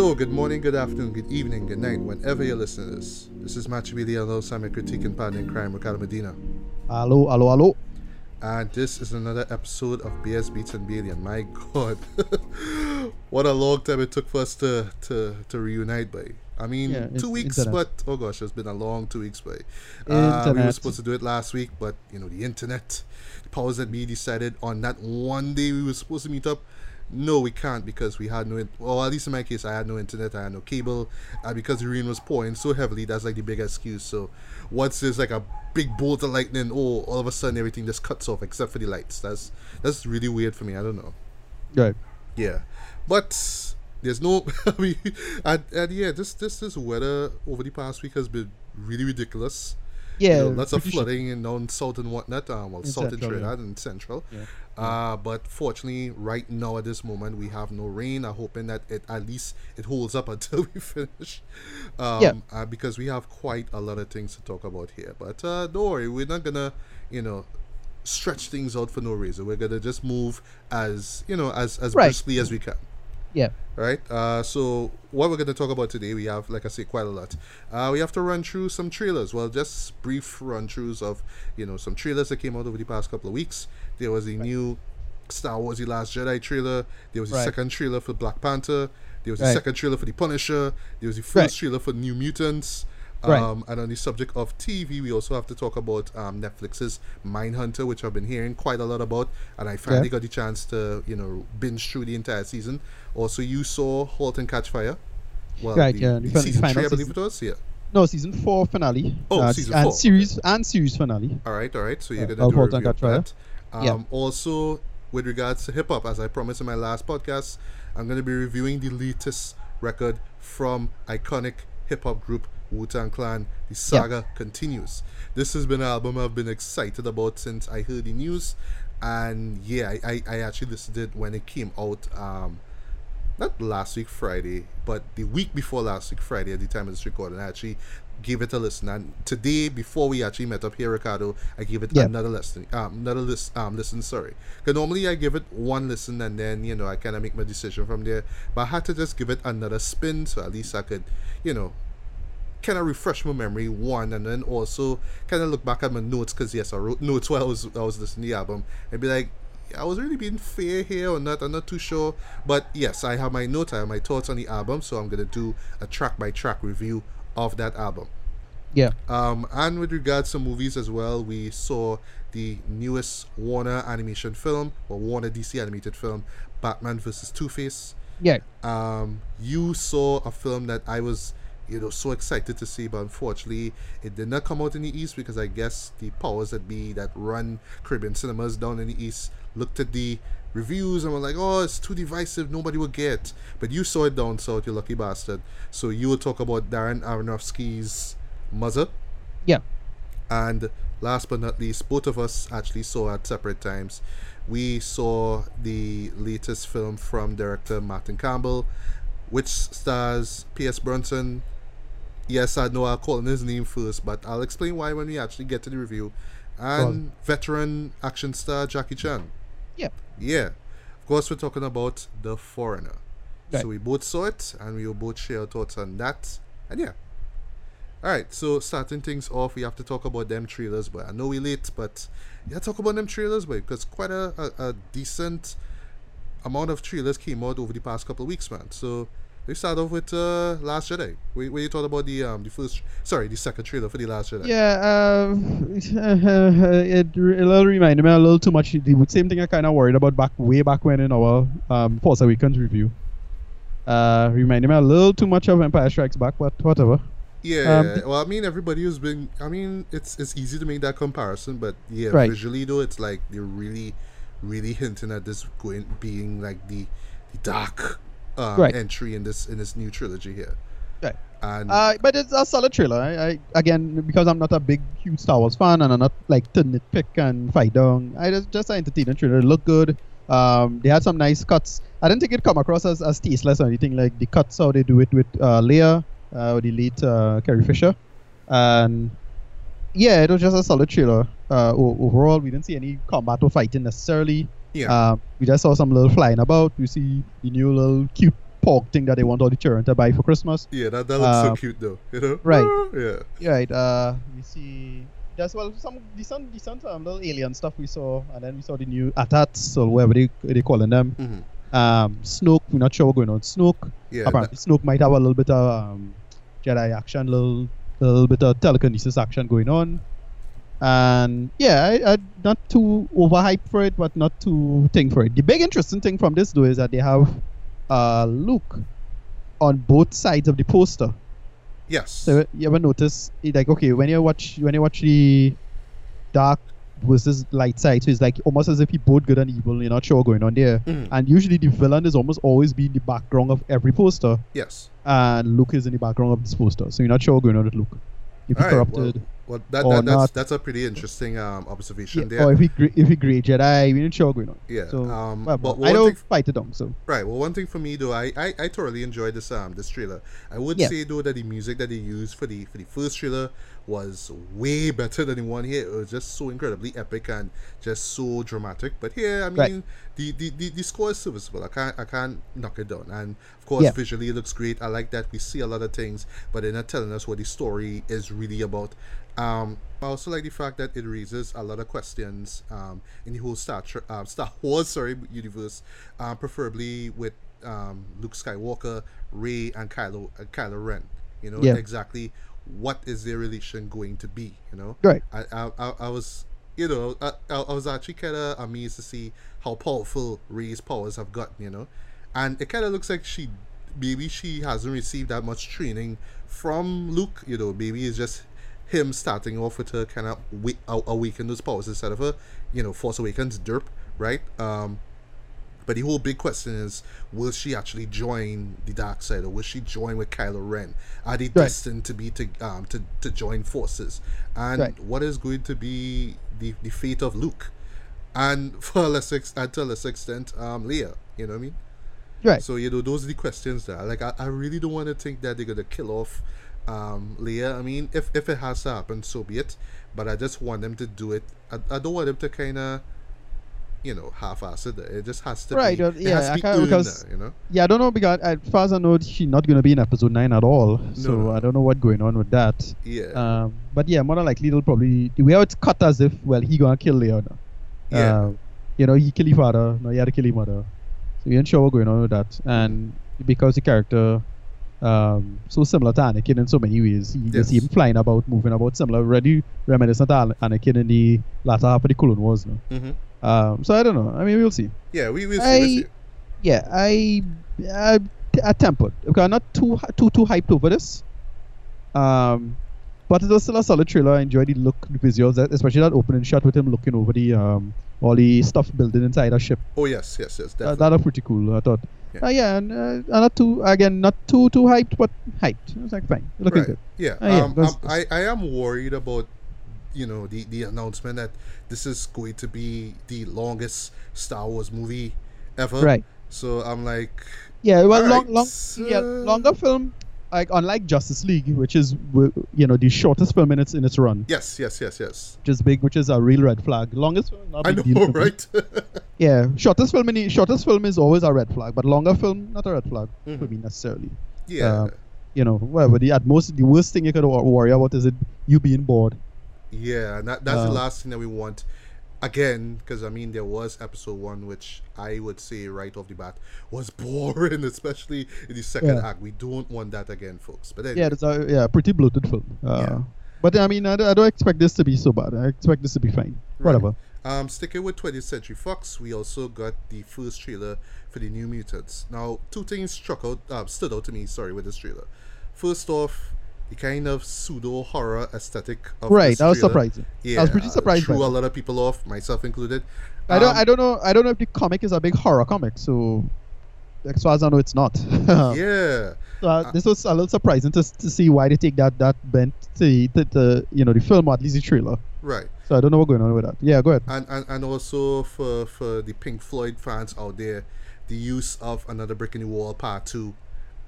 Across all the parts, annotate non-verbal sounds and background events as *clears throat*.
So, good morning, good afternoon, good evening, good night, whenever you're listening to this. This is Machibili alongside my critique and partner in crime, Ricardo Medina. Hello, hello, hello. And this is another episode of BS Beats and Billion. My god. *laughs* what a long time it took for us to, to, to reunite, by. I mean, Yeah, two weeks, internet. but oh gosh, it's been a long two weeks, by. Uh, we were supposed to do it last week, but you know, the internet, the powers that be decided on that one day we were supposed to meet up. No, we can't because we had no, in- well, at least in my case, I had no internet, I had no cable, and because the rain was pouring so heavily, that's like the big excuse. So, once there's like a big bolt of lightning, oh, all of a sudden everything just cuts off except for the lights. That's that's really weird for me. I don't know. Right. Yeah, but there's no. I mean, and, and yeah, this this this weather over the past week has been really ridiculous. Yeah. You know, lots of flooding in down south and whatnot. Uh, well, In south in central, yeah. Trinidad and central. Yeah. Uh, but fortunately, right now at this moment, we have no rain. I'm hoping that it at least it holds up *laughs* until we finish. Um, Yeah. uh, because we have quite a lot of things to talk about here. But uh, don't worry, we're not gonna, you know, stretch things out for no reason. We're gonna just move as you know as as Right. briskly as we can. Yeah. Right. Uh, so what we're going to talk about today, we have, like I say, quite a lot. Uh, we have to run through some trailers. Well, just brief run throughs of, you know, some trailers that came out over the past couple of weeks. There was a new Star Wars: The Last Jedi trailer. There was a Right. second trailer for Black Panther. There was a Right. second trailer for The Punisher. There was the first Right. trailer for New Mutants. Right. Um, and on the subject of TV, we also have to talk about um, Netflix's Mindhunter, which I've been hearing quite a lot about, and I finally Yeah. got the chance to, you know, binge through the entire season. Also, you saw *Halt and Catch Fire*. Well, Right, the, yeah, the the season three, I believe season. it was. Yeah. No, season four finale. Oh, uh, season and four, series and series finale. All right, all right. So you're Yeah, gonna I'll do a review of Catch Fire. that. Um, Yeah. Also, with regards to hip hop, as I promised in my last podcast, I'm gonna be reviewing the latest record from iconic hip hop group Wu Tang Clan. The saga continues. This has been an album I've been excited about since I heard the news, and yeah, I, I, I actually listened to it when it came out. Um, not last week Friday, but the week before last week Friday at the time of this recording, I actually gave it a listen. And today, before we actually met up here, Ricardo, I gave it another listen. Um, another list, um, listen. Sorry, because normally I give it one listen and then you know I kind of make my decision from there. But I had to just give it another spin, so at least I could, you know, kind of refresh my memory? One and then also kind of look back at my notes? Because yes i wrote notes while i was i was listening to the album and be like i was really being fair here or not i'm not too sure. But yes i have my notes i have my thoughts on the album so i'm gonna do a track by track review of that album. Yeah. um, and with regards to movies as well, we saw the newest Warner animation film, or Warner DC animated film, Batman versus Two Face. Yeah. um, you saw a film that I was, you know, so excited to see, but unfortunately, it did not come out in the East because I guess the powers that be that run Caribbean cinemas down in the East looked at the reviews and were like, "Oh, it's too divisive. Nobody will get." But you saw it down south, you lucky bastard. So you will talk about Darren Aronofsky's Mother. Yeah. And last but not least, both of us actually saw at separate times. We saw the latest film from director Martin Campbell, which stars Pierce Brosnan. Yes, I know I'll call him his name first, but I'll explain why when we actually get to the review. And veteran action star Jackie Chan. Yeah. Yeah. Of course, we're talking about The Foreigner. Right. So we both saw it, and we will both share our thoughts on that. And yeah. All right, so starting things off, we have to talk about them trailers. But I know we're late, but yeah, talk about them trailers, boy, because quite a, a, a decent amount of trailers came out over the past couple of weeks, man. So we start off with uh, Last Jedi. Where, where you thought about the um the first, sorry, the second trailer for the Last Jedi. Yeah. Um, *laughs* it re- a little reminded me a little too much. The same thing I kind of worried about back way back when in our um Force Awakens review. Uh, reminded me a little too much of Empire Strikes Back, but whatever. Yeah, Um, well, I mean, everybody who's been. I mean, it's it's easy to make that comparison, but yeah, Right. visually though, it's like they're really, really hinting at this going being like the, the dark um, Right. entry in this in this new trilogy here. Right. And Uh, but it's a solid trailer. I, I again because I'm not a big huge Star Wars fan and I'm not like to nitpick and fight down. I just just an entertaining trailer. It looked good. Um, they had some nice cuts. I didn't think it come across as, as tasteless or anything. Like the cuts how they do it with uh, Leia, uh, with the lead uh, Carrie Fisher, and yeah, it was just a solid trailer. Uh, overall, we didn't see any combat or fighting necessarily. Yeah, Um, we just saw some little flying about. We see the new little cute porg thing that they want all the children to buy for Christmas. yeah, that that looks so uh, cute though. You know. right. Yeah. *laughs* Yeah, right. Uh, we see there's well some decent decent um, little alien stuff we saw, and then we saw the new AT-ATs or whatever they they calling them. hmm Um, Snoke. We're not sure what's going on. Snoke. Yeah. Apparently, Snoke might have a little bit of um, Jedi action, little little bit of telekinesis action going on. And yeah, I, I not too overhyped for it, but not too thing for it. The big interesting thing from this though is that they have uh Luke on both sides of the poster. yes. So you ever notice like okay when you watch when you watch the dark versus light side, so it's like almost as if he both good and evil. You're not sure what's going on there. Mhm. And usually the villain is almost always be in the background of every poster, yes. and Luke is in the background of this poster. So you're not sure what's going on with Luke. If he Alright, well, corrupted, Well, that, that that's not. that's a pretty interesting um observation yeah, there. or if gre- if he great Jedi, not sure what's going on. Yeah, So um, well, but I don't fight it down. So Right. Well, one thing for me though, I, I, I thoroughly enjoyed this um this trailer. I would Yeah. say though that the music that they used for the for the first trailer was way better than the one here. It was just so incredibly epic and just so dramatic. But here, I mean, Right. the, the, the, the score is serviceable. I can't I can't knock it down. And of course, Yeah. visually it looks great. I like that we see a lot of things, but they're not telling us what the story is really about. Um, I also like the fact that it raises a lot of questions um, in the whole Star Tre- uh, Star *laughs* Wars sorry universe, uh, preferably with um, Luke Skywalker, Rey, and Kylo uh, Kylo Ren. You know Yeah. exactly what is their relation going to be. You know, right, I I, I, I was you know I, I was actually kind of amazed to see how powerful Rey's powers have gotten. You know, and it kind of looks like she maybe she hasn't received that much training from Luke. You know, maybe it's just him starting off with her kind of wa- aw- awaken those powers instead of her, you know, Force Awakens derp, right? Um, but the whole big question is, will she actually join the dark side, or will she join with Kylo Ren? Are they destined to be to um to, to join forces? And Right. what is going to be the, the fate of Luke? And *laughs* for a lesser ex- and to a lesser extent, um, Leia. You know what I mean? right. So you know, those are the questions there. Like I, I really don't want to think that they're gonna kill off um Leia. I mean, if if it has to happen, so be it. But I just want them to do it. I, I don't want them to kind of, you know, half-assed. it. It just has to Right, be. uh, yeah, I can't- because- you know. Yeah, I don't know because as far as I know, she's not gonna be in episode nine at all. So No. I don't know what's going on with that. Yeah. Um, but yeah, more than likely they'll probably the way it's cut as if well he gonna kill now. Yeah. Um, you know he kill his father, No, he had to kill his mother. So you ain't sure what's going on with that. And because the character um so similar to Anakin in so many ways, you just see him flying about, moving about similar, already reminiscent to An- Anakin in the latter half of the Clone Wars. No? hmm Um, so I don't know. I mean, we'll see. Yeah, we will see. I- we'll see. Yeah, I, I, I tempered. Okay, I'm not too too too hyped over this. Um, but it was still a solid trailer. I enjoyed the look, the visuals, that- especially that opening shot with him looking over the um all the stuff building inside a ship. Oh yes, yes, yes, That, definitely. that was pretty cool. I thought. Yeah. Yeah, uh, yeah and uh, not too again not too too hyped, but hyped. It was like fine, looking right. good. Yeah. Ah, yeah, um, um, I, I am worried about, you know, the, the announcement that this is going to be the longest Star Wars movie ever. Right. So I'm like, Yeah, well, long, Alright, long, yeah, longer film. Like unlike Justice League, which is you know the shortest film in its in its run, yes, yes, yes, yes. which is big, which is a real red flag. Longest film, not a I know, deal right? *laughs* Yeah, shortest film in shortest film is always a red flag, but longer film not a red flag for Mhm. me necessarily. yeah. Um, You know, whatever. The at most the worst thing you could wor- worry about is it you being bored. Yeah, and that, that's the Uh, last thing that we want. Again, because I mean, there was episode one, which I would say right off the bat was *laughs* boring, especially in the second Yeah. act. We don't want that again, folks. But anyway, Yeah, it's a yeah pretty bloated film. Uh, Yeah. But I mean, I, don't- I don't expect this to be so bad. I expect this to be fine. Right. Whatever. Um, sticking with 20th Century Fox, we also got the first trailer for the New Mutants. Now, two things struck out, uh, stood out to me. Sorry, with this trailer. First off, the kind of pseudo horror aesthetic of right, that was surprising. Yeah, I was pretty uh, surprised Threw a lot of people off, myself included. I don't, Um, I don't know, I don't know if the comic is a big horror comic. So, as far as I know, it's not. *laughs* yeah, So, uh, this was a little surprising to, to see why they take that that bent to, to, to you know the film or at least the trailer. right. So I don't know what's going on with that. Yeah, go ahead. and, and and also for for the Pink Floyd fans out there, the use of another brick in the wall part two,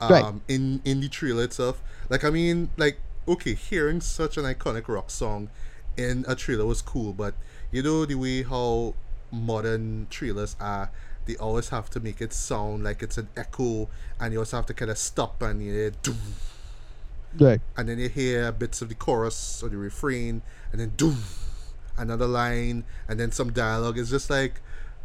um, Right. in in the trailer itself. Like I mean, like okay, hearing such an iconic rock song in a trailer was cool, but you know the way how modern trailers are. They always have to make it sound like it's an echo, and you also have to kind of stop and you hear, "Doom," Right. and then you hear bits of the chorus or the refrain, and then doom, another line, and then some dialogue. It's just like,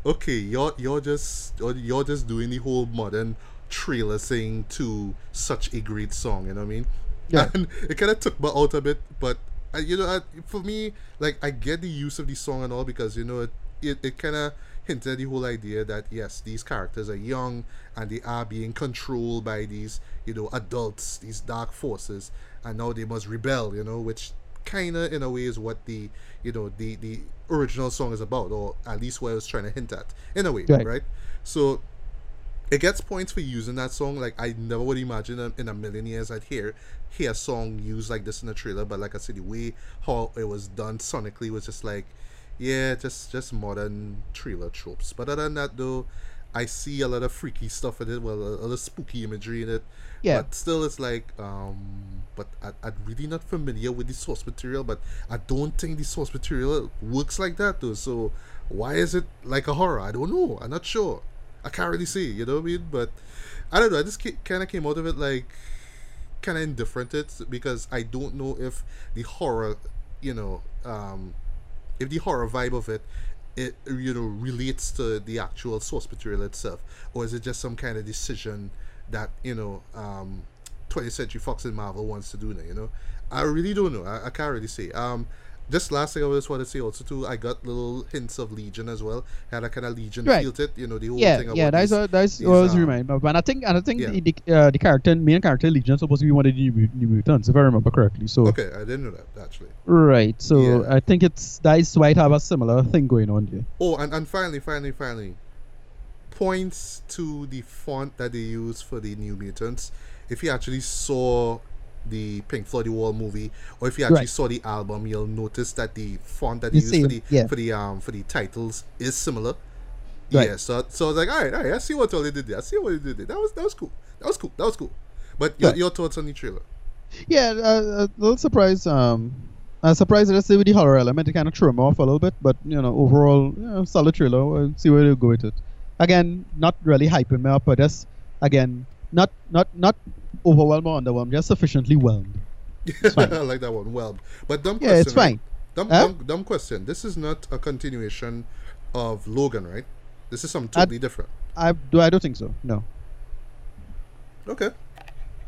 okay, you're you're just you're, you're just doing the whole modern trailer thing to such a great song. You know what I mean? Yeah. *laughs* And it kind of took me out a bit, but uh, you know, uh, for me, like I get the use of the song and all because you know it it, it kind of hinted at the whole idea that yes, these characters are young and they are being controlled by these you know adults, these dark forces, and now they must rebel. You know, which kind of in a way is what the you know the the original song is about, or at least what I was trying to hint at in a way, Right. right? So it gets points for using that song. Like I never would imagine in- a million years I'd hear hear a song used like this in a trailer. But like I said, the way how it was done sonically was just like, yeah, just just modern trailer tropes. But other than that, though, I see a lot of freaky stuff in it. Well, a, a lot of spooky imagery in it. Yeah. But still, it's like, um, but I, I'm really not familiar with the source material. But I don't think the source material works like that, though. So why is it like a horror? I don't know. I'm not sure. I can't really see. you know what I mean? But I don't know. I just kind of came out of it like kind of indifferent it because I don't know if the horror, you know, um, if the horror vibe of it, it you know relates to the actual source material itself, or is it just some kind of decision that you know, um, 20th Century Fox and Marvel wants to do now? You know, I really don't know. I, I can't really say. Um, just last thing I just want to say also too, I got little hints of Legion as well. Had a kind of Legion Right. feel to it. You know, the whole Yeah, thing about yeah, that's these- that's these, was um, remind me of. And I think and I think yeah. the the, uh, the character main character Legion is supposed to be one of the new, new mutants, if I remember correctly. So Okay, I didn't know that actually. right, so Yeah. I think it's that is why it have a similar thing going on there. Oh, and, and finally, finally, finally, points to the font that they use for the New Mutants. If you actually saw the Pink Floyd The Wall movie, or if you actually Right. saw the album, you'll notice that the font that they The use for the yeah. for the um for the titles is similar. Right. Yeah, so so I was like, all right, all right, I see what they did there. I see what they did there. That was that was cool. That was cool. That was cool. But your, Right. your thoughts on the trailer? Yeah, uh, a little surprised. Um, a surprise surprised that with the horror element, it kind of threw me off a little bit. But you know, overall, you know, solid trailer. We'll see where they go with it. Again, not really hyping me up, but just again, not not not overwhelmed or underwhelmed, just sufficiently whelmed. *laughs* I like that one. Well, but dumb Yeah, question. it's right? fine. Dumb, Huh? dumb, dumb question. This is not a continuation of Logan, right? This is something totally different. I do. I don't think so. No, Okay.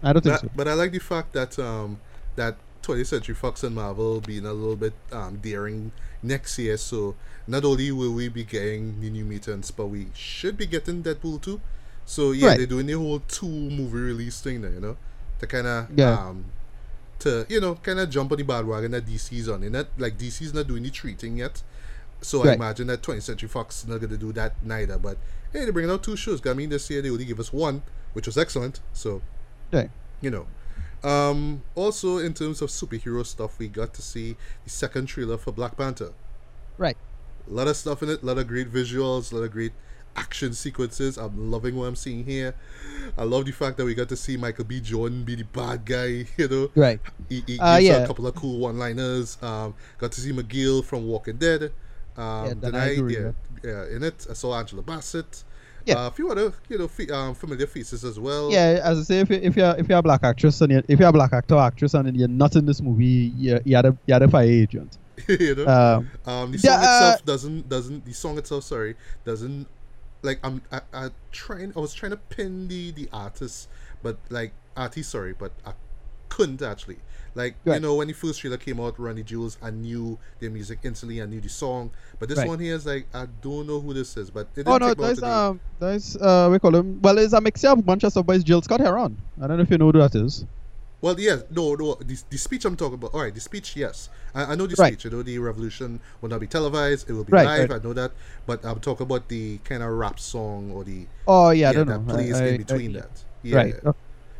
I don't think But, so. but I like the fact that um that 20th Century Fox and Marvel being a little bit um daring next year. So not only will we be getting the New Mutants, but we should be getting Deadpool too. So yeah, Right. they're doing the whole two movie release thing there, you know, to kind of Yeah. um to you know kind of jump on the bandwagon that DC's on. And that like DC's not doing the treating yet. So I imagine that 20th Century Fox is not gonna do that neither. But hey, they're bringing out two shows. I mean, this year they only give us one, which was excellent. So Right. you know. Um, also, in terms of superhero stuff, we got to see the second trailer for Black Panther. Right. A lot of stuff in it, a lot of great visuals, a lot of great action sequences. I'm loving what I'm seeing here. I love the fact that we got to see Michael B. Jordan be the bad guy, *laughs* you know. Right. He, he Uh, yeah. a couple of cool one-liners. Um, got to see McGill from Walking Dead. Um, Yeah, then I agree yeah, yeah, in it, I saw Angela Bassett. Yeah. Uh, a few other, you know, fe- um, familiar faces as well. Yeah, as I say, if you if you're if you're a black actress and you're, if you're a black actor actress and you're not in this movie, you're, you're the you're the fire agent. *laughs* you know. Um, Um, the Yeah, song uh, itself doesn't doesn't the song itself sorry doesn't like I'm I, I trying I was trying to pin the the artist but like artist sorry but I couldn't actually like you know when the first trailer came out Run the Jewels I knew their music instantly I knew the song but this Right. one here is like I don't know who this is but it didn't oh no, take me out there's um there's uh we call him well it's a mixture of a bunch of stuff by Gil Scott-Heron. I don't know if you know who that is. Well, yes, no, no. The, the speech I'm talking about. All right, the speech, yes, I, I know the Right. speech. You know, the revolution will not be televised; it will be Right, live. right. I know that, but I'm talking about the kind of rap song or the Oh yeah, I yeah, don't that know. plays I- in between I- that. Yeah, Right. yeah. Oh,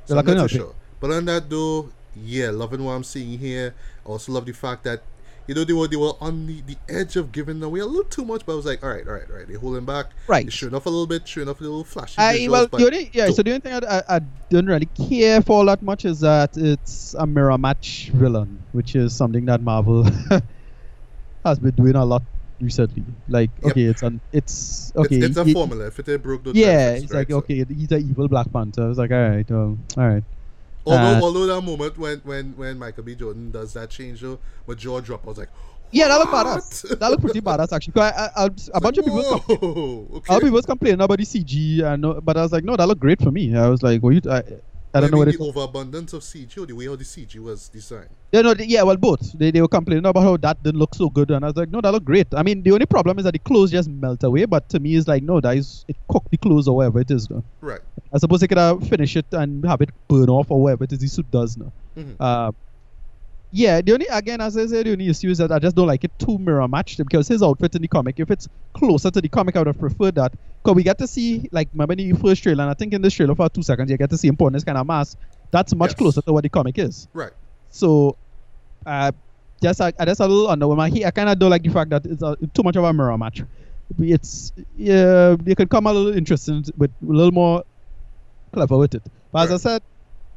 So I I'm not too sure. But on that though, yeah, loving what I'm seeing here. I also love the fact that you know they were they were on the, the edge of giving away a little too much, but I was like, all right, all right, all right. They're holding back. Right. They're showing off a little bit, showing off a little flashy I well, the only yeah. dope. So the only thing I, I, I don't really care for that much is that it's a mirror match villain, which is something that Marvel *laughs* has been doing a lot recently. Like, Yep. okay, it's an it's okay. it's, it's a he- formula. If it broke the Yeah, it's right? like So- okay, he's an evil Black Panther. I was like, all right, well, all right. Although, Uh, although that moment when, when, when Michael B. Jordan does that change though, my jaw drop. I was like, Yeah, that looked badass. That looked pretty badass actually. 'Cause I, I, I, a bunch of people, com- Whoa, a okay. people was complaining about the CG, and but I was like, no, that looked great for me. I was like, well, you, I, I don't know mean, what it. the overabundance of CG, or the way how the CG was designed. Yeah, no, they- yeah, well, both. They, they were complaining about how that didn't look so good, and I was like, no, that looked great. I mean, the only problem is that the clothes just melt away, but to me, it's like, no, that is it cooked the clothes or whatever it is. No. Right. I suppose they could have finished it and have it burn off or whatever it is the suit does now. Mhm. Uh, yeah, the only again, as I said, the only issue is that I just don't like it too mirror matched because his outfit in the comic, if it's closer to the comic, I would have preferred that. Because we get to see, like, remember in the first trailer, and I think in this trailer for two seconds, you get to see him putting this kind of mask. That's much Yes. closer to what the comic is. Right. So, uh, just I, I just a little underwhelmed. I, I kind of don't like the fact that it's a, too much of a mirror match. It's yeah, they could come a little interesting with a little more clever with it. But as I said,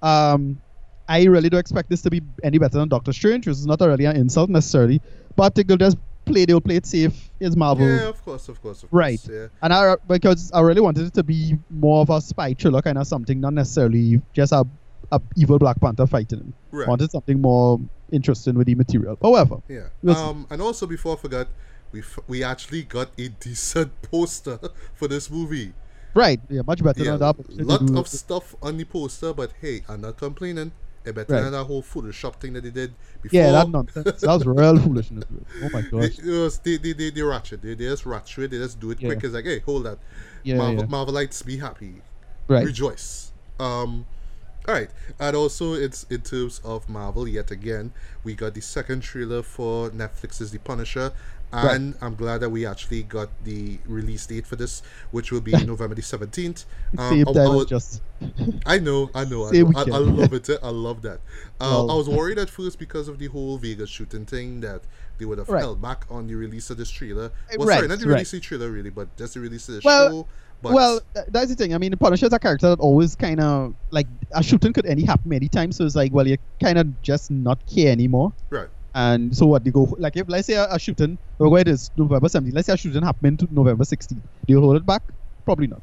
um, I really don't expect this to be any better than Doctor Strange, which is not really an insult necessarily. But they could just play, they'll play it safe. is Marvel. Yeah, of course, of course, of course. Right. Yeah. And I because I really wanted it to be more of a spy thriller kind of something, not necessarily just a, a evil Black Panther fighting him. Right. Wanted something more interesting with the material. However, Yeah. Um, and also before I forgot, we f- we actually got a decent *laughs* poster for this movie. right, yeah, much better Yeah, than that. lot of stuff on the poster, but hey, I'm not complaining. It better Right. than that whole Photoshop thing that they did before. yeah, that nonsense. that was real foolishness. Oh my *laughs* They, gosh. it was, they, they, they, they ratchet. They, they just ratchet. They just do it Yeah. quick. It's like, hey, hold that. Yeah, Marvel, yeah. Marvelites, be happy. Right. rejoice. Um, all right, and also it's in terms of Marvel yet again, we got the second trailer for Netflix's The Punisher, and I'm glad that we actually got the release date for this, which will be *laughs* November the seventeenth. Um, I, just *laughs* I know, I know, I, know. I, I love it. I love that. Uh, *laughs* Well- I was worried at first because of the whole Vegas shooting thing that they would have Right. held back on the release of this trailer. Uh, Well, right, sorry, not the right. release of the trailer really, but just the release of the Well, show. But well, that's the thing. I mean, the Punisher is a character that always kind of like a shooting could any happen anytime. So it's like, well, you kind of just not care anymore. right. And so what? They go like if let's say uh, a, a shooting, or where it is November 17th. Let's say a shooting happened to November 16th. Do you hold it back? Probably not.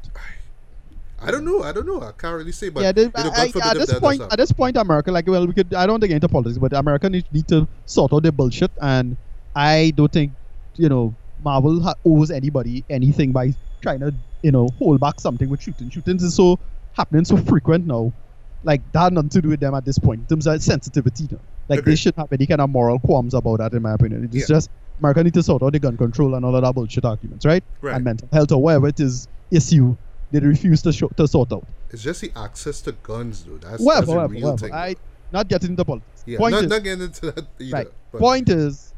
I don't know. I don't know. I can't really say. But yeah, they, you know, God I, at this point, at this point, America, like, well, we could. I don't get into politics, but America need, need to sort out their bullshit, and I don't think, you know, Marvel ha- owes anybody anything by trying to, you know, hold back something with shooting. Shootings is so happening so frequent now, like that nothing to do with them at this point in terms of sensitivity. Now. Like they Agreed. shouldn't have any kind of moral qualms about that, in my opinion. It's Yeah. just America need to sort out the gun control and all of that bullshit arguments, right? Right. And mental health or whatever it is issue they refuse to show, to sort out. It's just the access to guns, dude. That's, Whatever, that's a whatever, real whatever. thing. I not getting into politics. yeah, Point not, is, not getting into that either. right. But Point is,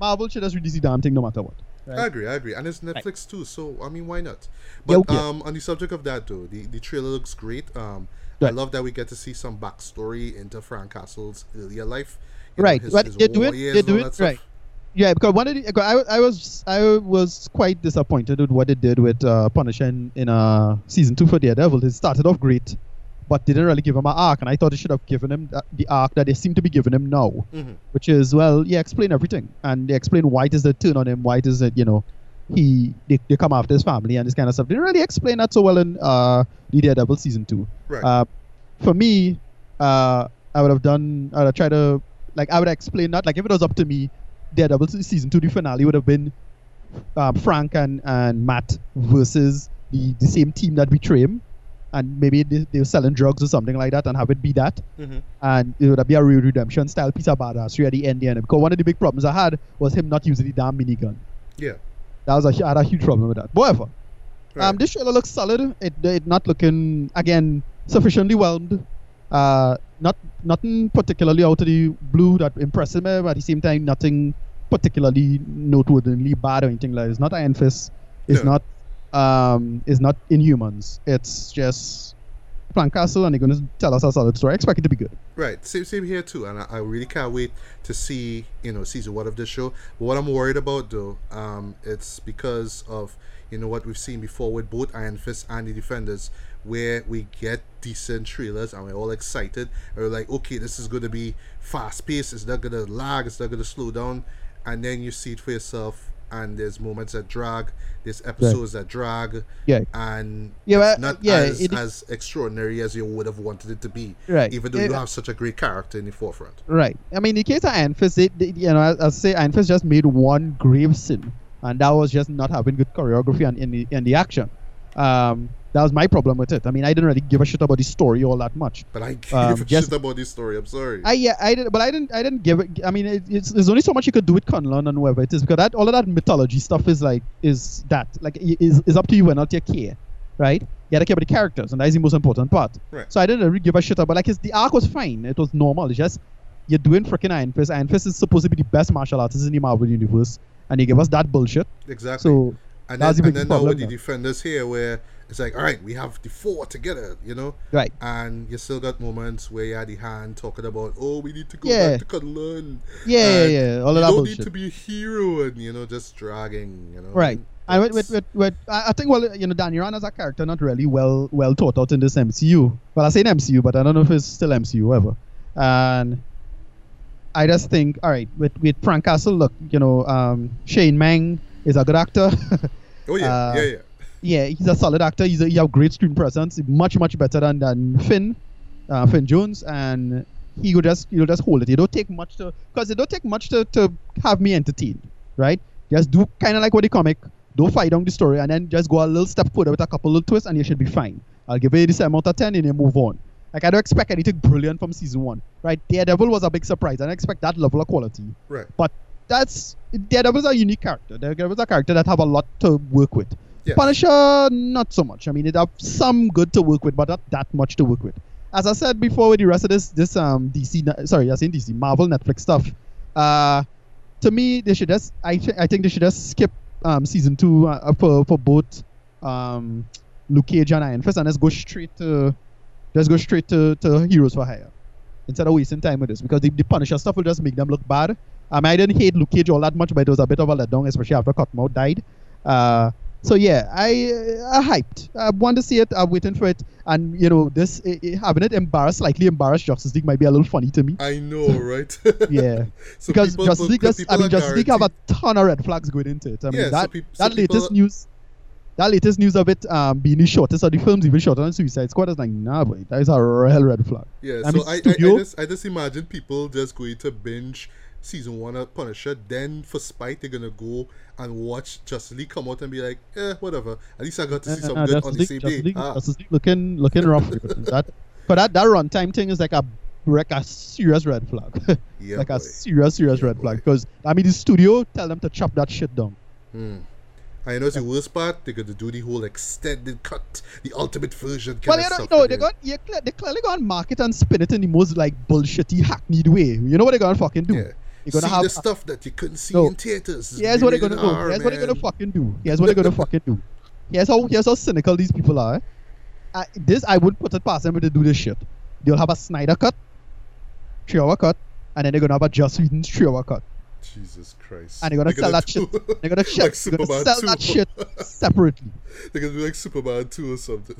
Marvel should just release the damn thing no matter what. Right? I agree, I agree, and it's Netflix too. So I mean, why not? Yeah, But okay. um, on the subject of that though, the, the trailer looks great. Um, I love that we get to see some backstory into Frank Castle's earlier life. You know, right. his- But his they do it. They do it stuff. right. Yeah, because one of the, I, I was I was quite disappointed with what they did with uh, Punisher in, in uh, season two for Daredevil. It started off great, but didn't really give him an arc, and I thought they should have given him that, the arc that they seem to be giving him now, Mhm. which is well, yeah, explain everything, and they explain why it is the turn on him, why it is that you know he they, they come after his family and this kind of stuff. They didn't really explain that so well in uh, the Daredevil season two. Right. Uh, for me, uh, I would have done. I would have tried to like. I would explain that. Like if it was up to me, Daredevil se- season two, the finale would have been um, Frank and, and Matt versus the, the same team that betrayed him, and maybe they, they were selling drugs or something like that, and have it be that, Mhm. and it would be a real redemption style piece of badassery at the end. The end. Because one of the big problems I had was him not using the damn minigun. Yeah. That was a, I had a huge problem with that. Whatever. Right. Um, this trailer looks solid. It it not looking again sufficiently whelmed. Uh, not nothing particularly out of the blue that impressed me, but at the same time, nothing particularly noteworthy bad or anything like. It's not Iron Fist. It's No. not. Um, it's not Inhumans. It's just Frank Castle, and they're going to tell us a solid story. I expect it to be good. Right, same same here too, and I, I really can't wait to see you know season one of this show. What I'm worried about though, um, it's because of you know what we've seen before with both Iron Fist and the Defenders, where we get decent trailers and we're all excited. And we're like, okay, this is going to be fast paced. It's not going to lag. It's not going to slow down. And then you see it for yourself, and there's moments that drag. There's episodes that drag. Yeah. And Yeah, not yeah, as, it- as extraordinary as you would have wanted it to be. Right. Even though Yeah. you have such a great character in the forefront. Right. I mean, in the case of they, they, you know, I say, Iron Fist just made one grave sin, and that was just not having good choreography and in the in the action. Um, that was my problem with it. I mean, I didn't really give a shit about the story all that much. But I give Um, a just- shit about this story. I'm sorry. I yeah, I did, but I didn't. I didn't give it. I mean, it, it's there's only so much you could do with Kunlun and whoever it is because that all of that mythology stuff is like is that like is is up to you and not your care, right? You gotta care about the characters, and that is the most important part. Right. So I didn't really give a shit about like his, the arc was fine. It was normal. It's just you're doing freaking Iron Fist. Iron Fist is supposed to be the best martial artist in the Marvel universe, and you give us that bullshit. exactly. So and that's then, the and then now with the defenders here, where it's like, all right, we have the four together, you know, right, and you still got moments where you had the hand talking about, oh, we need to go Yeah. back to Kunlun. yeah, yeah, and yeah, all of you that don't bullshit. need to be a hero, and you know, just dragging, you know. Right. And with, with, with, with, I I think, well, you know, Rand as a character not really well well thought out in this MCU. Well, I say MCU, but I don't know if it's still MCU ever. And I just think, all right, with, with Frank Castle, look, you know, um, Shane Meng is a good actor. oh yeah, *laughs* uh, yeah, yeah. Yeah, he's a solid actor. He's a, he have great screen presence, much much better than than Finn, uh, Finn Jones, and he will just he'll just hold it. It don't take much to because it don't take much to, to have me entertained, right? Just do kind of like what the comic, don't fight down the story, and then just go a little step further with a couple little twists, and you should be fine. I'll give it this amount of ten, and you move on. Like I don't expect anything brilliant from season one, right? Daredevil was a big surprise, and I expect that level of quality. Right. But that's Daredevil Daredevil's a unique character. Daredevil Daredevil's a character that have a lot to work with. Yes. Punisher, not so much. I mean, it have some good to work with, but not that much to work with. As I said before, with the rest of this, this um DC, sorry, I saying DC, Marvel, Netflix stuff. Uh, to me, they should just, I, th- I think they should just skip um season two uh, for for both um Luke Cage and Iron Fist, and let's go straight to, let's go straight to to Heroes for Hire instead of wasting time with this because the, the Punisher stuff will just make them look bad. Um, I didn't hate Luke Cage all that much, but it was a bit of a letdown, especially after Cottonmouth died. Uh, so yeah, I uh, hyped. I want to see it. I'm waiting for it, and you know, this i i- having it embarrassed, slightly embarrassed Justice League might be a little funny to me. I know, *laughs* right? *laughs* Yeah, so because people- Justice League, does, I mean, are Justice League have a ton of red flags going into it. I mean, Yeah, so that so that latest people- news, that latest news of it um, being the shortest of the films, even shorter than Suicide Squad, is like, nah, boy, that is a real red flag. Yeah, I so mean, I, I, I just I just imagine people just going to binge season one of Punisher, then for spite they're gonna go and watch Justice League come out and be like, eh, whatever. At least I got to see Uh, some uh, good Justice on the League- same Justice day. League- Ah, Justice League looking looking rough. *laughs* that, but that that runtime thing is like a like a serious red flag, *laughs* yeah, like boy. a serious serious Yeah, red flag. Because I mean, the studio tell them to chop that shit down. Hmm. I know it's the worst part. They're gonna do the whole extended cut, the ultimate version. Well, you know, stuff no, again. they got yeah, cle- they clearly gonna market and spin it in the most like bullshitty hackneyed way. You know what they're gonna fucking do? Yeah. You're gonna see have the stuff that you couldn't see No. in theaters. Here's what they're gonna do. Here's what they're gonna fucking do. Here's what they're gonna *laughs* fucking do. Here's how here's how cynical these people are. Uh, this I would put it past them to do this shit. They'll have a Snyder cut, three hour cut, and then they're gonna have a Joss Whedon's three hour cut. Jesus Christ. And they're gonna sell that do- shit. They're gonna *laughs* check. like they're gonna sell 2. that shit *laughs* separately. They're gonna do like Superman 2 or something.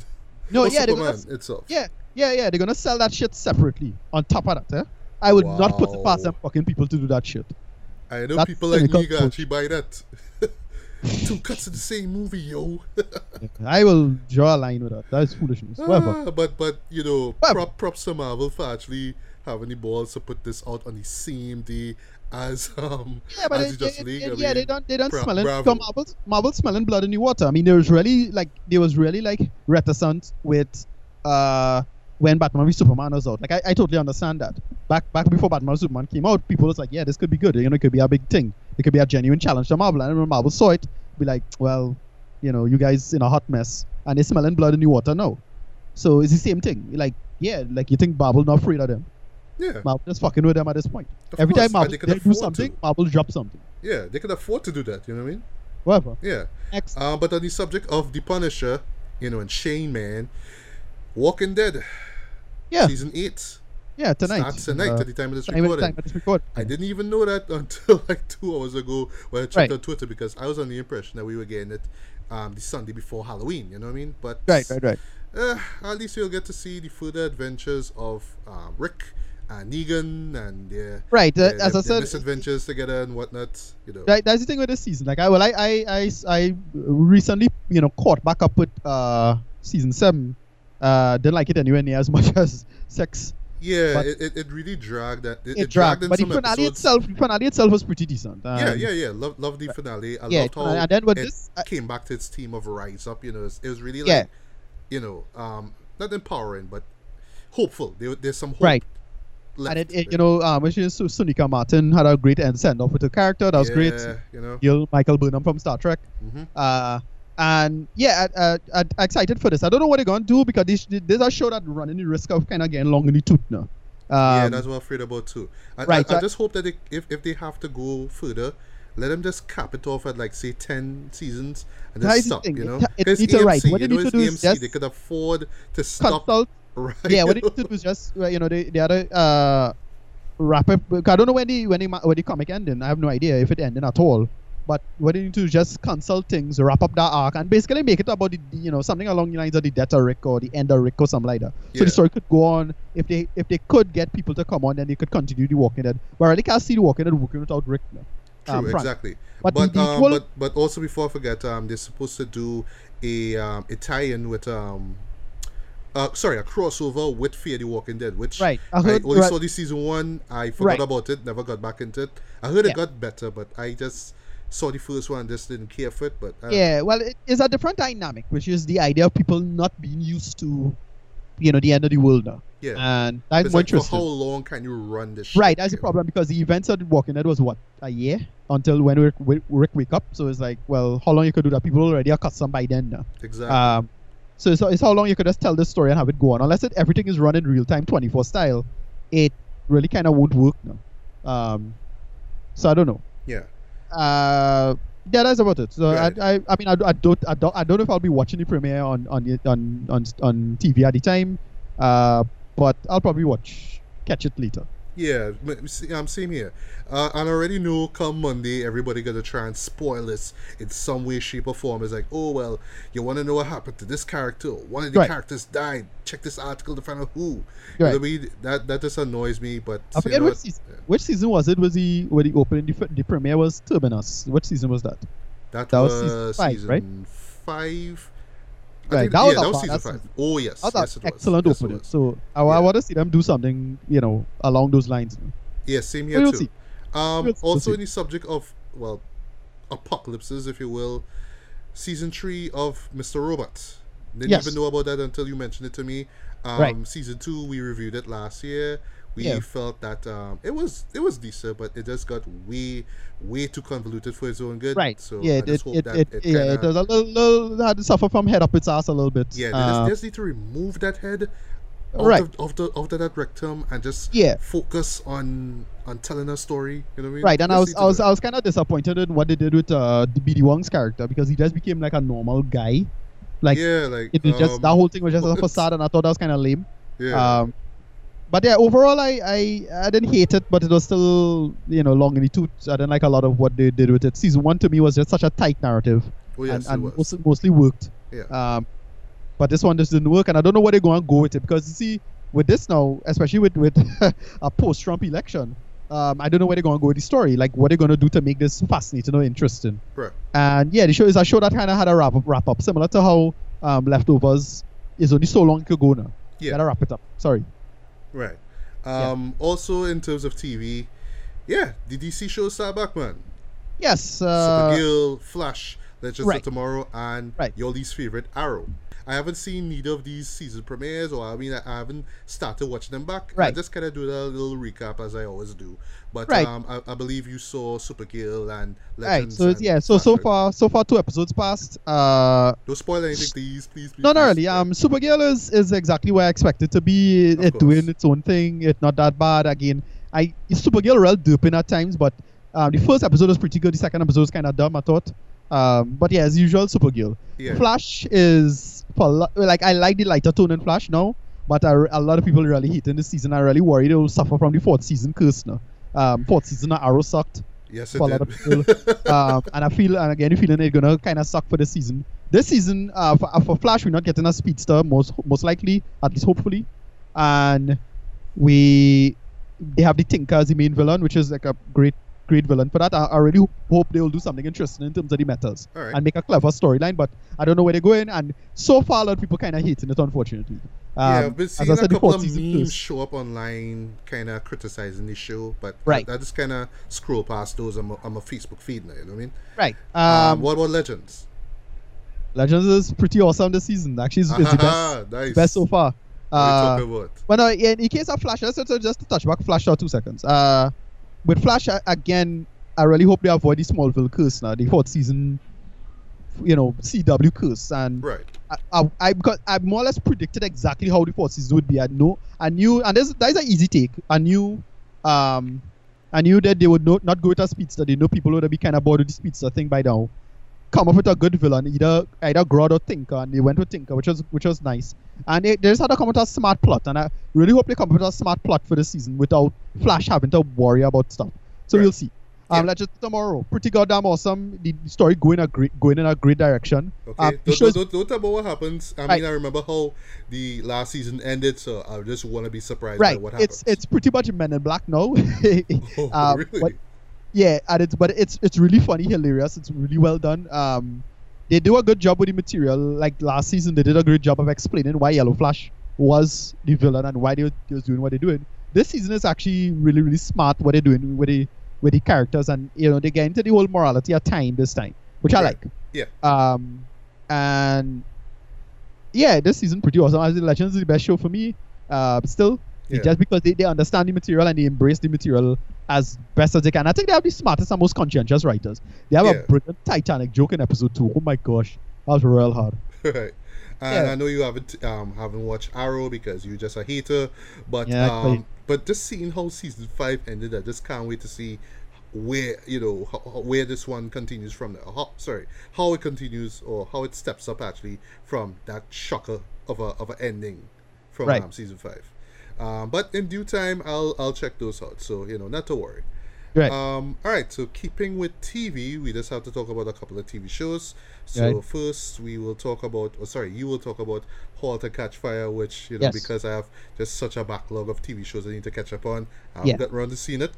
No, or yeah, they're Superman gonna, itself. yeah, yeah, yeah. They're gonna sell that shit separately. On top of that, eh? I would not put it past them fucking people to do that shit. I know That's people like me can actually buy that. *laughs* Two cuts of the same movie, yo. *laughs* I will draw a line with that. That is foolishness. Whatever. Ah, but but you know, Whatever. prop props to Marvel for actually having the balls to put this out on the same day as um Yeah, but as it, the Justice it- League. it- I yeah, they don't they don't bra- smell it. bravo. So Marvel, Marvel smelling blood in the water. I mean, there was really like there was really like reticent with uh when Batman v Superman was out. Like I, I totally understand that. Back back before Batman v Superman came out, people was like, yeah, this could be good. You know, it could be a big thing. It could be a genuine challenge to Marvel. And when Marvel saw it, be like, well, you know, you guys in a hot mess, and they smelling blood in the water now. So it's the same thing. Like, yeah, like you think Marvel not afraid of them. Yeah, Marvel just fucking with them at this point. Of Every course, time Marvel they they do something, to. Marvel drop something. yeah, they could afford to do that. You know what I mean? Whatever. Yeah. Next. Uh, but on the subject of the Punisher, you know, and Shane Man, Walking Dead yeah, season eight yeah, tonight. starts tonight Uh, at the time of this recording. time of this record. I didn't even know that *laughs* until like two hours ago when I checked Right. on Twitter because I was on the impression that we were getting it um, the Sunday before Halloween. You know what I mean? But Right, right, right. Uh, at least you'll get to see the further adventures of uh, Rick and Negan and their, Right, uh, their, as their I said, misadventures together and whatnot. You know. that, that's the thing with this season. Like, I well, I, I, I, I recently, you know, caught back up with uh season seven. Uh, didn't like it anywhere near as much *laughs* as six. Yeah, but- it, it, it really dragged that. It, It, it dragged, in but the finale episodes. itself, the finale itself was pretty decent. Um, yeah, yeah, yeah. Love, love the finale. I yeah, loved how and then with it this, I- came back to its theme of rise up. You know, it was, really like, Yeah. you know, um, not empowering, but hopeful. There, there's some hope Right. left. and it, it you know, um, which is Sonequa Martin had a great end send off with the character. That was great. You know. Michael Burnham from Star Trek. hmm Uh, and yeah, I, excited for this. I don't know what they're gonna do because this this a show that running the risk of kind of getting long in the tooth now. yeah, Um, that's what I'm afraid about too. I, right, I, I just hope that they, if if they have to go further, let them just cap it off at like say ten seasons and just the stop. thing. You know, It- it needs to right. AMC, What you they know, need to it's AMC. They could afford to stop. consult. *laughs* Right. Yeah, what they need to do is just uh, you know they they had to uh, wrap up. I don't know when the when the when the comic ending. I have no idea if it ended at all. But what they need to just consult things, wrap up that arc, and basically make it about the you know something along the lines of the death of Rick or the end of Rick or something like that. So the story could go on. If they if they could get people to come on, then they could continue the Walking Dead. But I really can't see the Walking Dead working without Rick now. True, um, exactly. But But um, whole- but but also before I forget, um, they're supposed to do a um a tie-in with um. Uh, sorry, a crossover with Fear the Walking Dead, which Right. I I, heard- only right. saw the season one. I forgot Right. about it, never got back into it. I heard it got better, but I just saw the first one, just didn't care for it. But uh, Yeah, well, it is a different dynamic, which is the idea of people not being used to, you know, the end of the world now, yeah. and that's It's more like, for interesting. how long can you run this? shit, Right, that's the problem because the events of Walking Dead was what a year until when Rick, Rick, wake up. So it's like, well, how long you could do that? People already are accustomed by then now. Exactly. Um, so it's, it's how long you could just tell this story and have it go on. Unless it, everything is run in real time, 24 style, it really kind of won't work now. Um, so I don't know. yeah. Uh, yeah, that's about it. So Right. I, I, I mean, I, I don't, I don't, I don't know if I'll be watching the premiere on on on on, on TV at the time. Uh, but I'll probably watch, catch it later. Yeah, m- see, um, same here. Uh, and I already know come Monday, everybody gonna try and spoil this in some way, shape, or form. It's like, oh well, you want to know what happened to this character? One of the Right. characters died. Check this article to find out who. You know Right. I mean? That that just annoys me. But I you forget know which season. Which season was it? Was the where the opening the, the premiere was Terminus? Which season was that? That, that was was, season five, season right? five. Right, that yeah, was that a was season five. Oh yes, yes, it was. excellent Yes, was. So I, I want to see them do something, you know, along those lines. Yeah, same here We'll too. Um, We'll- also, see. in the subject of well, apocalypses, if you will, season three of Mr. Robot. Didn't Yes. even know about that until you mentioned it to me. Um, Right. Season two, we reviewed it last year. We Yeah. felt that um, it was it was decent, but it just got way way too convoluted for its own good. Right. So yeah, I it, just it, hope it, that it, yeah, it does a little, little had to suffer from head up its ass a little bit. yeah. They Uh, just, they just need to remove that head. Out Right. of, of the of the, that rectum and just Yeah. focus on on telling a story. You know what I mean? Right, and I was I was I was kind of disappointed in what they did with uh BD Wong's character because he just became like a normal guy, like yeah, like it was just um, that whole thing was just a *laughs* facade, and I thought that was kind of lame. Yeah, Um, but yeah, overall, I, I I didn't hate it, but it was still you know long in the tooth. I didn't like a lot of what they did with it. Season one to me was just such a tight narrative, oh yes, and, and mostly, mostly worked. Yeah. Um, but this one just didn't work, and I don't know where they're going to go with it because you see, with this now, especially with with *laughs* a post-Trump election, um, I don't know where they're going to go with the story. Like what they're going to do to make this fascinating or interesting. Right. And yeah, the show is a show that kind of had a wrap up, wrap up, similar to how um, Leftovers is only so long ago now. Yeah. Gotta wrap it up. Sorry. Right. Um, Also, in terms of TV, yeah, the DC shows start back, man. Yes. Uh, Supergirl, Flash, Legends right. of Tomorrow, and Right. your least favorite, Arrow. I haven't seen neither of these season premieres, or I mean, I, I haven't started watching them back. Right. I just kind of do a little recap as I always do. But Right. um, I, I believe you saw Supergirl and Legends Right. So yeah. So so far so far two episodes passed. Uh, Don't spoil anything, please, please, please. not please. really. Um, Supergirl is is exactly where I expected to be. Of It course. doing its own thing. It's not that bad. Again, I Supergirl real duping at times, but um, the first episode was pretty good. The second episode was kind of dumb, I thought. Um, but yeah, as usual, Supergirl. Yeah. Flash is for lo- like I like the lighter tone in Flash now, but I, a lot of people really hating this season. I really worried it will suffer from the fourth season curse now. Um, fourth season Arrow sucked Yes, it for a lot did. of people. *laughs* um, and I feel, and again, feeling it's gonna kind of suck for the season. This season, uh, for, uh, for Flash, we're not getting a speedster, most most likely, at least hopefully, and we they have the Tinker as the main villain, which is like a great great villain for that. I, I really hope they will do something interesting in terms of the metals right. and make a clever storyline. But I don't know where they're going, and so far, a lot of people kind of hating it, unfortunately. Um, yeah, I've been as I seeing a couple of memes show up online, kind of criticizing the show, but Right. I, I just kind of scroll past those on my, on my Facebook feed now. You know what I mean? Right. Um, Um, what about Legends? Legends is pretty awesome this season. Actually, it's, it's the best, *laughs* nice. best so far. What are Uh, you talking about? But no, in, in case of Flash, just, just just to touch back Flash for two seconds. Uh, with Flash again, I really hope they avoid the Smallville curse now, the fourth season, you know, CW curse, and Right. I, I, I because I more or less predicted exactly how the fourth season would be. I know, I knew, and this that is an easy take. I knew, um, I knew that they would not not go with a speedster. They know people would be kind of bored with the speedster thing by now. Come up with a good villain, either either Grodd or Tinker, and they went with Tinker, which was which was nice. And they, they just had to come up with a smart plot, and I really hope they come up with a smart plot for the season without Flash having to worry about stuff. So Right. we'll see. Um, Yeah. let's just tomorrow. Pretty goddamn awesome. The story going a great going in a great direction. Okay. Um, don't, show don't, don't, tell me what happens. I Right. mean, I remember how the last season ended, so I just want to be surprised by right. what happens. It's it's pretty much Men in Black now. *laughs* *laughs* Oh, uh, really? Yeah, and it's but it's it's really funny, hilarious. It's really well done. Um, they do a good job with the material. Like last season, they did a great job of explaining why Yellow Flash was the villain and why they, were- they was doing what they're doing. This season is actually really really smart what they're doing with the with the characters and you know they get into the whole morality of time this time, which I like. Yeah. Um, and yeah, this season pretty awesome. As the Legends is the best show for me. Uh, still, Yeah. just because they, they understand the material and they embrace the material as best as they can. I think they have the smartest and most conscientious writers. They have Yeah. a brilliant Titanic joke in episode two. Oh my gosh, that was real hard. *laughs* right. And Yeah. I know you haven't um haven't watched Arrow because you're just a hater, but Yeah, um but just seeing how season five ended, I just can't wait to see where you know where this one continues from there. How, sorry, how it continues or how it steps up actually from that shocker of a of an ending from Right. um, season five. Um, but in due time, I'll I'll check those out. So you know, not to worry. Right. Um, all right, so keeping with TV, we just have to talk about a couple of TV shows. So Right. first, we will talk about, oh, sorry, you will talk about *Halt and Catch Fire*, which you know Yes. because I have just such a backlog of TV shows I need to catch up on. I haven't Yeah. gotten around to seeing it,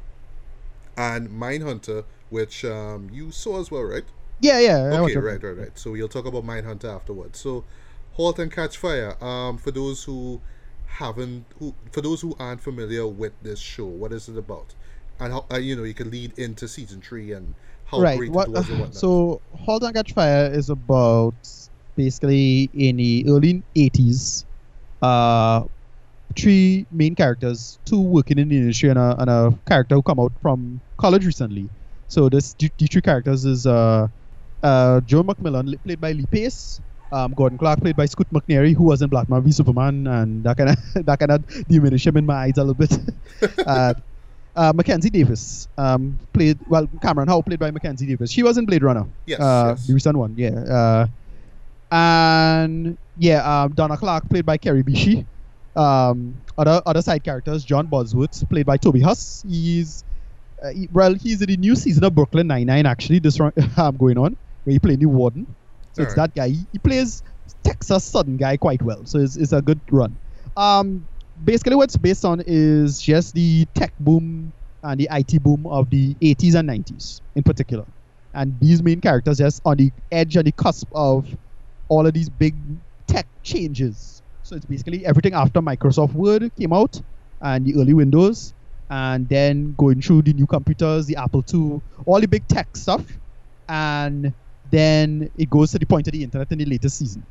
and *Mindhunter*, which um, you saw as well, right? yeah, yeah. Okay, right, right, right. So we'll talk about *Mindhunter* afterwards. So *Halt and Catch Fire*. Um, for those who haven't, who for those who aren't familiar with this show, what is it about? And how uh, you know you can lead into season three and how right. great What, it was and whatnot. so, Halt and Catch Fire is about basically in the early 80s, uh, three main characters, two working in the industry and a, and a character who come out from college recently. So this the three characters is uh, uh, Joe McMillan, played by Lee Pace, um, Gordon Clark, played by Scoot McNairy, who was in Black v Superman, and that kind of *laughs* that kind of diminished him in my eyes a little bit. *laughs* uh, uh, Mackenzie Davis, um, played well. Cameron Howe, played by Mackenzie Davis. She was in Blade Runner, yes, uh, yes. the recent one, yeah. Uh, and yeah, um, Donna Clark, played by Kerry Bishé. Um, other other side characters, John Bosworth, played by Toby Huss. He's uh, he, well, he's in the new season of Brooklyn Nine Nine. Actually, this run *laughs* um, going on where he played the warden. It's Alright. that guy. He, he plays Texas Southern guy quite well. So it's, it's a good run. Um, basically, what's based on is just the tech boom and the IT boom of the 80s and 90s in particular. And these main characters just on the edge and the cusp of all of these big tech changes. So it's basically everything after Microsoft Word came out and the early Windows, and then going through the new computers, the Apple II, all the big tech stuff, and then it goes to the point of the internet in the latest season.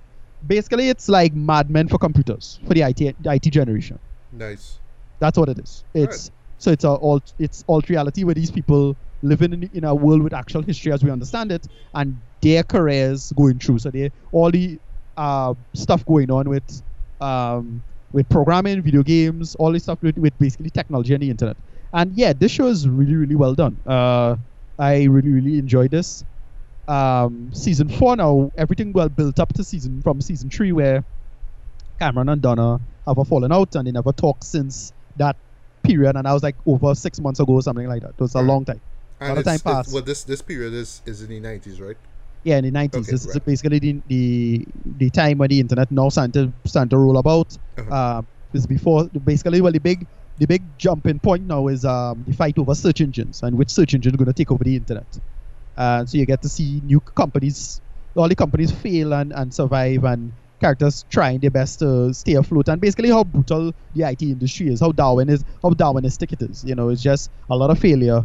basically it's like Mad Men for computers for the IT the IT generation. Nice. That's what it is. It's so it's a all it's alt reality where these people living in, in a world with actual history as we understand it, and their careers going through. So they all the uh, stuff going on with um, with programming, video games, all this stuff with, with basically technology and the internet. And yeah, this show is really really well done. Uh, I really really enjoyed this. Um, season four now, everything well built up to season from season three where Cameron and Donna have a fallen out and they never talked since that period. And I was like over six months ago or something like that. It was a Right. long time. And lot of time passed. well, this this period is is in the nineties, right? Yeah, in the nineties. Okay, this is basically the, the the time when the internet now started to, started to roll about. Uh-huh. Uh, this is before basically well the big the big jumping point now is um, the fight over search engines and which search engine is going to take over the internet. Uh, so you get to see new companies, all the companies fail and, and survive, and characters trying their best to stay afloat. And basically how brutal the IT industry is, how Darwin is, how Darwinistic it is. You know, it's just a lot of failure,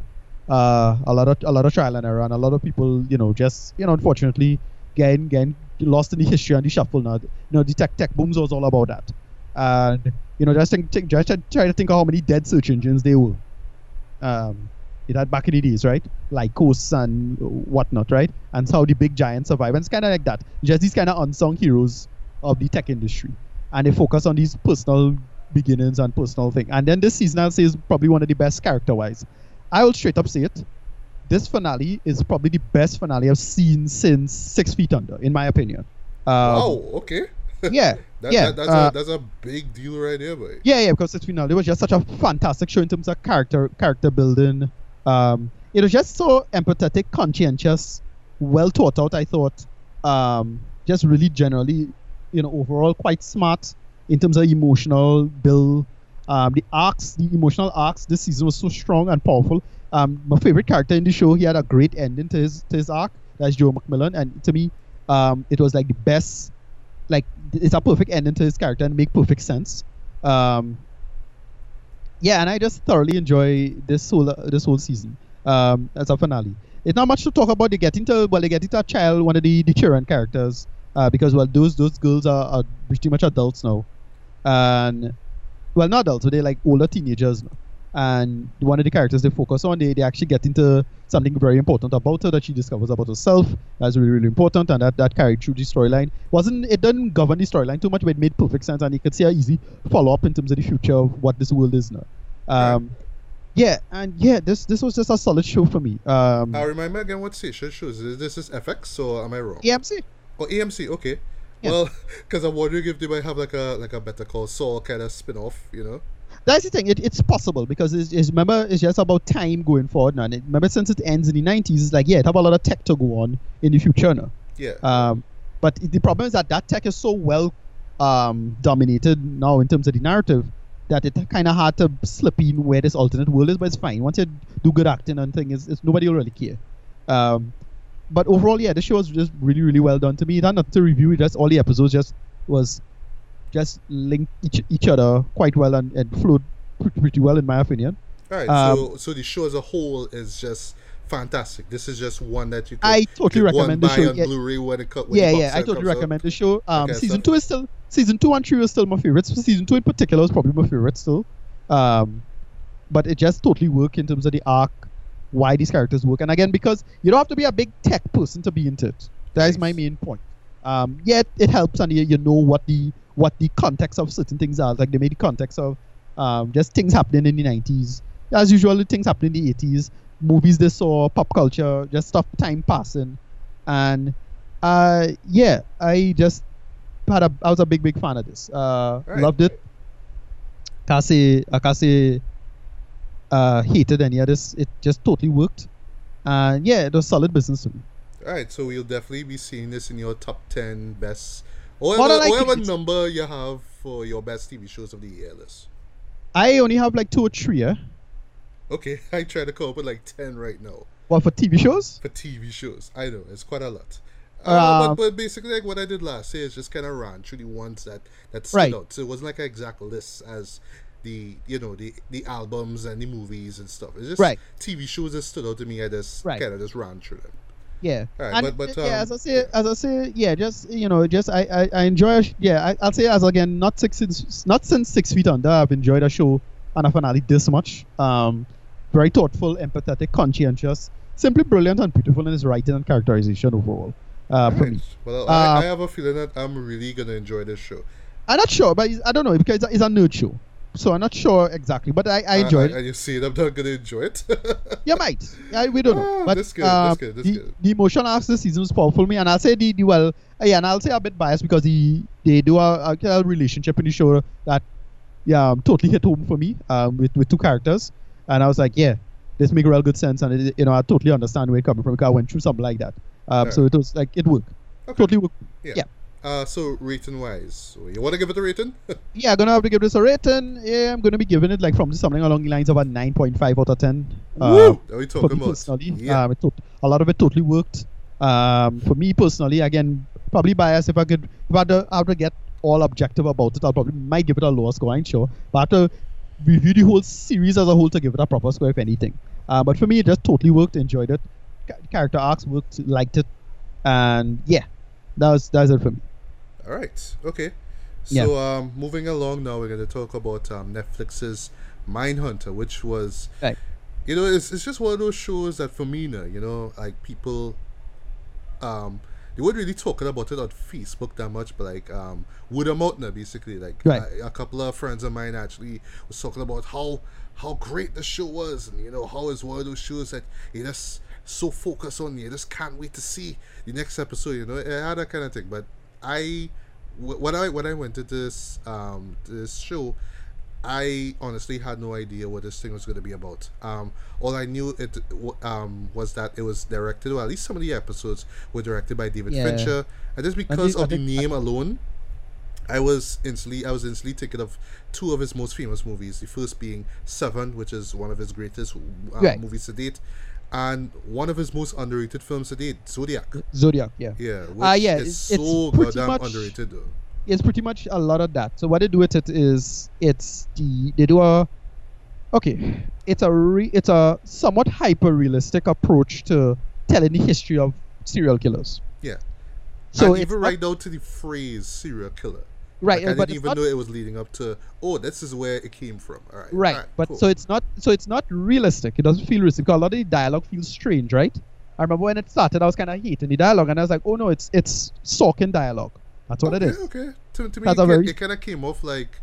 uh, a lot of a lot of trial and error, and a lot of people, you know, just you know, unfortunately, getting getting lost in the history and the shuffle now. You know, the tech tech booms was all about that. And you know, just think, think just try to think of how many dead search engines they were. Um, it had back in the days, right? Lycos and whatnot, right? And how the big giants survive. And it's kind of like that. Just these kind of unsung heroes of the tech industry. And they focus on these personal beginnings and personal thing. And then this season, I'll say, is probably one of the best character wise. I will straight up say it. This finale is probably the best finale I've seen since Six Feet Under, in my opinion. Um, oh, okay. *laughs* Yeah. *laughs* That, yeah. that, that's uh, a that's a big deal right there, boy. yeah, yeah, because it's finale was just such a fantastic show in terms of character character building. Um, it was just so empathetic, conscientious, well thought out. I thought, um, just really generally, you know, overall quite smart in terms of emotional build. Um, the arcs, the emotional arcs this season was so strong and powerful. Um, my favorite character in the show, he had a great ending to his to his arc. That's Joe McMillan, and to me, um, it was like the best like it's a perfect ending to his character and make perfect sense. Um, yeah, and I just thoroughly enjoy this whole uh, this whole season um, as a finale. It's not much to talk about. They get into well, they get into a child, one of the the children characters, uh, because well, those those girls are, are pretty much adults now, and well, not adults, but they're like older teenagers now. And one of the characters they focus on, they, they actually get into something very important about her that she discovers about herself. That's really, really important, and that, that carried through the storyline. Wasn't it didn't govern the storyline too much, but it made perfect sense, and you could see a easy follow up in terms of the future of what this world is now. Um, yeah, and yeah, this this was just a solid show for me. Um, Uh, remind me again what station shows is this is FX or am I wrong? EMC. Oh, AMC. Okay. Well, *laughs* because I'm wondering if they might have like a like a Better Call Saul kind of spin off, you know? That's the thing. It, it's possible because it's, it's remember it's just about time going forward now. And it, remember since it ends in the nineties, it's like yeah, it have a lot of tech to go on in the future now. Yeah. Um, but the problem is that that tech is so well um, dominated now in terms of the narrative that it kind of hard to slip in where this alternate world is. But it's fine once you do good acting and thing, is it's, nobody will really care. Um, but overall, yeah, the show was just really, really well done to me. Not nothing to review. It just all the episodes just was just link each each other quite well and, and flowed pretty, pretty well in my opinion. All right. um, so so the show as a whole is just fantastic. This is just one that you could, I totally recommend the show. on Yeah, Blu-ray when it when yeah, yeah, I totally recommend the show. Um, Okay, season so- two is still season two and three is still my favorites. Season two in particular is probably my favorite still. Um, but it just totally work in terms of the arc, why these characters work, and again because you don't have to be a big tech person to be into it. That is my main point. Um, yeah, it, it helps and you, you know what the what the context of certain things are. Like they made the context of um, just things happening in the nineties. As usual, things happening in the eighties. Movies they saw, pop culture, just stuff, time passing, and uh, yeah, I just had a I was a big big fan of this. Uh, Right. loved it. Can't say I can't say uh, hated any of this. It just totally worked. And yeah, it was solid business to me. All right, so we'll definitely be seeing this in your top ten best, More or than whatever, likely, whatever number you have for your best TV shows of the year list. I only have like two or three. Eh? Okay, *laughs* I try to come up with like ten right now What for TV shows? for TV shows. I know it's quite a lot. Uh, Um, but, but basically, like what I did last year is just kind of ran through the ones that that stood Right. out. So it wasn't like an exact list as the you know the the albums and the movies and stuff. It's just Right. TV shows that stood out to me. I just Right. kind of just ran through them. Yeah. Alright, And, but- but, yeah, um, as I say, as I say, yeah, just you know, just I I, I enjoy. Yeah, I, I'll say as again, not six since not since Six Feet Under, I've enjoyed a show and a finale this much. Um, very thoughtful, empathetic, conscientious, simply brilliant and beautiful in his writing and characterization overall. Uh, for Right. me, Well, Uh, I, I have a feeling that I'm really gonna enjoy this show. I'm not sure, but I don't know because it's a, it's a nerd show, so I'm not sure exactly. But I, I enjoyed Uh, it. and you see it, I'm not gonna enjoy it. *laughs* You might. I, we don't know. Ah, but that's good, um, good, the, good. the emotional arcs this season was powerful for me, and I'll say the, the well, uh, yeah, and I'll say a bit biased because the they do a, a of relationship in the show that yeah um, totally hit home for me um, with with two characters, and I was like, yeah, this make real good sense, and it, you know I totally understand where it coming from because I went through something like that. Um, Yeah. So it was like it worked, Okay. totally worked. Yeah. yeah. Uh, so rating wise, so you want to give it a rating? *laughs* Yeah, I'm gonna have to give this a rating. Yeah, I'm gonna be giving it like from something along the lines of a 9.5 out of 10. Uh, Woo! Are we talking about? personally. Yeah. Um, tot- a lot of it totally worked. Um, for me personally, again, probably biased. If I could, if I had to, I had to get all objective about it, I'll probably might give it a lower score. I'm sure, but I have to review the whole series as a whole to give it a proper score, if anything. Uh, but for me, it just totally worked. Enjoyed it. Character arcs worked. Liked it, and yeah, that was that's it for me. All right. Okay. Yeah. So um, moving along now, we're going to talk about um, Netflix's Mindhunter, which was, Right. you know, it's, it's just one of those shows that for me now, you know, like people, um, they weren't really talking about it on Facebook that much, but like um, word of mouth now, basically, like Right. a couple of friends of mine actually was talking about how how great the show was, and you know how it's one of those shows that you just so focused on, you just can't wait to see the next episode. You know, it had that kind of thing. But I, when I when I went to this um this show, I honestly had no idea what this thing was going to be about. Um, all I knew it um, was that it was directed, or at least some of the episodes were directed by David Yeah. Fincher. And just because think- of the think- name alone, I was instantly I was instantly thinking of two of his most famous movies. The first being Seven, which is one of his greatest uh, Right. movies to date, and one of his most underrated films to date, Zodiac. Zodiac, yeah. Yeah, which Uh, yeah, is it's- so goddamn much- underrated though. it's pretty much a lot of that. So what they do with it is it's the they do a okay, it's a re, it's a somewhat hyper realistic approach to telling the history of serial killers. Yeah. So and even right down to the phrase serial killer. Right, Like, I didn't even not- know it was leading up to. Oh, this is where it came from. All right. Right, all right, but cool. so it's not so it's not realistic. It doesn't feel realistic. Because a lot of the dialogue feels strange, right? I remember when it started, I was kind of hating the dialogue, and I was like, "Oh no, it's it's Sorkin dialogue. That's what okay, it is." Okay. To, to me, That's it, very- it kind of came off like,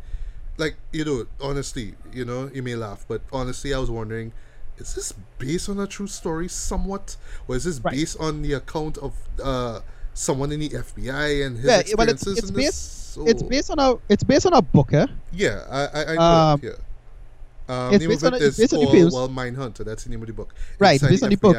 like you know, honestly, you know, you may laugh, but honestly, I was wondering, is this based on a true story, somewhat, or is this Right. based on the account of uh someone in the FBI and his Yeah, well, it's- experiences it's in this? It's So- based on a it's based on a book, eh? Yeah, I I, I know Um, yeah. Um, it's name based of on it it's is based on the called films. Well Mindhunter. That's the name of the book. Right, Inside based on the book.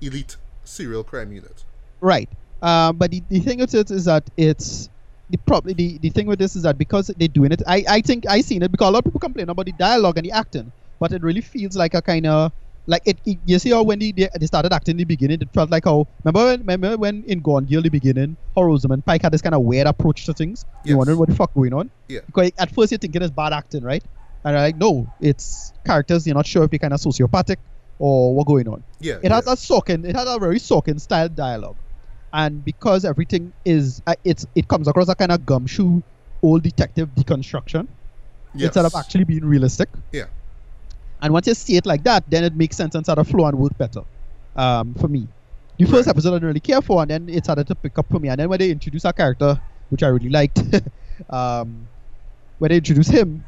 Elite serial crime unit. Right. Um, but the, the thing with it is that it's the probably the, the thing with this is that because they're doing it, I, I think I seen it because a lot of people complain about the dialogue and the acting, but it really feels like a kind of like it, it. You see how when they, they started acting in the beginning, it felt like how remember when, remember when in Gone Girl the beginning, how Rosamund Pike had this kind of weird approach to things. You Yes. wondering what the fuck going on? Yeah. Because at first you're thinking it's bad acting, right? And like, no, it's characters. You're not sure if they're kind of sociopathic or what going on. Yeah. It has yeah. a Sorkin. It has a very Sorkin style dialogue, and because everything is, uh, it's it comes across a kind of gumshoe old detective deconstruction instead of actually being realistic. Yeah. And once you see it like that, then it makes sense and sort of flow and work better. Um, for me, the first Right. episode I didn't really care for, and then it started to pick up for me. And then when they introduce a character, which I really liked, *laughs* um, when they introduce him,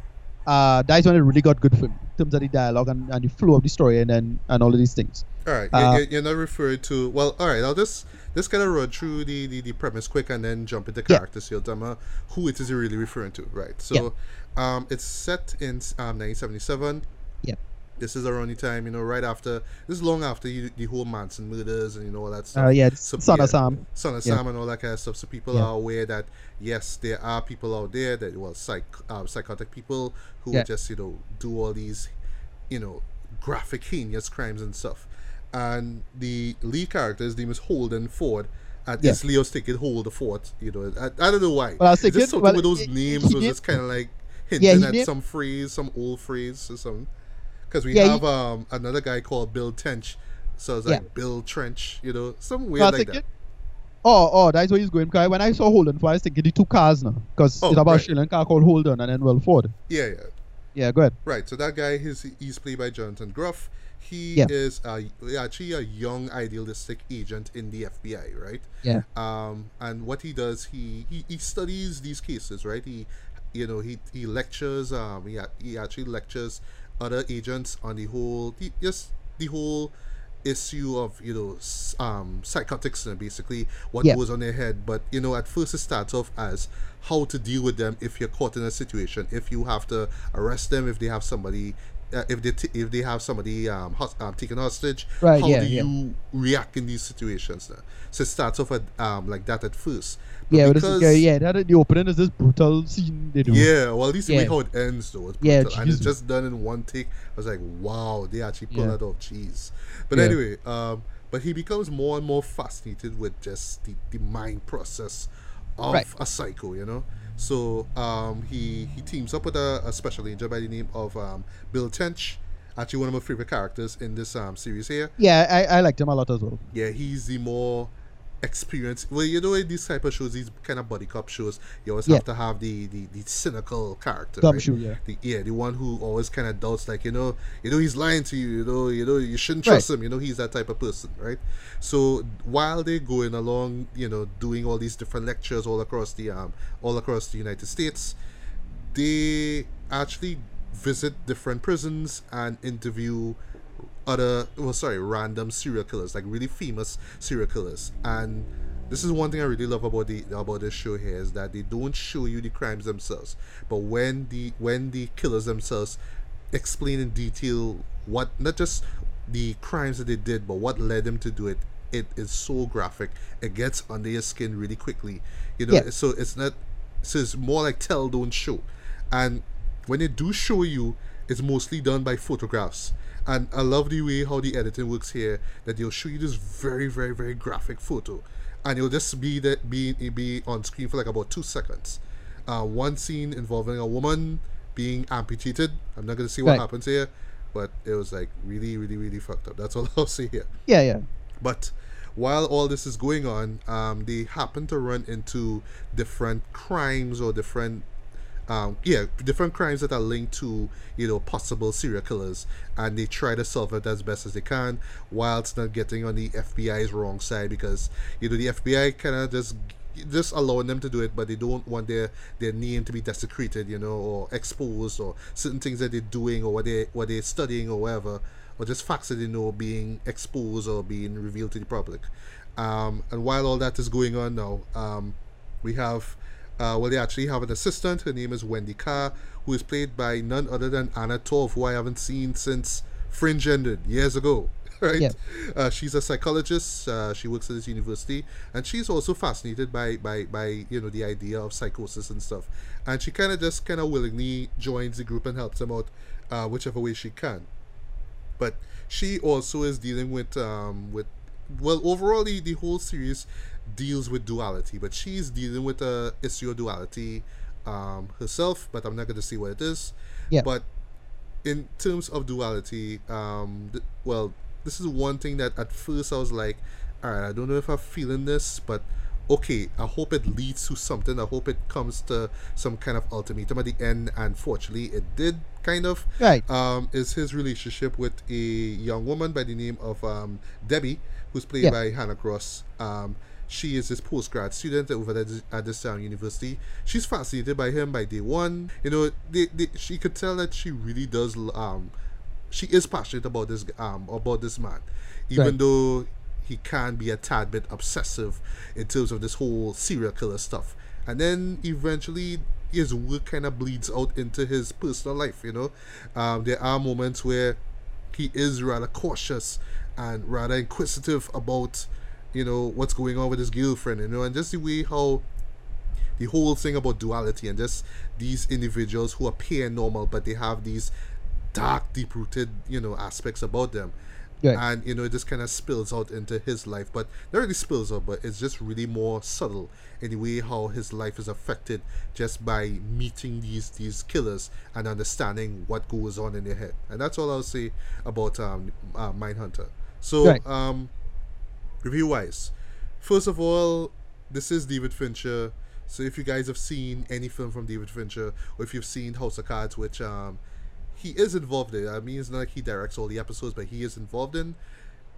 uh, that's when it really got good for me in terms of the dialogue and, and the flow of the story and then and all of these things. All right, Uh, you're, you're- not referring to. Well, all right. I'll just just kind of run through the, the, the premise quick and then jump into Yeah. characters. So you'll tell who it is you're really referring to, right? So, um, it's set in um 1977. Yeah. This is around the time, you know, right after. This is long after you, the whole Manson murders and you know all that stuff. Uh, yeah, So, Son yeah, of Sam. Son of Yeah. Sam and all that kind of stuff. So people Yeah. are aware that yes, there are people out there that well, psych, uh, psychotic people who Yeah. just you know do all these, you know, graphic, heinous crimes and stuff. And the lead character, his name is Holden Ford. And Yeah. it's Leo sticking hold the fort. You know, I, I don't know why. Well, I was just thinking- something well, with those he- names was just kind of like hinting he at named- some phrase, some old phrase or something. Because we Yeah, have um another guy called Bill Tench, So it's Yeah. like Bill Trench, you know, some weird like that. it- Oh, oh, that's where he's going. Because when I saw Holden Ford, I was thinking the two cars now. Because Oh, it's about right. a Sri Lanka called Holden and then Will Ford. Yeah, yeah. Yeah, go ahead. Right. So that guy, he's he's played by Jonathan Groff. He Yeah. is uh, actually a young idealistic agent in the FBI, right? Yeah. Um, and what he does, he, he he studies these cases, right? He, you know, he he lectures. Um, he, he actually lectures other agents on the whole, the, just the whole issue of you know um psychotics and basically what Yeah. goes on their head but you know at first it starts off as how to deal with them if you're caught in a situation if you have to arrest them if they have somebody uh, if they t- if they have somebody um, um taken hostage Right, how yeah, do yeah. you react in these situations now? so it starts off at um like that at first But Yeah, because-. Yeah, that, the opening is this brutal scene they do. yeah, well, at least the way how it ends though, it's Yeah, and it's just done in one take. I was like, wow, they actually pull Yeah. that off. Jeez. But Yeah. anyway, um, but he becomes more and more fascinated with just the, the mind process of Right. a psycho, you know. So um, he he teams up with a, a special agent by the name of um, Bill Tench. Actually, one of my favorite characters in this um, series here. Yeah, I, I liked him a lot as well. Yeah, he's the more experienced. Well, you know, in these type of shows, these kind of buddy cop shows, you always Yeah. have to have the the, the cynical character. Dumb right? shoe, yeah. The, yeah, the one who always kind of doubts, like you know, you know, he's lying to you. You know, you know, you shouldn't trust him. You know, he's that type of person, right? So while they're going along, you know, doing all these different lectures all across the um all across the United States, they actually visit different prisons and interview other well sorry random serial killers like really famous serial killers. And this is one thing i really love about the about this show here is that they don't show you the crimes themselves but when the when the killers themselves explain in detail what not just the crimes that they did but what led them to do it it is so graphic. It gets under your skin really quickly you know? Yeah. so it's not so it's more like tell don't show. And when they do show you it's mostly done by photographs and i love the way how the editing works here that they'll show you this very very very graphic photo. And it'll just be that be be on screen for like about two seconds. Uh, one scene involving a woman being amputated. I'm not going to see what Right. happens here but it was like really really really fucked up. That's all *laughs* i'll say here. Yeah, yeah. but while all this is going on, um, they happen to run into different crimes or different, um, yeah, different crimes that are linked to you know possible serial killers, and they try to solve it as best as they can, whilst not getting on the FBI's wrong side because you know the FBI kind of just just allowing them to do it, but they don't want their their name to be desecrated, you know, or exposed, or certain things that they're doing, or what they what they're studying, or whatever, or just facts that they know being exposed or being revealed to the public. Um, and while all that is going on now, um, we have uh, well, they actually have an assistant. Her name is Wendy Carr, who is played by none other than Anna Torv, who I haven't seen since Fringe ended years ago. *laughs* Right? Yeah. Uh, she's a psychologist. Uh, she works at this university, and she's also fascinated by by by you know the idea of psychosis and stuff. And she kind of just kind of willingly joins the group and helps them out, uh, whichever way she can. But she also is dealing with um with well overall the, the whole series deals with duality, but she's dealing with a issue of duality um herself. But I'm not going to see what it is. Yeah. But in terms of duality, um, th- well, this is one thing that at first I was like, all right, I don't know if I'm feeling this, but okay, I hope it leads to something. I hope it comes to some kind of ultimatum at the end. And fortunately, it did kind of. Right. Um, is his relationship with a young woman by the name of um, Debbie, who's played Yeah. by Hannah Gross. Um, she is his postgrad student over at this um, university. She's fascinated by him by day one. You know, they, they, she could tell that she really does. Um, she is passionate about this um about this man, even Right. though he can be a tad bit obsessive in terms of this whole serial killer stuff. And then eventually his work kind of bleeds out into his personal life. You know, um, there are moments where he is rather cautious and rather inquisitive about you know what's going on with his girlfriend you know and just the way how the whole thing about duality and just these individuals who appear normal but they have these dark deep rooted you know aspects about them. And you know it just kind of spills out into his life but not really spills out but it's just really more subtle in the way how his life is affected just by meeting these these killers and understanding what goes on in their head. And that's all i'll say about um uh, mindhunter. So, Right. um, review wise, first of all, this is David Fincher. So if you guys have seen any film from David Fincher, or if you've seen House of Cards, which um, he is involved in, I mean, it's not like he directs all the episodes, but he is involved in.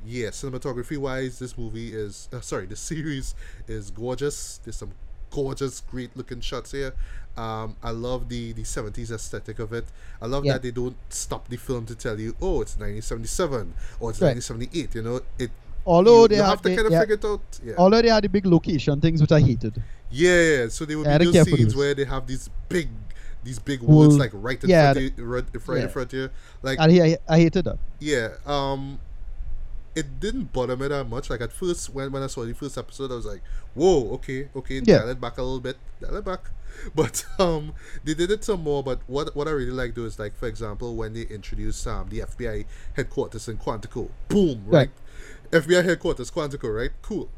Yeah, cinematography wise, this movie is uh, sorry, the *laughs* series is gorgeous. There's some gorgeous, great looking shots here. Um, I love the the 70s aesthetic of it. I love Yeah. that they don't stop the film to tell you, oh, it's 1977 or it's Right. 1978. You know, it. Although you, they you have have to they- kind of figure it out. Yeah. Although they had the big location things which I hated. Yeah, yeah. So they would Yeah, be those scenes where they have these big, these big Well, like right in yeah, front of you, right, right in front of you. Like And I, I hated that. yeah, um, it didn't bother me that much. Like at first, when when I saw the first episode, I was like, "Whoa, okay, okay, Yeah. dial it back a little bit, dial it back." *laughs* But um, they did it some more. But what what I really like though is like, for example, when they introduced um the FBI headquarters in Quantico, boom, right? Right. FBI headquarters, Quantico, right? Cool.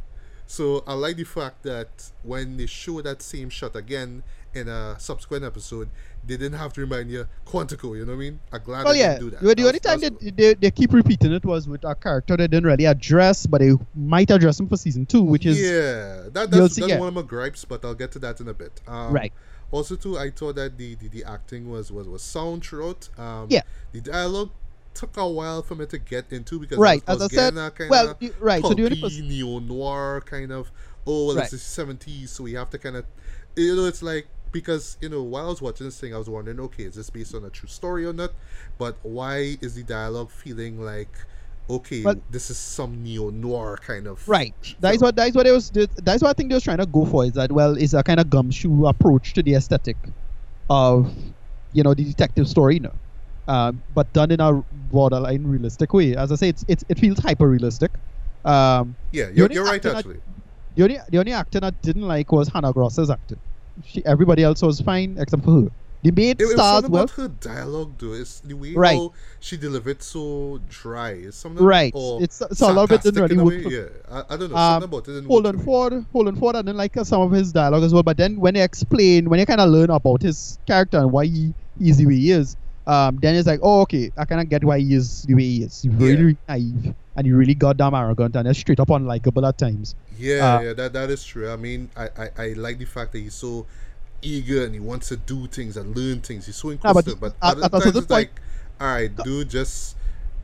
So I like the fact that when they show that same shot again in a subsequent episode, they didn't have to remind you Quantico. You know what I mean? I'm glad Well, they yeah. didn't do that. The, the That only time they, they they keep repeating it was with a character they didn't really address, but they might address him for season two, which is yeah, that, that's, see, that's yeah. one of my gripes, but I'll get to that in a bit. Um, Right. Also, too, I thought that the, the, the acting was, was, was sound throughout. Um, Yeah. The dialogue took a while for me to get into because Right, as I said, kind well, of the- right, so the pers- neo noir kind of. Oh, well, Right. it's the 70s, so we have to kind of, you know, it's like because you know while I was watching this thing, I was wondering, okay, is this based on a true story or not? But why is the dialogue feeling like? Okay, Well- this is some neo noir kind of Right. That is what that is what it was. That is what I think they was trying to go for. Is that well, it's a kind of gumshoe approach to the aesthetic of, you know, the detective story, you know, um, but done in a borderline realistic way. As I say, it's, it's it feels hyper realistic. Um, Yeah, you're, you're right acting I- actually. the only the only actor I didn't like was Hannah Gross's acting. She, everybody else was fine except for her. The maid It, it was well. about her dialogue, though. It's the way Right. she delivered so dry. It's something Right. It's so a lot of it didn't really work. way. Yeah, I, I don't know. Um, something about it didn't Hold on for. Ford, Holden Ford, I didn't like some of his dialogue as well. But then when they explain, when you kind of learn about his character and why he is the way he is, um, then it's like, oh, okay, I kind of get why he is the way he is. He's really, Yeah. really naive and he really goddamn arrogant and he's straight up unlikable at times. Yeah, uh, yeah, that that is true. I mean, I, I, I like the fact that he's so eager and he wants to do things and learn things. He's so Ah, but inquisitive, but, at- at times it's point- like, all right, dude, just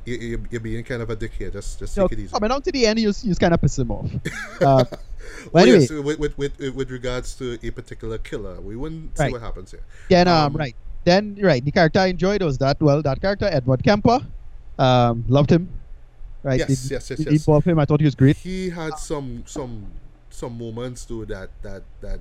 you, you're being kind of a dickhead. Just just You know, take it easy. coming down to the end, you just, you just kind of piss him off. *laughs* Uh, Well, anyway, yes, with, with, with, with regards to a particular killer, we wouldn't see what happens here. Then um, Um, right. Then right, the character I enjoyed was that well, that character Edward Kemper. Um, loved him. Right. Yes, the, yes, yes, the yes. him, I thought he was great. he had some some some moments though that that that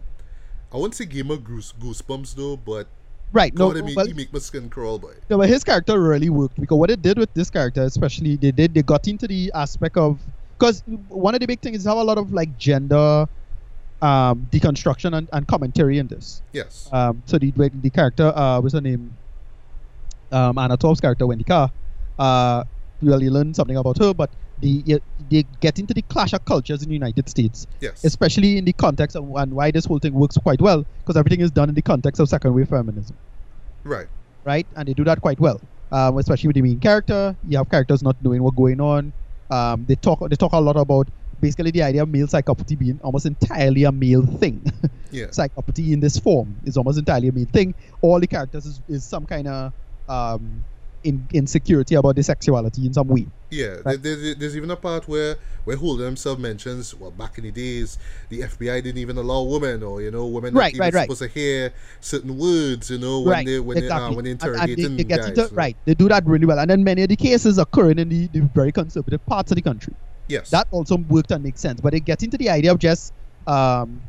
I wouldn't say gave me goose goosebumps though, but Right. No, he, make, well, he make my skin crawl, boy. no, but his character really worked because what it did with this character, especially they did they got into the aspect of because one of the big things is how a lot of like gender um deconstruction and, and commentary in this. Yes. Um, so the the character, uh, what's her name? Um, Anna Torv's character, Wendy Carr. Uh, you learn something about her, but the they get into the clash of cultures in the United States, yes. especially in the context of and why this whole thing works quite well because everything is done in the context of second wave feminism, right. right? And they do that quite well, um, especially with the main character. You have characters not knowing what's going on. Um, they talk they talk a lot about basically the idea of male psychopathy being almost entirely a male thing. Yeah. *laughs* psychopathy in this form is almost entirely a male thing. All the characters is, is some kind of um, in, insecurity about their sexuality in some way. Yeah, Right. there, there- there's even a part where where Holden himself mentions, well, back in the days, the FBI didn't even allow women, or you know, women Right, not even right, right. supposed to hear certain words, you know, when right, they when exactly. they uh, when they And- and interrogating they, they guys. into, know. right, they do that really well. And then many of the cases occurring in the, the very conservative parts of the country. Yes. That also worked and makes sense. But it gets into the idea of just um,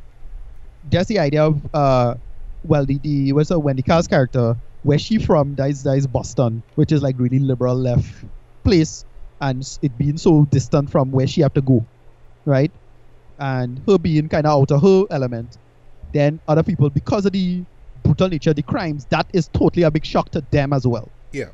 just the idea of uh, well, the the what's her Wendy Carr's character, where she from? That is that is Boston, which is like really liberal left place, and it being so distant from where she have to go, right? And her being kind of out of her element, then other people because of the brutal nature of the crimes, that is totally a big shock to them as well yeah.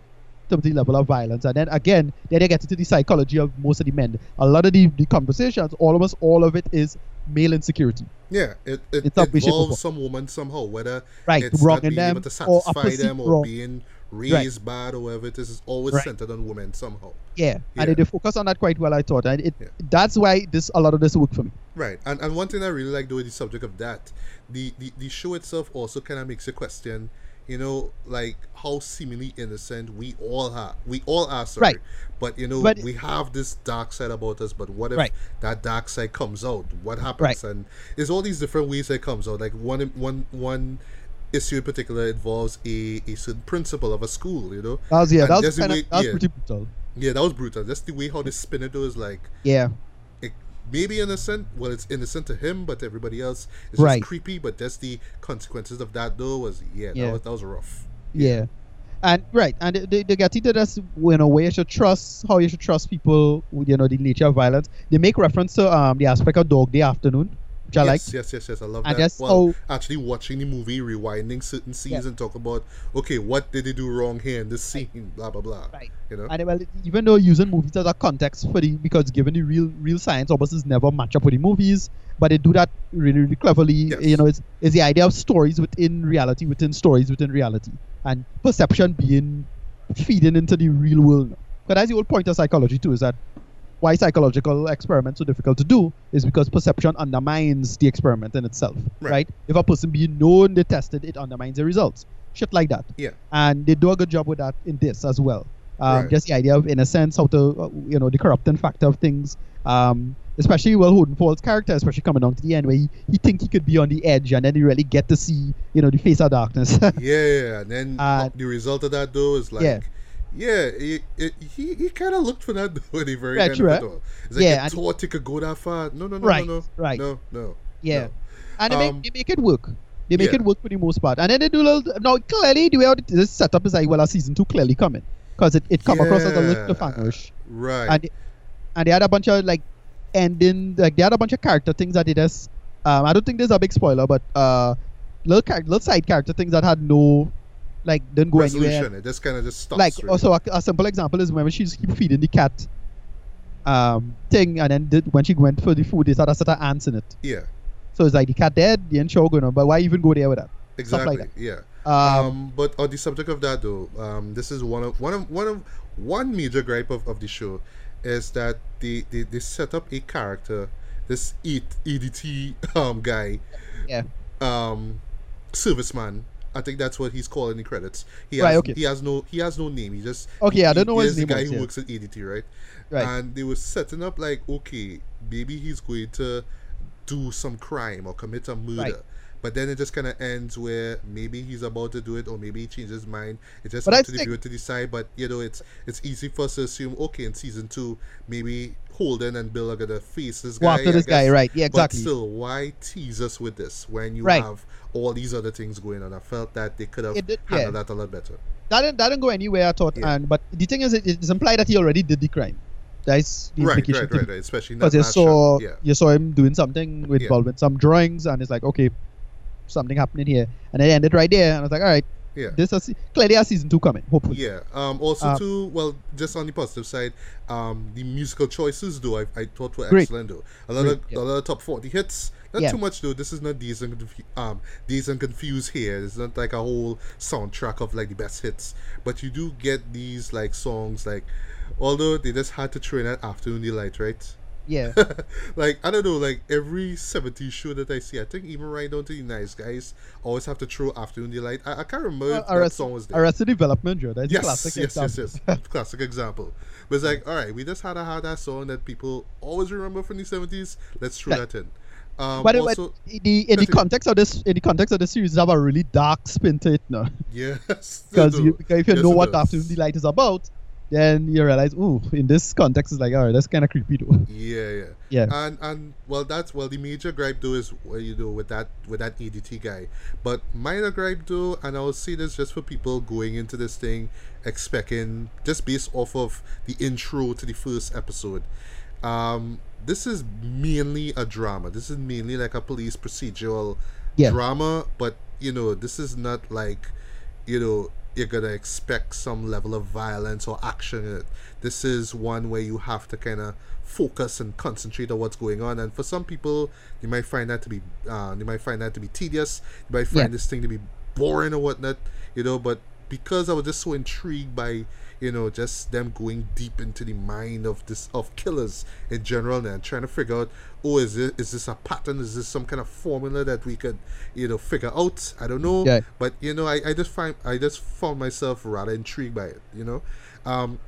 To the level of violence. And then again, then they get into the psychology of most of the men. A lot of the, the conversations, almost all of it is male insecurity. Yeah, it, it It's up, involves some woman somehow, whether Right, it's wrong not being them able to or a satisfy perceived them or wrong. being raised bad or whatever it is, is always Right. centered on women somehow. Yeah, Yeah. and they, they focus on that quite well. I thought, and it Yeah. that's why this a lot of this worked for me. Right, and and one thing I really like with the subject of that, the the, the show itself also kind of makes you question, you know, like how seemingly innocent we all are. We all are, sorry, Right. but you know, But- we have this dark side about us. But what if Right. that dark side comes out? What happens? Right. And there's all these different ways it comes out. Like one one one issue in particular involves a, a certain principal of a school. You know, That was yeah, And that was kind way- of that was yeah. pretty brutal. yeah, that was brutal. Just the way how they spin it though is like Yeah, it may be innocent. Well, it's innocent to him, but to everybody else, it's Right. just creepy. But just the consequences of that, though, was yeah, Yeah. That, was, that was rough. yeah, and right, and they, they get into this in a way you should trust how you should trust people. with, You know the nature of violence. They make reference to um the aspect of Dog Day Afternoon, which I like. yes, yes, yes, yes. I love And that. Well, actually watching the movie, rewinding certain scenes, Yeah. and talk about okay, what did they do wrong here in this scene? Blah blah blah. Right. You know. And well, even though using movies as a context for the because given the real real science obviously never match up with the movies, but they do that really really cleverly. Yes. You know, it's it's the idea of stories within reality, within stories within reality, and perception being feeding into the real world. But that's the whole point of psychology too, is that why psychological experiments are difficult to do is because perception undermines the experiment in itself. Right. Right? If a person be known they tested, it undermines the results. Shit like that yeah. and they do a good job with that in this as well. Um, Right. Just the idea of innocence, how to, uh, you know, the corrupting factor of things. Um, especially Will Holdenfall's character, especially coming down to the end where he, he think he could be on the edge, and then you really get to see, you know, the face of darkness. yeah, *laughs* yeah. And then Uh, the result of that though is like. yeah. Yeah, he, he, he, he kind of looked for that though at the very Yeah, end true, of it all. It's like Yeah, and- thought it could go that far. No, no, no, Right, no, no, right. no, no. yeah, no. and they, Um, make, they make it work. They make yeah. it work for the most part, and then they do a little. Now, clearly, the way this setup is like, well, a season two clearly coming because it, it come across as a little Yeah, cliffhangerish. Right. and and they had a bunch of like ending like they had a bunch of character things that they just um I don't think there's a big spoiler but uh little little side character things that had no like don't go resolution. anywhere It just kind of just stops. like really. also a, a simple example is when she's keep feeding the cat um thing and then did, when she went for the food they started set of ants in it yeah, so it's like the cat dead the ain't sure going on but why even go there with that exactly. like Yeah. um, Um, but on the subject of that though, um, this is one of one of one of one major gripe of, of the show is that they, they, they set up a character, this E- ADT *laughs* um guy, yeah um, serviceman. I think that's what he's calling the credits. He Right, has okay. he has no he has no name. He just Okay, I don't know he, his the guy was, who yeah. works at ADT, right? right And they were setting up like, okay, maybe he's going to do some crime or commit a murder. Right. But then it just kind of ends where maybe he's about to do it, or maybe he changes his mind. It's just But up I to the viewer to decide. But you know, it's it's easy for us to assume, okay, in season two, maybe Holden and Bill are gonna face this guy. after this guy right yeah exactly But still, why tease us with this when you Right. have all these other things going on? I felt that they could have did- handled yeah. that a lot better. that didn't, that didn't go anywhere I thought Yeah. and but the thing is it, it's implied that he already did the crime that's the Right, implication right, right, right. Especially because you saw. Yeah. you saw him doing something with Yeah. with some drawings and it's like okay something happening here and it ended right there and I was like all right Yeah. this is clearly a season two coming hopefully Yeah. Um. Also, Uh, too. Well, just on the positive side, um, the musical choices though I, I thought were Great. excellent though. A lot Great, of yeah. a lot of top forty hits. Not Yeah. too much though. This is not Dazed and um Dazed and Confused here. It's not like a whole soundtrack of like the best hits. But you do get these like songs like, although they just had to train at Afternoon Delight, right? Yeah *laughs* like I don't know, like every 70s show that I see, I think even right down to the nice guys always have to throw Afternoon Delight. I, I can't remember if that Arrested, song was there. Arrested Development Joe that's a Yes, classic yes, yes, example. yes. Classic example. But it's like, all right, we just had a have that song that people always remember from the seventies. Let's throw Right. that in. Um, but, also, the in the context of this in the context of the series have a really dark spin to it now yes, *laughs* because it you, does. because if you Yes, know what does. Afternoon Delight is about then you realize ooh in this context it's like all right that's kind of creepy though Yeah, yeah, *laughs* Yeah. And and well, that's well, the major gripe though is what you do with that with that ADT guy. But minor gripe though, and I'll see this just for people going into this thing expecting just based off of the intro to the first episode. Um, this is mainly a drama. This is mainly like a police procedural Yeah. drama, but you know, this is not like you know you're gonna expect some level of violence or action in it. This is one where you have to kind of focus and concentrate on what's going on. And for some people, you might find that to be uh, you might find that to be tedious. You might find Yeah. this thing to be boring or whatnot. You know, but because I was just so intrigued by you know just them going deep into the mind of this of killers in general and trying to figure out oh is it is this a pattern is this some kind of formula that we could you know figure out I don't know Yeah. but you know I, I just find I just found myself rather intrigued by it you know um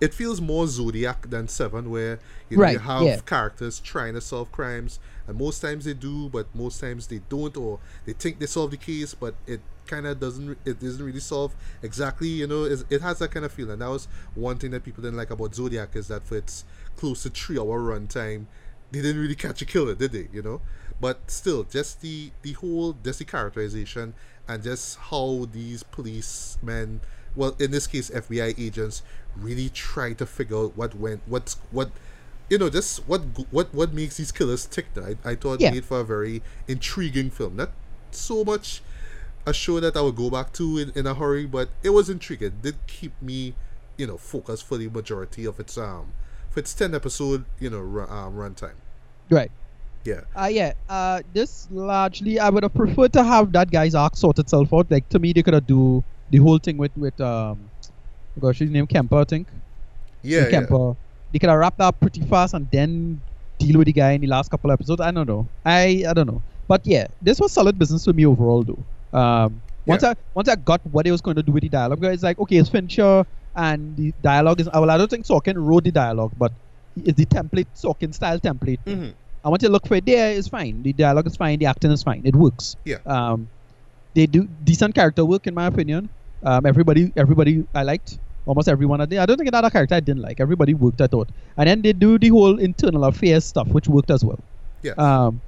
it feels more Zodiac than Seven, where you know you have yeah. characters trying to solve crimes, and most times they do, but most times they don't, or they think they solve the case, but it kind of doesn't. It doesn't really solve exactly. You know, it has that kind of feeling. That was one thing that people didn't like about Zodiac is that for its close to three-hour runtime, they didn't really catch a killer, did they? You know, but still, just the the whole just the characterization and just how these policemen, well, in this case, FBI agents, really try to figure out what went, what's what, you know, just what what what makes these killers tick. I I thought Yeah. made for a very intriguing film. Not so much a show that I would go back to in, in a hurry, but it was intriguing. It did keep me, you know, focused for the majority of its um, for its ten episode, you know, ru- um, runtime. Right. Yeah. Uh, yeah. Uh, this largely, I would have preferred to have that guy's arc sort itself out. Like to me, they could have do the whole thing with with um, gosh, his name Kemper, I think. Yeah, yeah. Kemper. They could have wrapped that up pretty fast and then deal with the guy in the last couple of episodes. I don't know. I I don't know. But yeah, this was solid business for me overall, though. Um, once Yeah. I once I got what they was going to do with the dialogue, it's like okay, it's Fincher and the dialogue is well. I don't think Sorkin wrote the dialogue, but it's the template Sorkin style template. Mhm. I want you to look for it there. It's fine. The dialogue is fine. The acting is fine. It works. Yeah. Um, they do decent character work in my opinion. Um, everybody, everybody I liked. Almost everyone I did. I don't think another character I didn't like. Everybody worked. I thought. And then they do the whole internal affairs stuff, which worked as well. Yeah. Um,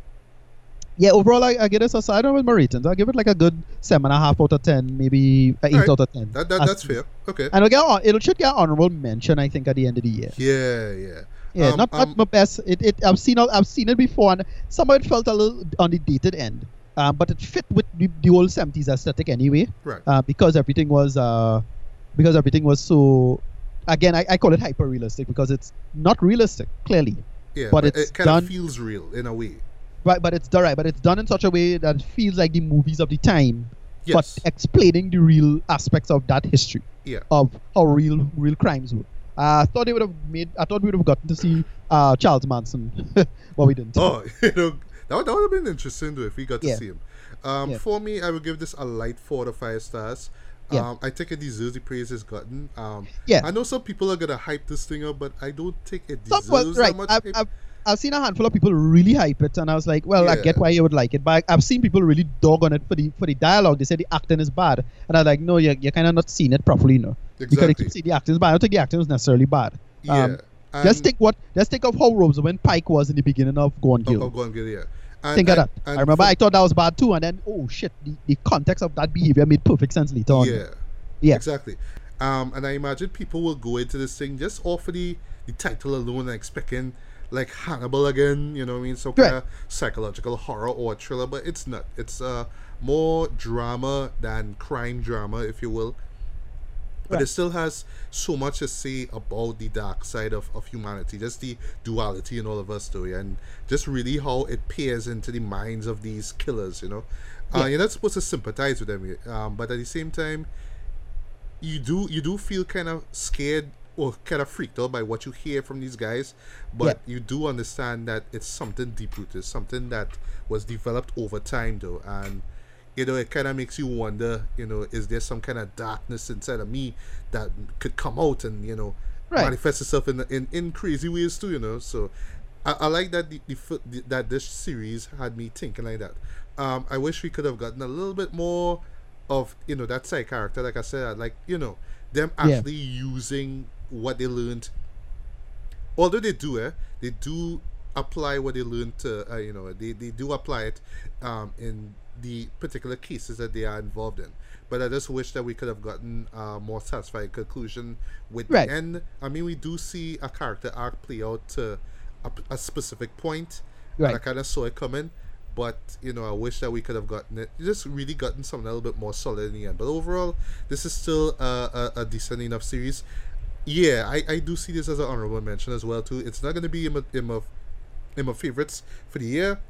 yeah. Overall, I, I give this a side with my ratings. I give it like a good seven and a half out of ten, maybe eight Alright. out of ten. that, that that's fair. Okay. And it'll get hon- it should get an honorable mention, I think, at the end of the year. Yeah, yeah. Yeah, Um, not, not um, my best. It, it I've seen it- I've seen it before, and some of it felt a little on the dated end, um, but it fit with the, the old seventies aesthetic anyway, Right. uh, because everything was uh, because everything was so. Again, I, I call it hyper realistic because it's not realistic, clearly, Yeah, but but, it's it kind of feels real in a way. Right? But it's done right, but it's done in such a way that it feels like the movies of the time, Yes. but explaining the real aspects of that history yeah. of how real real crimes were. Uh, I thought they would have made. I thought we would have gotten to see uh, Charles Manson, *laughs* but we didn't. Oh, *laughs* you know, that would, that would have been interesting though if we got to Yeah. see him. Um, Yeah. For me, I would give this a light four to five stars. Yeah. Um, I think it deserves the praise it's gotten. Um, Yeah. I know some people are gonna hype this thing up, but I don't think it deserves well, that much I've, hype. I've, seen a handful of people really hype it, and I was like, well, I get why you would like it, but I've seen people really dog on it for the for the dialogue. They said the acting is bad, and I was like, no, you're, you're kind of not seeing it properly, you know. Because Exactly. keep saying the acting is bad. I don't think the acting is necessarily bad. yeah. Um, And- Let's think what let's think of how when Pike was in the beginning of Gone Girl. oh, go on, Gil, yeah. And, think of that. I remember I thought that was bad too, and then oh shit, the, the context of that behavior made perfect sense later on. Yeah. Yeah. Exactly. Um, and I imagine people will go into this thing just off of the, the title alone and expecting like Hannibal again, you know what I mean? Right. kind of psychological horror or thriller, but it's not. It's uh, more drama than crime drama, if you will. But it still has so much to say about the dark side of, of humanity, just the duality in all of us, though, yeah, and just really how it peers into the minds of these killers, you know. Uh, you're not supposed to sympathize with them, um, but at the same time, you do you do feel kind of scared or kind of freaked out by what you hear from these guys, but you do understand that it's something deep rooted, something that was developed over time, though, and you know it kind of makes you wonder, you know, is there some kind of darkness inside of me that could come out and you know Right. manifest itself in, in in crazy ways too, you know? So I, I like that the, the, the that this series had me thinking like that. Um, I wish we could have gotten a little bit more of you know that side character. Like I said, I like you know them Yeah. actually using what they learned. Although they do, eh, they do apply what they learned to, uh, you know, they, they do apply it um, in the particular cases that they are involved in. But I just wish that we could have gotten a more satisfying conclusion with Right. the end. I mean, we do see a character arc play out to a, a specific point, and I kind of saw it coming. But you know, I wish that we could have gotten it, just really gotten something a little bit more solid in the end. But overall, this is still a, a, a decent enough series. Yeah, I, I do see this as an honorable mention as well too. It's not going to be in my, in my in my favorites for the year,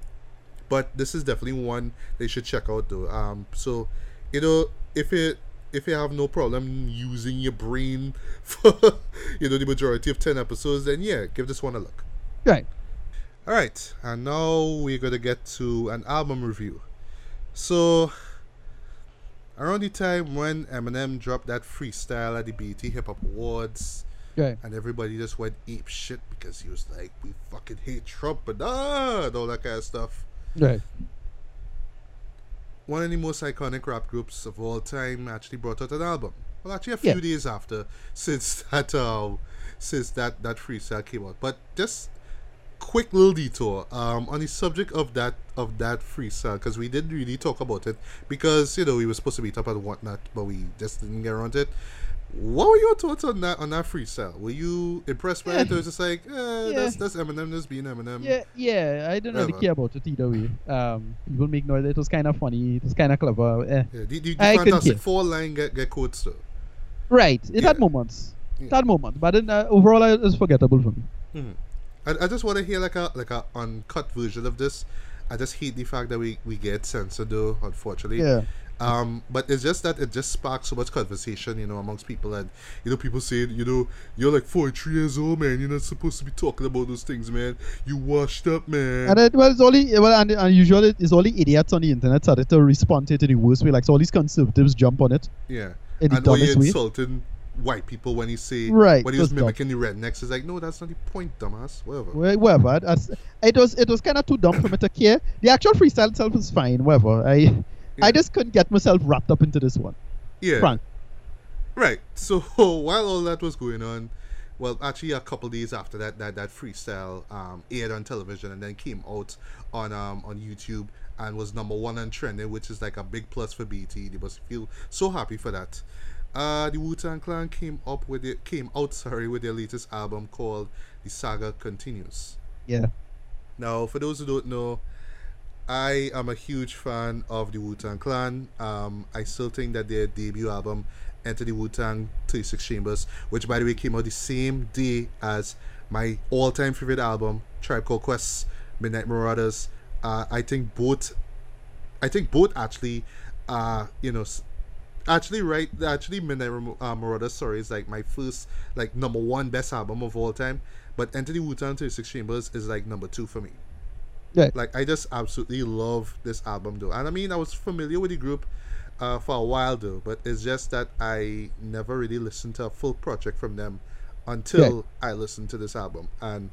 but this is definitely one they should check out though. Um, so you know, if it if you have no problem using your brain *laughs* for you know the majority of ten episodes, then yeah, give this one a look. Right. All right, and now we're gonna get to an album review. So, around the time when Eminem dropped that freestyle at the BET Hip Hop Awards, Right. and everybody just went ape shit because he was like, "We fucking hate Trump," and ah, and all that kind of stuff. Right. One of the most iconic rap groups of all time actually brought out an album. Well, actually, a few Yeah. days after, *laughs* since that uh, since that that freestyle came out. But just quick little detour um, on the subject of that of that freestyle because we didn't really talk about it because you know we were supposed to meet up and whatnot, but we just didn't get around to it. What were your thoughts on that on that freestyle? Were you impressed by it, or was just like, eh, that's that's Eminem, that's being Eminem? Yeah, yeah. I didn't really Whatever. care about it either way. Um, people make noise. It was kind of funny. It was kind of clever. Eh. Yeah, the, the, the I Fantastic. Four line get get quotes though. Right. It had Yeah. moments. It Yeah. had moments, but then, uh, overall, it was forgettable for me. I, I just want to hear like a like a uncut version of this. I just hate the fact that we, we get censored though, unfortunately. Yeah. Um, but it's just that it just sparks so much conversation, you know, amongst people, and you know, people saying, you know, you're like 43 years old, man. You're not supposed to be talking about those things, man. You washed up, man. And it well, it's only well, and, and usually it's only idiots on the internet started to respond to it in the worst way. Like so, all these conservatives jump on it yeah. the And you're dumbest way. insulting white people when he say Right, when he was just dumb. mimicking the rednecks, it's like, no, that's not the point, dumbass. Whatever. Wh- Whatever. That's, it was it was kind of too dumb for me to care. The actual freestyle itself is fine. Whatever. I Yeah. I just couldn't get myself wrapped up into this one. Yeah. Frank. Right. So *laughs* while all that was going on, well, actually a couple days after that, that that freestyle um, aired on television and then came out on um, on YouTube and was number one on trending, which is like a big plus for BET. They must feel so happy for that. Uh, the Wu Tang Clan came up with it, came out *laughs* sorry with their latest album called The Saga Continues. Yeah. Now, for those who don't know, I am a huge fan of the Wu Tang Clan. Um, I still think that their debut album, Enter the Wu Tang 36 Chambers, which by the way came out the same day as my all time favorite album, Tribe Called Quest, Midnight Marauders. Uh, I think both, I think both actually, uh, you know, actually right, actually Midnight uh, Marauders, sorry, is like my first, like number one best album of all time. But Wu Tang 36 Chambers is like number two for me. Yeah. Like I just absolutely love this album though. And I mean I was familiar with the group uh, for a while though, but it's just that I never really listened to a full project from them until I listened to this album. And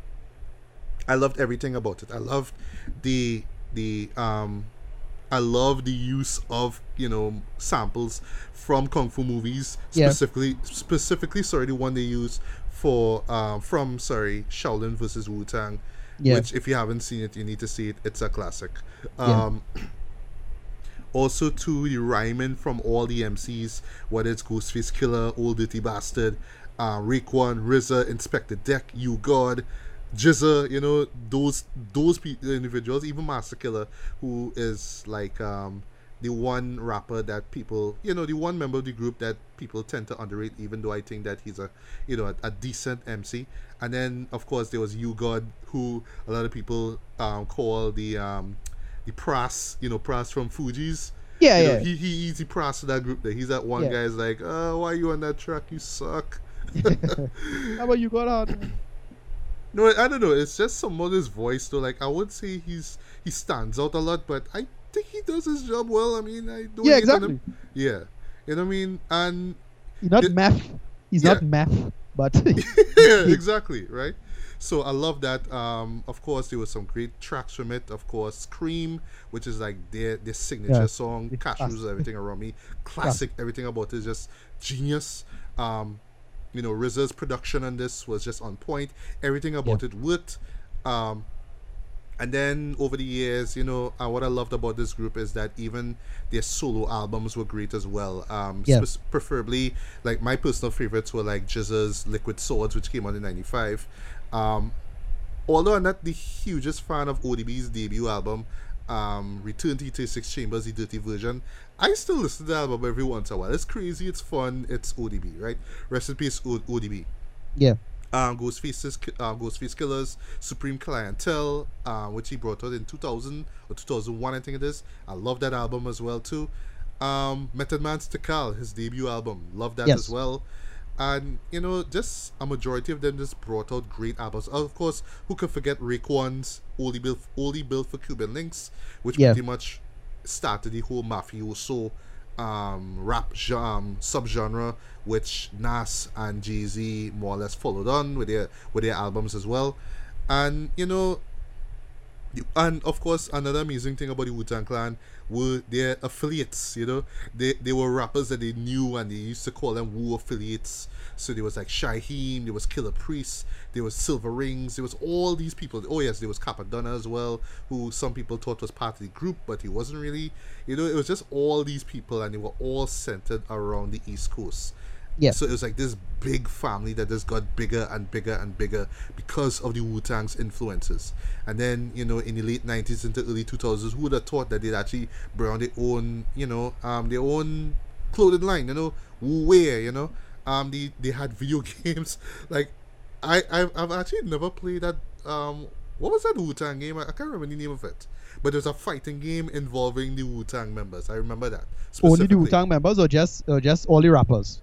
I loved everything about it. I loved the the um I love the use of, you know, samples from kung fu movies, Yeah. specifically specifically sorry, the one they used for um from sorry, Shaolin versus Wu Tang Yeah. which if you haven't seen it you need to see it it's a classic Yeah. um *clears throat* also to the rhyming from all the mcs whether it's ghostface killah ol' dirty bastard uh Raekwon, RZA, Inspectah Deck, U-God, GZA, you know, those those pe- individuals, even Masta Killa, who is like um the one rapper that people, you know, the one member of the group that people tend to underrate, even though I think that he's a, you know, a, a decent MC. And then, of course, there was U-God, who a lot of people um, call the um, the Pras, you know, Pras from Fugees. Yeah, You know, yeah. he, he he's the Pras of that group. There, he's that one Yeah. guy's like, uh, why you on that track? You suck. *laughs* How about you got *laughs* on? No, I don't know. It's just some of his voice though. Like I would say he's he stands out a lot, but I think he does his job well. I mean, I don't Yeah, exactly. Yeah, you know what I mean. And He's not It- meth. He's Yeah. not meth, but *laughs* *laughs* yeah, exactly right. So I love that. Um, of course, there was some great tracks from it. Of course, "Scream," which is like their their signature Yeah. song. Cashews, everything around me, classic. Everything about it is just genius. Um, you know, RZA's production on this was just on point. Everything about it worked. Um, and then over the years, you know, uh, what I loved about this group is that even their solo albums were great as well. Um, Yeah. spec- preferably, like my personal favorites were like GZA's Liquid Swords, which came out in '95. Um, although I'm not the hugest fan of ODB's debut album, um, Return to 36 Chambers, the dirty version, I still listen to the album every once in a while. It's crazy, it's fun, it's ODB, right? Rest in peace, o- ODB yeah, um, Ghostface's, uh, Ghostface Killers, Supreme Clientele, uh, which he brought out in 2000 or 2001, I think it is. I love that album as well too. Um, Method Man's Tical, his debut album, love that Yes. as well. And you know, just a majority of them just brought out great albums. Of course, who could forget Raekwon's Only Built, Only Built for Cuban Links, which Yeah. pretty much started the whole mafioso um, rap um, subgenre, which Nas and Jay Z more or less followed on with their with their albums as well. And you know, and of course, another amazing thing about the Wu Tang Clan were their affiliates. You know, they they were rappers that they knew, and they used to call them Wu affiliates. So there was like Shyheim, there was Killah Priest, there was Silver Rings, there was all these people. Oh yes, there was Cappadonna as well, who some people thought was part of the group, but he wasn't really. You know, it was just all these people, and they were all centered around the East Coast. Yeah. So it was like this big family that just got bigger and bigger and bigger because of the Wu Tang's influences. And then, you know, in the late 90s into early 2000s, who would have thought that they'd actually bring on their own, you know, um, their own clothing line, you know, Wu Wear, you know. Um, they, they had video *laughs* games. Like, I, I've, I've actually never played that. Um, what was that Wu Tang game? I, I can't remember the name of it. But there's a fighting game involving the Wu Tang members. I remember that. Only the. Wu Tang members or just or just all the rappers?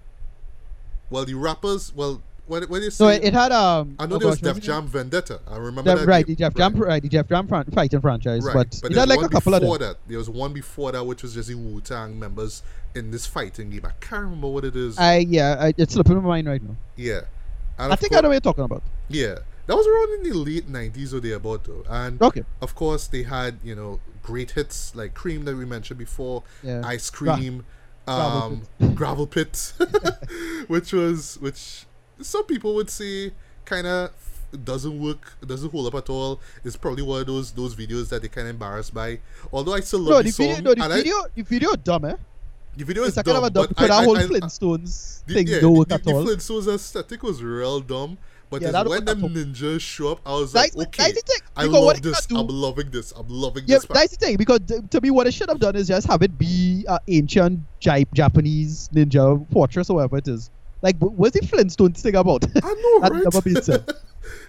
Well, the rappers, well, when, when you say. No, it, it had um. I know oh there was gosh, Def Jam Vendetta. I remember Def- that. right, the Def Jam, right, the Def Jam fran- fighting franchise, Right. but, but it had like a couple of before them. that. There was one before that, which was just the Wu Tang members in this fighting game. I can't remember what it is. I yeah, I, it's slipping my mind right now. yeah. And I think cour- I know what you're talking about. Yeah. That was around in the late 90s or thereabout, though. And Okay. of course, they had, you know, great hits like Cream that we mentioned before, Yeah. Ice Cream, Gravel um, *laughs* Gravel Pit, *laughs* which was, which some people would say kind of doesn't work, doesn't hold up at all. It's probably one of those those videos that they kind of embarrassed by. Although I still love No, the, the song. video, no, the and I- video, the video, dumb, eh? the video is It's dumb, a dumb but because I, that whole I, I, Flintstones the, thing yeah, don't the, work the, at the all. Flintstones aesthetic was real dumb. But Yeah, when them ninjas show up, I was That's- like, okay, I love this. do- I'm loving this. I'm loving Yeah, this. fact. that's the thing because to me, what it should have done is just have it be uh, ancient Jap- Japanese ninja fortress or whatever it is. Like, wh- what's the Flintstones thing about? *laughs* I know, That right? never been said.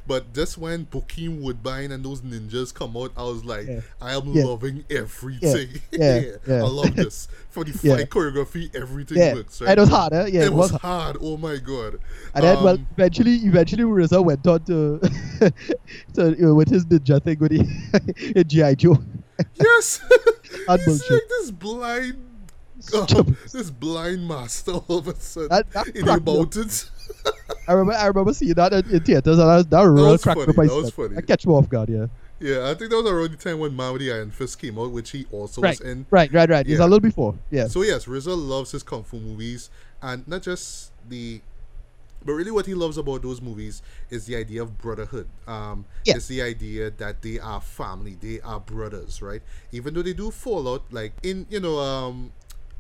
but just when Bokeem Woodbine and those ninjas come out, I was like, Yeah. I am Yeah. loving everything. Yeah, *laughs* yeah. I love this. *laughs* For the fight choreography, everything yeah, works. Right? it was hard, eh? Yeah, it, it, was was. hard. Oh my god. And then, well, Um, eventually, eventually, RZA went on to, to you know, with his ninja thing with the in GI Joe. yes. That He's bullshit. like this blind, this blind master all of a sudden That- that in the mountains. *laughs* I remember, I remember seeing that in, in theaters, and that, was- that real was cracked funny, up. that was funny. That catch me off guard, yeah. Yeah, I think that was around the time when Man with the Iron Fist came out, which he also Right, was in. right, right, right. It's Yeah. a little before, yeah. So yes, RZA loves his kung fu movies, and not just the, but really what he loves about those movies is the idea of brotherhood. Um, Yeah. it's the idea that they are family, they are brothers, right? Even though they do fall out, like in you know, um,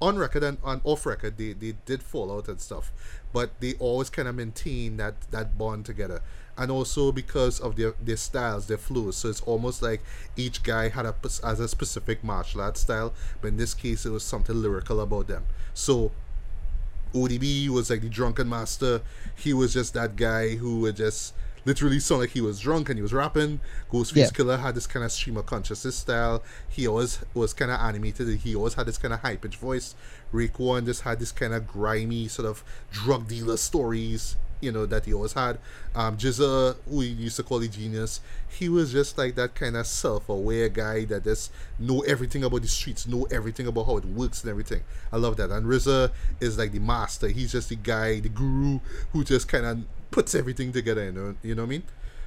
on record and on off record, they they did fall out and stuff, but they always kind of maintain that that bond together. And also because of their, their styles, their flows. So it's almost like each guy had a has a specific martial art style, but in this case, it was something lyrical about them. So ODB was like the drunken master. He was just that guy who would just literally sound like he was drunk and he was rapping. Ghostface Yeah. Killer had this kind of stream of consciousness style. He always was kind of animated. He always had this kind of high pitched voice. Raekwon just had this kind of grimy sort of drug dealer stories. You know that he always had. Um, GZA, who we used to call the genius, he was just like that kind of self-aware guy that just know everything about the streets, know everything about how it works and everything. I love that. And RZA is like the master. He's just the guy, the guru, who just kind of puts everything together. You know, you know what I mean?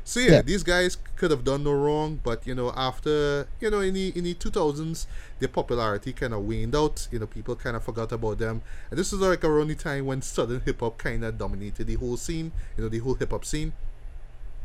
So yeah, Yeah. these guys could have done no wrong, but you know, after you know, in the in the two thousands, their popularity kind of waned out. You know, people kind of forgot about them, and this is like around the time when southern hip hop kind of dominated the whole scene. You know, the whole hip hop scene.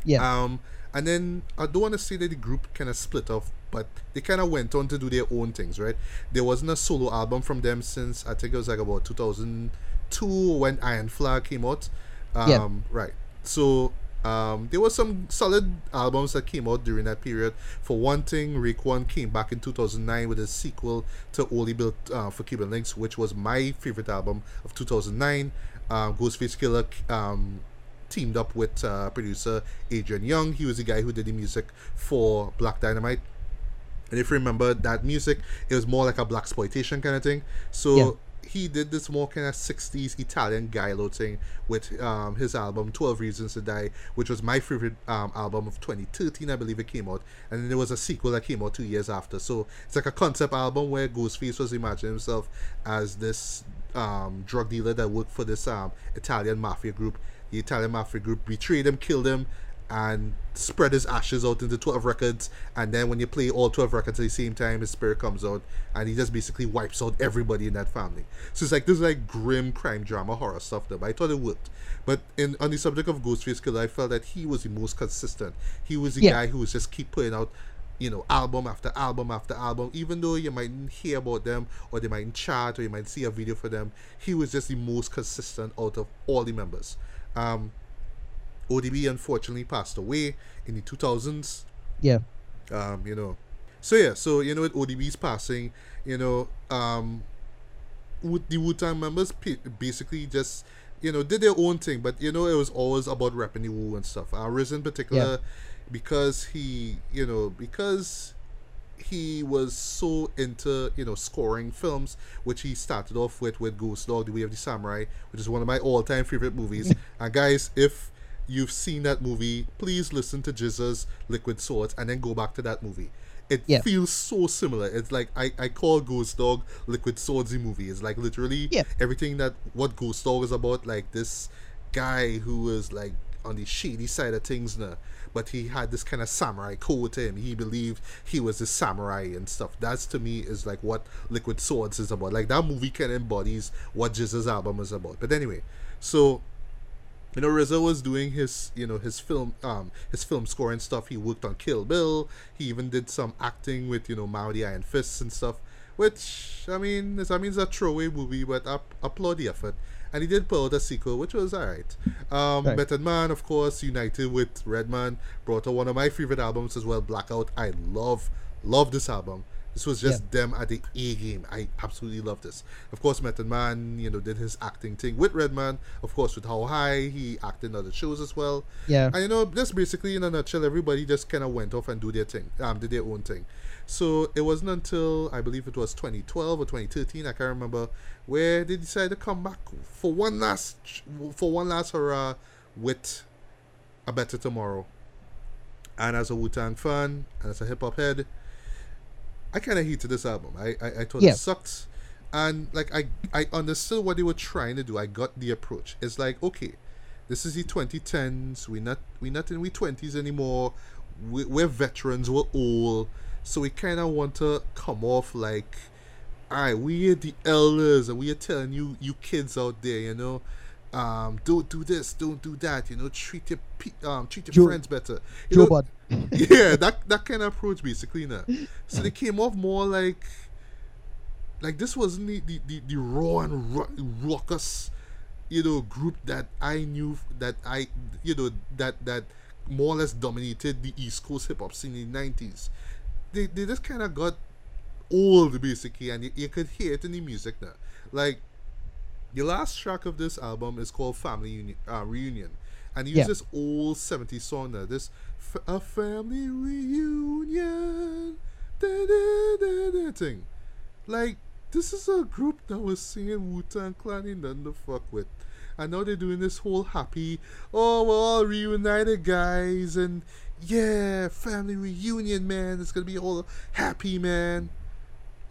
Yeah. Um, and then I don't want to say that the group kind of split off, but they kind of went on to do their own things, right? There wasn't a solo album from them since I think it was like about 2002 when Iron Flag came out. Um, Yeah. Right. So um, there were some solid albums that came out during that period. For one thing, Raekwon came back in 2009 with a sequel to Only Built uh, for Cuban Links, which was my favorite album of 2009. Uh, Ghostface Killah um, teamed up with uh, producer Adrian Younge. He was the guy who did the music for Black Dynamite. And if you remember that music, it was more like a black exploitation kind of thing. So Yeah. He did this more kind of 60s Italian Giallo thing with um, his album 12 Reasons to Die, which was my favorite um, album of 2013, I believe it came out. And then there was a sequel that came out two years after. So it's like a concept album where Ghostface was imagining himself as this um, drug dealer that worked for this um, Italian mafia group. The Italian mafia group betrayed him, killed him, and spread his ashes out into 12 records and then when you play all 12 records at the same time his spirit comes out and he just basically wipes out everybody in that family. So it's like this is like grim crime drama horror stuff though. But i thought it worked but in on the subject of ghostface killah i felt that he was the most consistent. He was the Yeah. guy who was just keep putting out you know album after album after album. Even though you mightn't hear about them or they mightn't chat or you might see a video for them he was just the most consistent out of all the members. Um ODB unfortunately passed away in the 2000s. Yeah. Um, you know, so yeah, so you know, with ODB's passing, you know, um, with the Wu Tang members basically just you know did their own thing, but you know, it was always about repping the Wu and stuff. Uh, Riz in particular, because he, you know, because he was so into you know scoring films, which he started off with with Ghost Dog, The Way of the Samurai, which is one of my all-time favorite movies. *laughs* and guys, if you've seen that movie, please listen to GZA's Liquid Swords and then go back to that movie. It Yeah. feels so similar. It's like I, I call Ghost Dog Liquid Swords the movie. It's like literally Yeah. everything that what Ghost Dog is about, like this guy who was like on the shady side of things now. But he had this kind of samurai code to him. He believed he was a samurai and stuff. That's to me is like what Liquid Swords is about. Like that movie kind of embodies what GZA's album is about. But anyway, so you know RZA was doing his you know his film um his film score and stuff. He worked on Kill Bill. He even did some acting with you know Mao the Iron Fists and stuff which I mean I mean it's a throwaway movie but I applaud the effort and he did pull out a sequel which was alright. Um Right. Method Man of course united with Redman brought out one of my favorite albums as well Blackout. I love love this album this was just them at the A game. I absolutely love this. Of course, Method Man, you know, did his acting thing with Redman. Of course, with How High, he acted in other shows as well. Yeah. And you know, just basically in a nutshell, everybody just kind of went off and do their thing, um, did their own thing. So it wasn't until I believe it was 2012 or 2013, I can't remember, where they decided to come back for one last, for one last hurrah with a better tomorrow. And as a Wu Tang fan and as a hip hop head, I kind of hated this album. I I, I thought Yeah. it sucked, and like I I understood what they were trying to do. I got the approach. It's like okay, this is the 2010s. We're not we're not in we 20s anymore. We, we're veterans. We're old, so we kind of want to come off like, alright, we are the elders, and we are telling you you kids out there, you know. Um, don't do this, don't do that. You know, treat your pe- um, treat your Joe- friends better. You Joe know, Bud. *laughs* yeah, that that kind of approach basically now. So they came off more like like this wasn't the the, the, the raw and ro- raucous, you know, group that I knew that I you know that that more or less dominated the East Coast hip hop scene in the nineties. They they just kind of got old basically, and you, you could hear it in the music now. Like the last track of this album is called Family Union, uh, Reunion, and he Yeah. uses this old 70s song there. This f- a family reunion, da, da, da, thing. Like this is a group that was singing Wu Tang Clan in nothing to fuck with. And now they're doing this whole happy, oh, we're all reunited, guys, and yeah, family reunion, man. It's gonna be all happy, man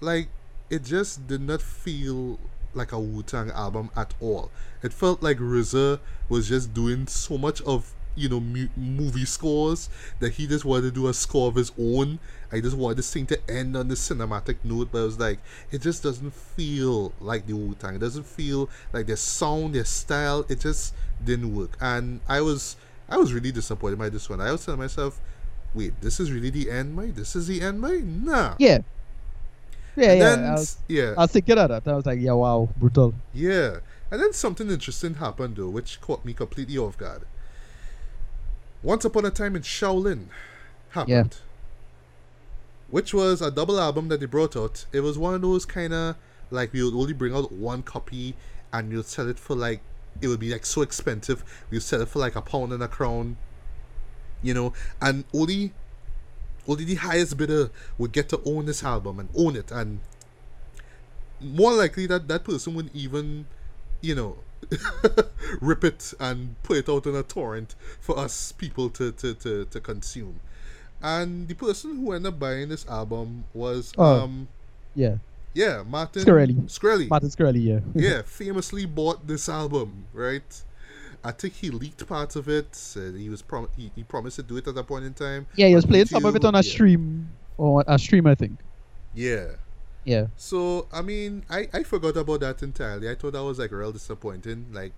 like it just did not feel like a Wu Tang album at all. It felt like RZA was just doing so much of you know mu- movie scores that he just wanted to do a score of his own. I just wanted this thing to end on this cinematic note, but it was like it just doesn't feel like the Wu Tang. It doesn't feel like their sound, their style. It just didn't work, and I was I was really disappointed by this one. I was telling myself, wait, this is really the end, mate. This is the end, mate. Nah. Yeah. Yeah, And yeah. then, I was, yeah, I was thinking of that. I was like, yeah, wow, brutal. yeah. And then something interesting happened though, which caught me completely off guard. Once upon a time in Shaolin happened. Which was a double album that they brought out. It was one of those kinda like we would only bring out one copy and you'll sell it for like it would be like so expensive. We'll sell it for like a pound and a crown. You know, and only only the highest bidder would get to own this album and own it, and more likely that that person would even, you know, *laughs* rip it and put it out on a torrent for us people to, to, to, to consume. And the person who ended up buying this album was Oh. um Yeah. yeah, Martin Shkreli. Shkreli. Martin Shkreli, yeah. yeah, *laughs* famously bought this album, right? I think he leaked parts of it. Said he was prom- he, he promised to do it at that point in time. Yeah, he was playing some of it on a yeah. stream or a stream, I think. Yeah. Yeah. So I mean, I I forgot about that entirely. I thought that was like real disappointing. Like,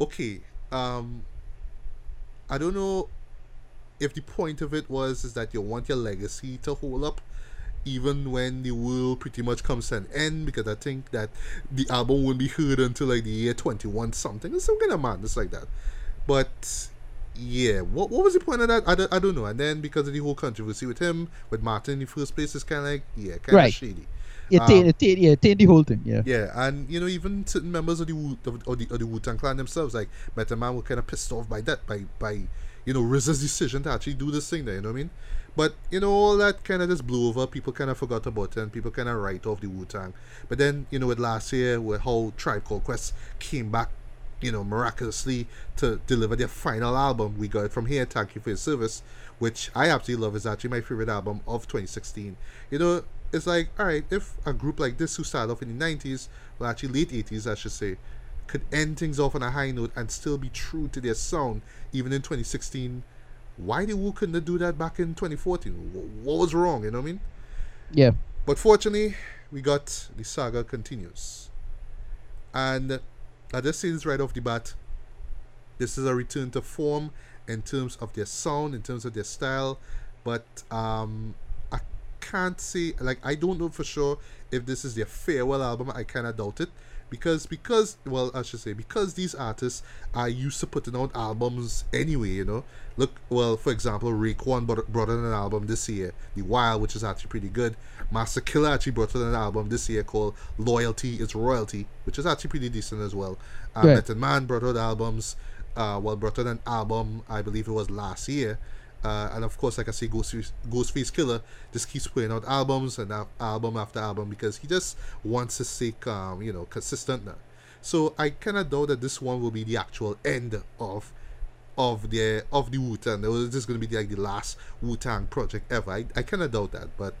okay, um, I don't know if the point of it was is that you want your legacy to hold up, even when the world pretty much comes to an end. Because I think that the album won't be heard until like the year twenty one something, or some kind of madness like that. But yeah, what what was the point of that? I don't, I don't know. And then because of the whole controversy with him, with Martin in the first place, it's kind of like yeah, kind of Right. shady. It Um, taint, taint, yeah, taint the whole thing, yeah. Yeah, and you know, even certain members of the Wu of, of the of the Wu Tang Clan themselves, like Method Man, were kind of pissed off by that, by by you know RZA's decision to actually do this thing there. You know what I mean? But you know, all that kind of just blew over. People kind of forgot about it, and people kind of write off the Wu Tang. But then you know, with last year, with how Tribe Called Quest came back, you know, miraculously to deliver their final album, we got it from here. Thank you for your service, which I absolutely love. is actually my favorite album of 2016. You know, it's like, all right, if a group like this who started off in the 90s, well, actually late 80s, I should say, could end things off on a high note and still be true to their sound, even in 2016, why the Wu couldn't they do that back in 2014? What was wrong? You know what I mean? Yeah. But fortunately, we got the saga continues. And I just say this right off the bat. This is a return to form in terms of their sound, in terms of their style. But um I can't say like I don't know for sure if this is their farewell album. I kinda doubt it. Because because well I should say because these artists are used to putting out albums anyway, you know. Look well for example Raekwon brought, brought out an album this year, The Wild, which is actually pretty good. Masta Killa actually brought out an album this year called Loyalty is Royalty, which is actually pretty decent as well. Uh, Right. Method Man brought out albums, uh, well brought out an album I believe it was last year. Uh, and of course, like I say, Ghostface, Ghostface Killah just keeps putting out albums and al- album after album because he just wants to stay, um, you know, consistent now. So I kind of doubt that this one will be the actual end of of the of the Wu Tang. This is going to be like the last Wu Tang project ever. I, I kind of doubt that, but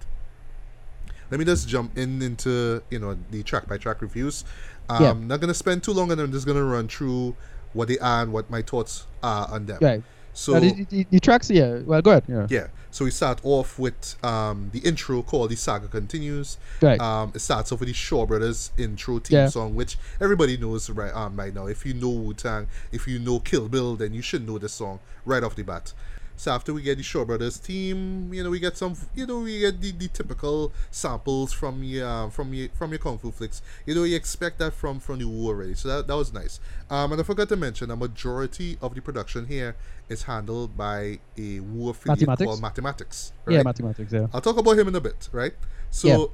let me just jump in into you know the track by track reviews. Um, Yeah. Not gonna spend too long and. I'm just gonna run through what they are and what my thoughts are on them. Right. So Uh, the, the, the tracks, yeah. Well, go ahead. Yeah. yeah. So we start off with um, the intro called "The Saga Continues." Right. Um, it starts off with the Shaw Brothers intro theme Yeah. song, which everybody knows right um, right now. If you know Wu Tang, if you know Kill Bill, then you should know this song right off the bat. So after we get the Shaw Brothers team, you know, we get some, you know, we get the, the typical samples from your uh, from your from your kung fu flicks. You know, you expect that from from the Wu already. So that, that was nice. Um, and I forgot to mention, a majority of the production here is handled by a Wu affiliate Mathematics? called Mathematics. Yeah, mathematics, yeah. I'll talk about him in a bit, right? So, Yeah.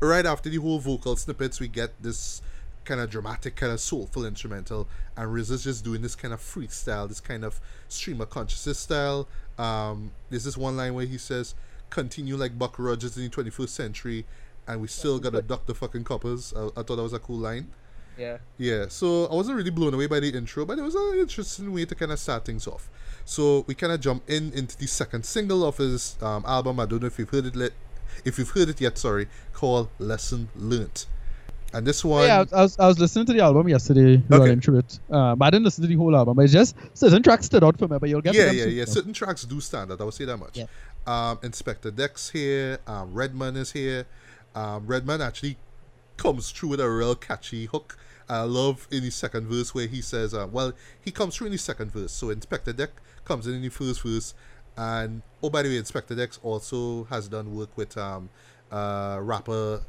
right after the whole vocal snippets, we get this kind of dramatic, kind of soulful instrumental, and RZA's just doing this kind of freestyle, this kind of stream of consciousness style. Um, there's this one line where he says, "Continue like Buck Rogers in the 21st century, and we still gotta duck the fucking coppers." I, I thought that was a cool line. Yeah. Yeah, so I wasn't really blown away by the intro, but it was an interesting way to kind of start things off. So we kind of jump in into the second single of his um, album. I don't know if you've heard it yet. If you've heard it yet, sorry, called "Lesson Learnt." And this one, yeah, I was, I was, listening to the album yesterday, running through it. Uh, but I didn't listen to the whole album. But it's just certain tracks stood out for me. But you'll get to yeah, them yeah, soon, yeah. though. Certain tracks do stand out. I would say that much. Yeah. Um, Inspectah Deck here. Um, Redman is here. Um, Redman actually comes through with a real catchy hook. I love in the second verse where he says, uh, well, he comes through in the second verse. So Inspectah Deck comes in in the first verse. And, oh, by the way, Inspectah Deck also has done work with um, uh, rapper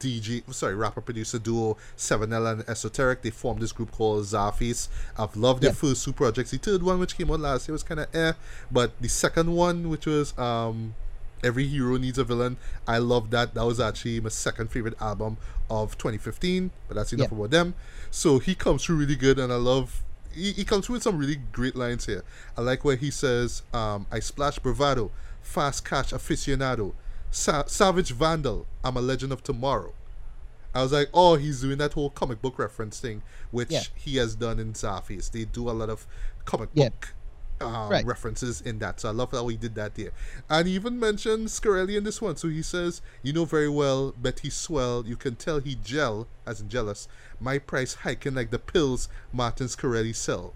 DJ, sorry, rapper producer duo 7L and Esoteric. They formed this group called Czarface. I've loved their Yeah. first two projects. The third one, which came out last year, was kind of eh. But the second one, which was um, Every Hero Needs a Villain, I love that. That was actually my second favorite album of 2015. But that's enough Yeah. about them. So he comes through really good, and I love he, he comes through with some really great lines here. I like where he says, um, "I splash bravado, fast catch aficionado, sa- savage vandal. I'm a legend of tomorrow." I was like, oh, he's doing that whole comic book reference thing, which Yeah. he has done in Czarface. They do a lot of comic Yeah. book um, Right. references in that. So I love how he did that there. And he even mentioned Shkreli in this one. So he says, you know very well, bet he swell. You can tell he gel, as in jealous. My price hiking like the pills Martin Shkreli sell.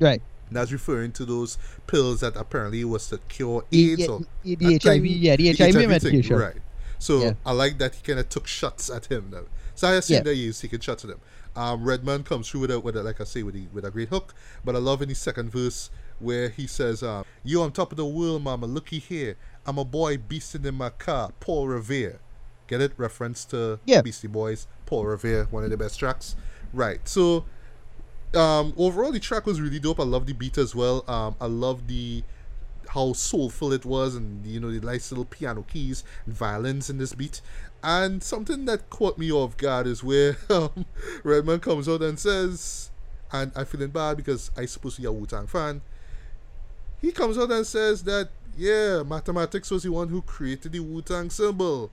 Right. And that's referring to those pills that apparently was to cure AIDS or e- the HIV, yeah, the HIV medication. right. So Yeah. I like that he kind of took shots at him now. So I assume Yeah. that he was taking shots at him. Um, Redman comes through with a, with a, like I say, with a, with a great hook. But I love in the second verse where he says, um, "You on top of the world, mama. Looky here. I'm a boy beasting in my car. Paul Revere. Get it? Reference to Yeah. Beastie Boys. Paul Revere, one of the best tracks. Right. So um overall the track was really dope. I love the beat as well. Um i love the how soulful it was and you know the nice little piano keys and violins in this beat. And something that caught me off guard is where *laughs* um, redman comes out and says and i'm feeling bad because i supposed to be a wu-tang fan. He comes out and says that yeah mathematics was the one who created the wu-tang symbol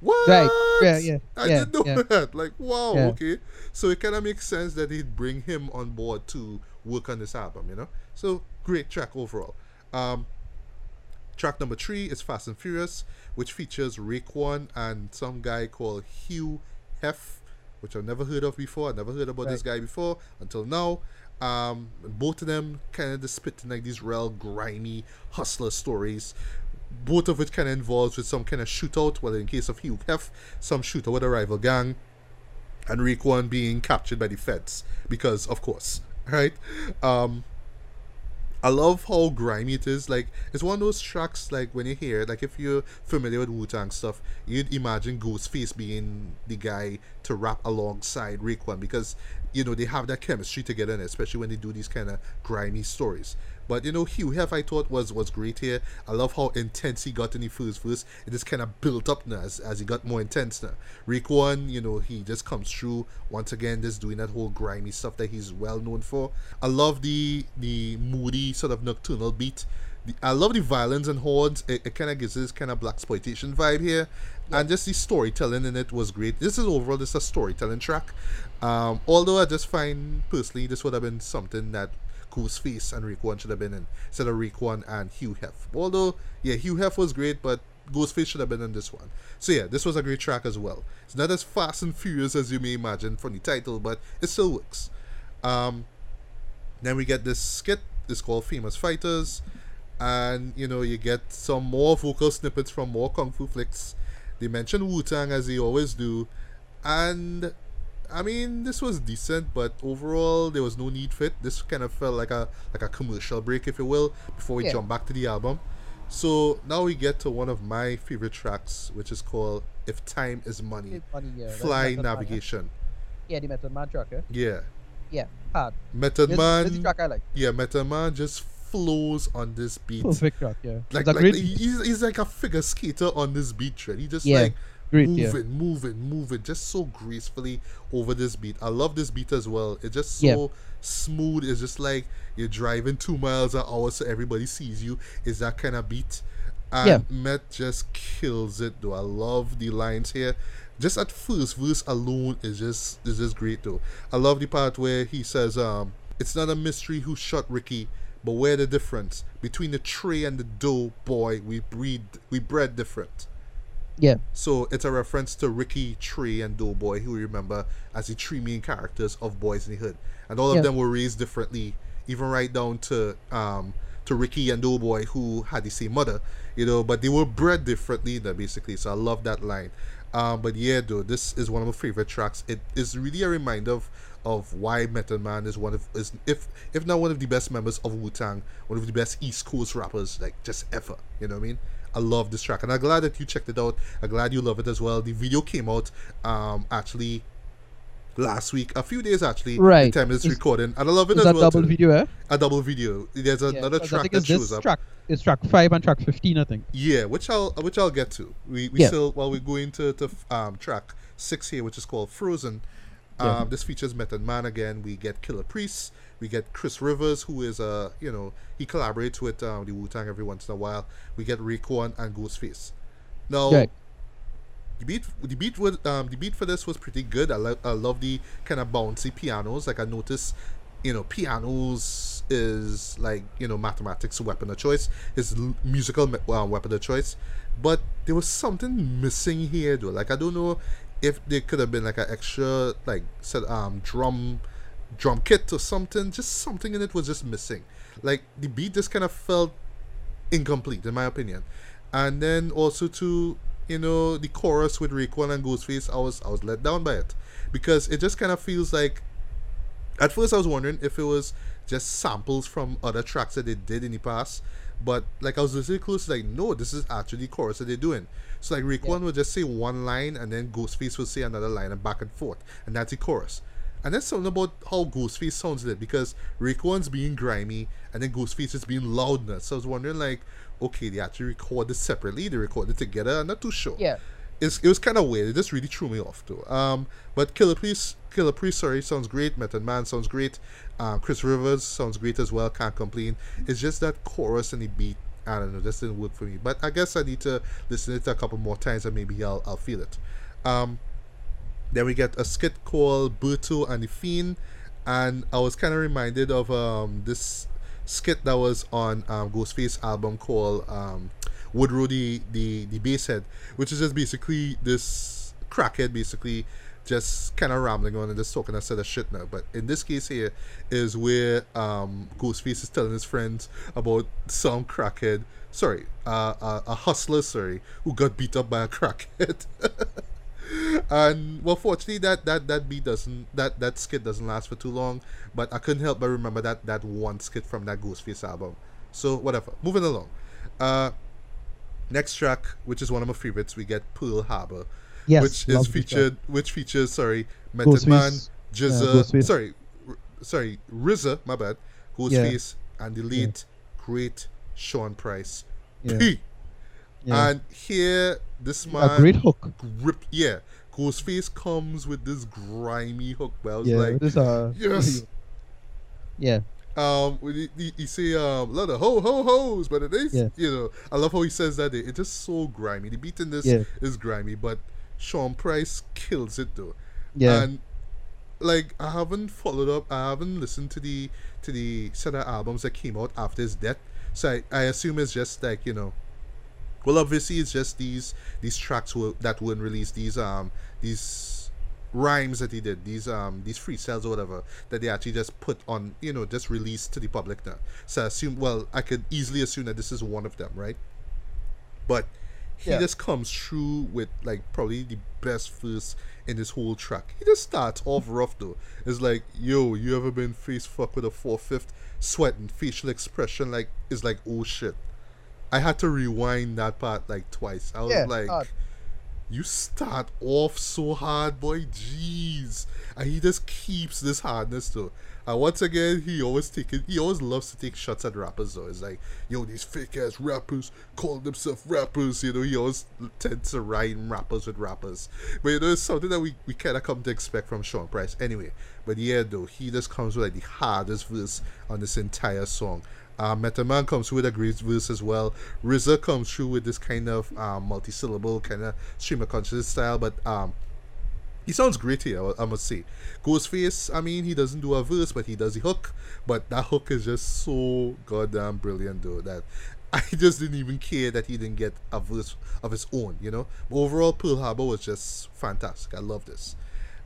what? Right. Yeah, yeah, i yeah, didn't know yeah. that. Like wow Yeah. okay. So it kind of makes sense that he'd bring him on board to work on this album you know? So great track overall. Um track number three is fast and furious which features Raekwon and some guy called hue hef which i've never heard of before. I never heard about this guy before until now. Um both of them kind of just spitting like these real grimy hustler stories both of which kind of involves with some kind of shootout well in case of hue hef some shootout with a rival gang and Raekwon being captured by the feds because of course *laughs* right um I love how grimy it is. Like it's one of those tracks like when you hear like if you're familiar with Wu Tang stuff, you'd imagine Ghostface being the guy to rap alongside Raekwon because you know they have that chemistry together, and especially when they do these kind of grimy stories. But you know, Hue Hef I thought was was great here. I love how intense he got in the first verse. It just kind of built up now as, as he got more intense now. Raekwon, you know, he just comes through once again, just doing that whole grimy stuff that he's well known for. I love the the moody sort of nocturnal beat. The, I love the violins and horns. It, it kind of gives this kind of black exploitation vibe here, and just the storytelling in it was great. This is overall just a storytelling track. Um, although I just find personally this would have been something that Ghostface and Raekwon should have been in instead of Raekwon and Hue Hef. Although, yeah, Hue Hef was great, but Ghostface should have been in this one. So yeah, this was a great track as well. It's not as fast and furious as you may imagine from the title, but it still works. Um, then we get this skit. It's called Famous Fighters, and you know you get some more vocal snippets from more kung fu flicks. They mention Wu Tang as they always do, and I mean, this was decent, but overall there was no need for it. This kind of felt like a like a commercial break, if you will, before we Yeah. jump back to the album. So now we get to one of my favorite tracks, which is called "If Time Is Money." Funny, yeah. Fly Method Man, yeah. navigation. Yeah, the Method Man track, yeah. Yeah, Yeah, hard. Method This, Man. this the track I like. Yeah, Method Man just flows on this beat. *laughs* Perfect track, yeah. Like, like he's, he's like a figure skater on this beat, right? He just Yeah, like great, yeah. moving, moving, moving, just so gracefully over this beat. I love this beat as well. It's just so smooth. It's just like you're driving two miles an hour, so everybody sees you. Is that kind of beat? And Yeah. Met just kills it though. I love the lines here. Just at first verse alone is just is just great though. I love the part where he says, um, it's not a mystery who shot Ricky, but where the difference between the tree and the dough, boy, we breed we bred different. Yeah, So it's a reference to Ricky, Trey, and Doughboy, who we remember as the three main characters of Boyz n the Hood, and all of Yeah. them were raised differently, even right down to um to Ricky and Doughboy, who had the same mother, you know, but they were bred differently. Then basically, so I love that line. Um, but yeah, though, this is one of my favorite tracks. It is really a reminder of of why Method Man is one of is if if not one of the best members of Wu Tang, one of the best East Coast rappers like just ever. You know what I mean? I love this track, and I'm glad that you checked it out. I'm glad you love it as well. The video came out um actually last week, a few days actually. Right. The time it's Is- recording, and I love it is as that well. double too. video, eh? A double video. There's Yeah, another track that shows up. track. It's track five and track fifteen, I think. Yeah, which I'll which I'll get to. We we Yeah. still while we're going to to um track six here, which is called Frozen. Yeah. Um, this features Method Man again. We get Killah Priest We get Chris Rivers, who is a you know he collaborates with um, the Wu Tang every once in a while. We get Raekwon and Ghostface. Now, the beat the beat with um the beat for this was pretty good. I, lo- I love the kind of bouncy pianos. Like I noticed, you know, pianos is like you know mathematics weapon of choice. His l- musical me- uh, weapon of choice. But there was something missing here though. Like I don't know if there could have been like an extra like said um drum drum kit or something. Just something in it was just missing. Like the beat just kind of felt incomplete in my opinion. And then also to you know the chorus with Raekwon and Ghostface, I was I was let down by it because it just kind of feels like. At first, I was wondering if it was just samples from other tracks that they did in the past, but like I was listening close, like no, this is actually the chorus that they're doing. So like Raekwon would just say one line, and then Ghostface would say another line, and back and forth, and that's the chorus. And that's something about how Ghostface sounds in it because Raekwon's being grimy and then Ghostface is being loudness. So I was wondering like, okay, they actually record this separately, they record it together. I'm not too sure. Yeah. It's, it was kind of weird. It just really threw me off too. Um, but Killah Priest, Killah Priest, sorry, sounds great. Method Man sounds great. Um, Chris Rivers sounds great as well. Can't complain. It's just that chorus and the beat. I don't know. Just didn't work for me. But I guess I need to listen to it a couple more times and maybe I'll I'll feel it. Um, then we get a skit called Berto and the Fiend, and I was kind of reminded of um, this skit that was on um, Ghostface album called um, Woodrow the, the the Basshead, which is just basically this crackhead basically just kind of rambling on and just talking a set of shit now. But in this case here is where um, Ghostface is telling his friends about some crackhead, sorry, uh, a, a hustler, sorry, who got beat up by a crackhead. *laughs* and well fortunately that that that beat doesn't that that skit doesn't last for too long but i couldn't help but remember that that one skit from that ghostface album so whatever moving along uh next track which is one of my favorites we get pearl harbor Yes. which is featured which features sorry method man Yeah, GZA, Ghostface. sorry R- sorry RZA, my bad ghostface and the late great sean price Yeah. P. Yeah. and here this man a great hook. grip yeah ghostface comes with this grimy hook was Yeah. like this uh. yes *laughs* Yeah. um he, he say um a lot of ho ho ho's but it is Yeah. you know i love how he says that it, it's just so grimy the beat in this Yeah. is grimy but sean price kills it though Yeah. and like I haven't followed up. I haven't listened to the to the set of albums that came out after his death. So I, I assume it's just like you know. Well, obviously it's just these these tracks were, that weren't released. These um these rhymes that he did. These um these freestyles or whatever that they actually just put on. You know, just released to the public now. So I assume. Well, I could easily assume that this is one of them, right? But he Yeah. just comes through with like probably the best verse in this whole track. He just starts off rough though. It's like, yo, you ever been face fucked with a four fifth sweating facial expression like is like oh shit. I had to rewind that part like twice. I was Yeah, like hard. you start off so hard, boy. Jeez. And he just keeps this hardness though. And once again, he always taking he always loves to take shots at rappers though. It's like, yo, these fake ass rappers call themselves rappers, you know, he always tends to rhyme rappers with rappers. But you know, it's something that we, we kinda come to expect from Sean Price anyway. But yeah though, he just comes with like the hardest verse on this entire song. Uh, Method Man comes through with a great verse as well. RZA comes through with this kind of um, multi-syllable kind of stream of consciousness style, but um, he sounds great here, I must say. Ghostface, I mean, he doesn't do a verse, but he does the hook. But that hook is just so goddamn brilliant, though, that *laughs* I just didn't even care that he didn't get a verse of his own, you know? But overall, Pearl Harbor was just fantastic. I love this.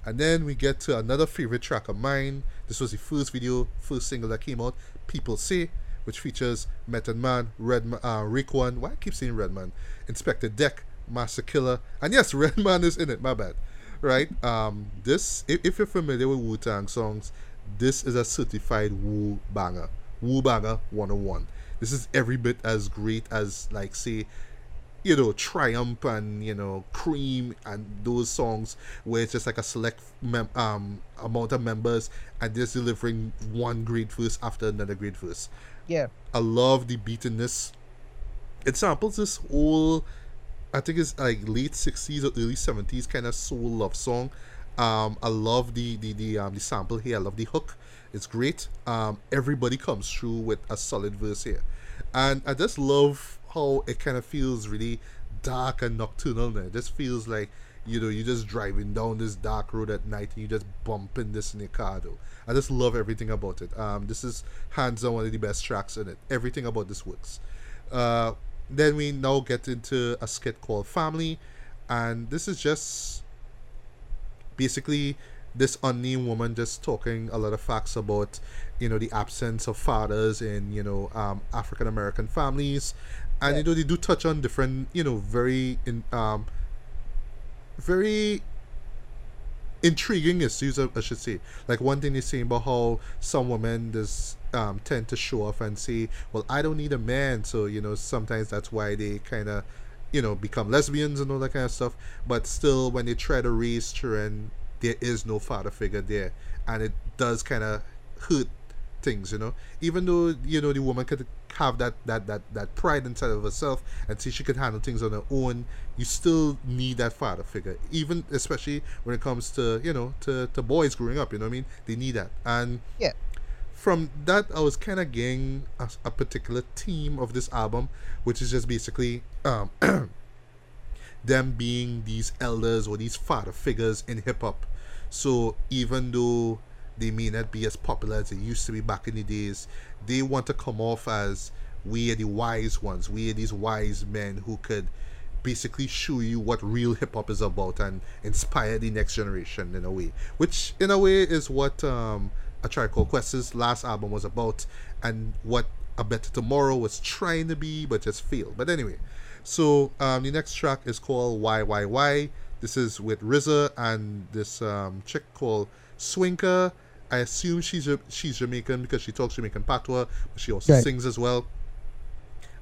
And then we get to another favorite track of mine. This was the first video, first single that came out, People Say, which features Method Man, Redman, uh, Raekwon, why I keep saying Redman, Inspectah Deck, Masta Killa, and yes, *laughs* Redman is in it, my bad. Right? Um, this, if, if you're familiar with Wu Tang songs, this is a certified Wu banger. Wu banger 101. This is every bit as great as, like, say, you know, Triumph and you know Cream and those songs where it's just like a select mem- um amount of members and just delivering one great verse after another great verse. Yeah. I love the beat in this. It samples this whole, I think it's like late sixties or early seventies kind of soul love song, Um, I love the the the um the sample here. I love the hook. It's great. Um, everybody comes through with a solid verse here, and I just love how it kind of feels really dark and nocturnal. Now. It just feels like you know you're just driving down this dark road at night and you just bumping this car. I just love everything about it. Um, this is hands down one of the best tracks in it. Everything about this works. Uh, then we now get into a skit called Family, and this is just basically this unnamed woman just talking a lot of facts about you know the absence of fathers in you know um, African American families, and you know they do touch on different you know very in um very intriguing issues I should say. Like one thing they're saying about how some women just um, tend to show off and say, "Well, I don't need a man," so you know sometimes that's why they kind of you know become lesbians and all that kind of stuff. But still, when they try to raise children, there is no father figure there, and it does kind of hurt things, you know. Even though you know the woman could have that that that that pride inside of herself and see she could handle things on her own, you still need that father figure. Even especially when it comes to you know to to boys growing up, you know what I mean. They need that, and Yeah. from that I was kind of getting a, a particular theme of this album, which is just basically um *clears throat* them being these elders or these father figures in hip hop. So even though they may not be as popular as they used to be back in the days, they want to come off as we are the wise ones. We are these wise men who could basically show you what real hip hop is about and inspire the next generation in a way. Which in a way is what um a Tribe Called Quest's last album was about and what A Better Tomorrow was trying to be but just failed. But anyway, so um, the next track is called Why Why Why. This is with RZA and this um, chick called Swnkah. I assume she's a, she's Jamaican because she talks Jamaican patois, but she also Right. sings as well.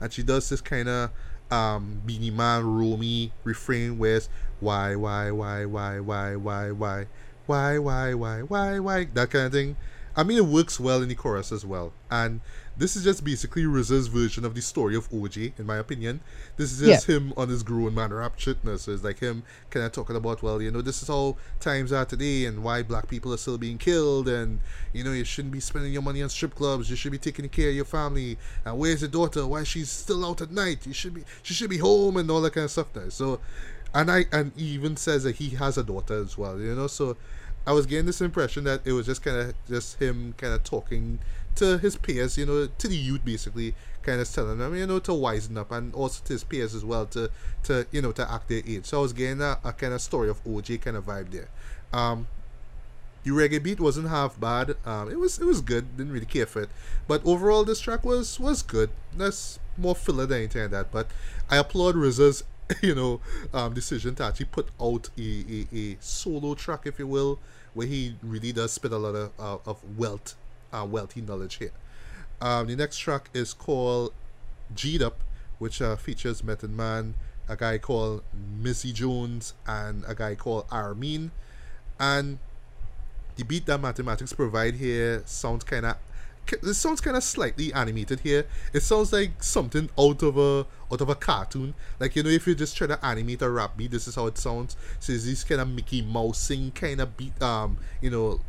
And she does this kind of um, Beenie Man Romy refrain where it's why why why why why why why why why why why why that kind of thing. I mean, it works well in the chorus as well. And this is just basically RZA's version of the story of OJ, in my opinion. This is just him on his grown man rap shit. No? So it's like him kind of talking about, well, you know, this is how times are today and why black people are still being killed. And, you know, you shouldn't be spending your money on strip clubs. You should be taking care of your family. And where's your daughter? Why she's still out at night? You should be, she should be home and all that kind of stuff. Now. So, and I, and he even says that he has a daughter as well, you know, so I was getting this impression that it was just kind of just him kind of talking to his peers, you know, to the youth basically, kind of telling them, you know, to wisen up, and also to his peers as well to, to you know, to act their age. So I was getting a, a kind of story of OJ kind of vibe there. Um, the reggae beat wasn't half bad. Um, it was it was good. Didn't really care for it, but overall this track was was good. That's more filler than anything like that. But I applaud RZA's *laughs* you know um, decision to actually put out a, a, a solo track, if you will, where he really does spit a lot of uh, of wealth, uh, wealthy knowledge here. Um, the next track is called G'd Up, which uh, features Method Man, a guy called Mzee Jones, and a guy called R-Mean. And the beat that mathematics provide here sounds kind of it sounds kind of slightly animated here. It sounds like something out of a out of a cartoon. Like you know, if you just try to animate a rap beat, this is how it sounds. So it's these kind of Mickey Mousing kind of beat, um, you know,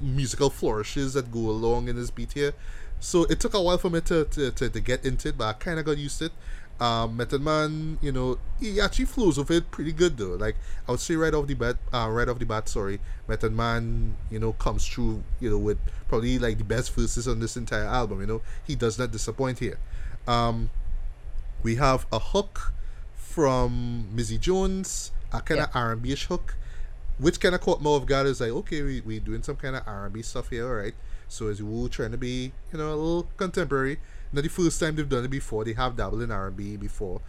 musical flourishes that go along in this beat here. So it took a while for me to, to, to, to get into it, but I kind of got used to it. Um, Method Man, you know, he actually flows with it pretty good though. Like I would say right off the bat, uh, right off the bat, sorry, Method Man, you know, comes through, you know, with probably like the best verses on this entire album. You know, he does not disappoint here. Um, we have a hook from Mzee Jones, a kind of R&B-ish hook, which kind of caught more of God Is like, okay, we we doing some kind of R&B stuff here, all right. So as we trying to be, you know, a little contemporary. Not the first time they've done it before. They have dabbled in R&B before,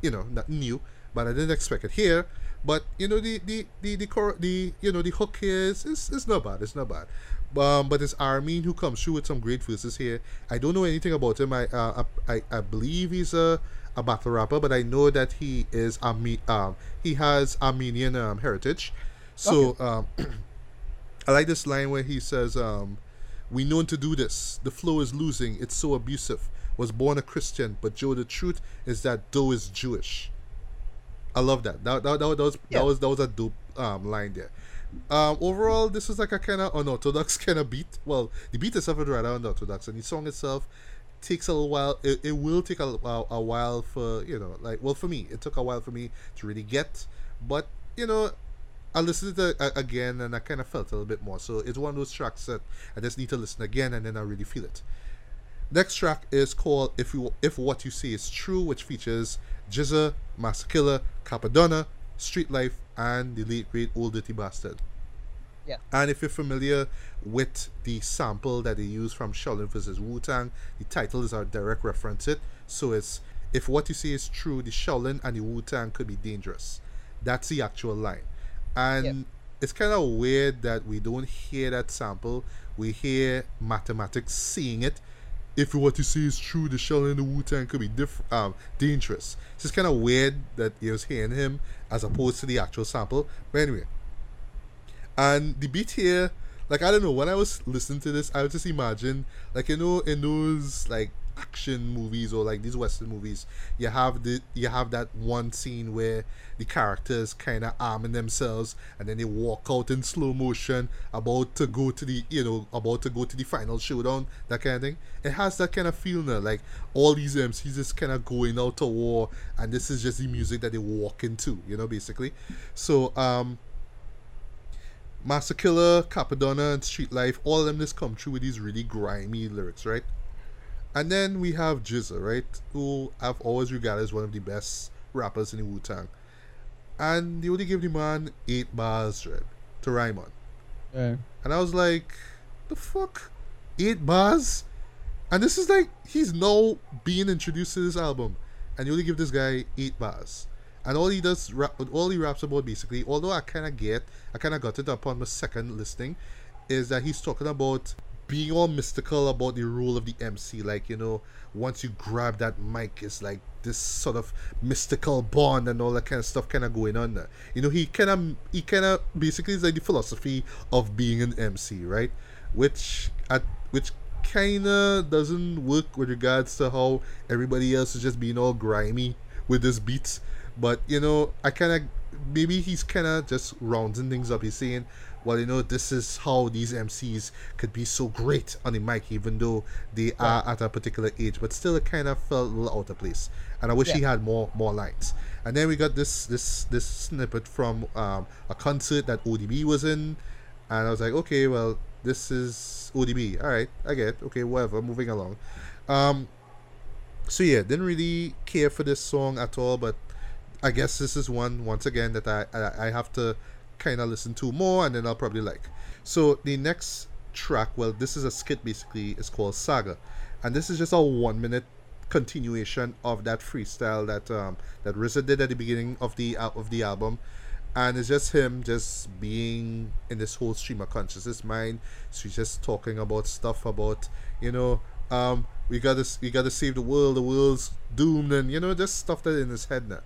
you know, nothing new. But I didn't expect it here. But you know, the the the the, cor- the you know the hook here is, is, is not bad. It's not bad. Um, but it's R-Mean who comes through with some great verses here. I don't know anything about him. I uh, I, I believe he's a a battle rapper, but I know that he is Arme- um he has Armenian um, heritage. So um, *clears throat* I like this line where he says, um, "We known to do this. The flow is losing. It's so abusive. Was born a Christian, but Joe, the truth is that Doe is Jewish." I love that. That that, that, that was Yeah. that was that was a dope um, line there. Um, overall, this is like a kind of unorthodox *laughs* kind of beat. Well, the beat itself is rather unorthodox, and the song itself takes a little while. It, it will take a, a, a while for you know, like well, for me, it took a while for me to really get. But you know, I listened to it again, and I kind of felt a little bit more. So it's one of those tracks that I just need to listen again, and then I really feel it. Next track is called "If You If What You See Is True," which features GZA, Masta Killa, Cappadonna, Street Life, and the late great Ol' Dirty Bastard. Yeah. And if you're familiar with the sample that they use from Shaolin vs. Wu Tang, the title is a direct reference it. So it's if what you See is true, the Shaolin and the Wu Tang could be dangerous. That's the actual line. And Yep. it's kind of weird that we don't hear that sample. We hear mathematics seeing it. If what you see is true, the Shaolin the Wu Tang could be diff- um, dangerous. It's just kind of weird that you was hearing him as opposed to the actual sample. But anyway, and the beat here, like I don't know, when I was listening to this, I would just imagine, like you know, in those like action movies or like these western movies, you have the you have that one scene where the characters kind of arming themselves and then they walk out in slow motion, about to go to the you know about to go to the final showdown, that kind of thing. It has that kind of feel now, like all these MCs just kind of going out to war, and this is just the music that they walk into, you know, basically. So um Masta Killa, Cappadonna, and Street Life, all of them just come through with these really grimy lyrics, right? And then we have GZA, right? Who I've always regarded as one of the best rappers in the Wu Tang. And they only gave the man eight bars, right? To rhyme on. Yeah. And I was like, the fuck? Eight bars? And this is like, he's now being introduced to this album. And you only give this guy eight bars. And all he does, rap, all he raps about basically, although I kind of get, I kind of got it upon my second listening, is that he's talking about being all mystical about the role of the MC. Like, you know, once you grab that mic, it's like this sort of mystical bond and all that kind of stuff kind of going on. You know, he kind of, he kind of basically is like the philosophy of being an MC, right? Which, at, which kind of doesn't work with regards to how everybody else is just being all grimy with this beats. But you know, I kind of maybe he's kind of just rounding things up. He's saying, well, you know, this is how these MCs could be so great on the mic, even though they are at a particular age. But still, it kind of felt a little out of place. And I wish he had more more lines. And then we got this this this snippet from um, a concert that ODB was in, and I was like, okay, well, this is ODB. All right, I get. It. Okay, whatever. Moving along. Um, so yeah, didn't really care for this song at all, but I guess this is one once again that I I, I have to kind of listen to more, and then I'll probably like. So the next track, well, this is a skit basically. It's called Saga, and this is just a one minute continuation of that freestyle that um that RZA did at the beginning of the al- of the album. And it's just him just being in this whole stream of consciousness mind. So he's just talking about stuff about, you know, um, we gotta we gotta save the world, the world's doomed, and you know, just stuff that in his head now.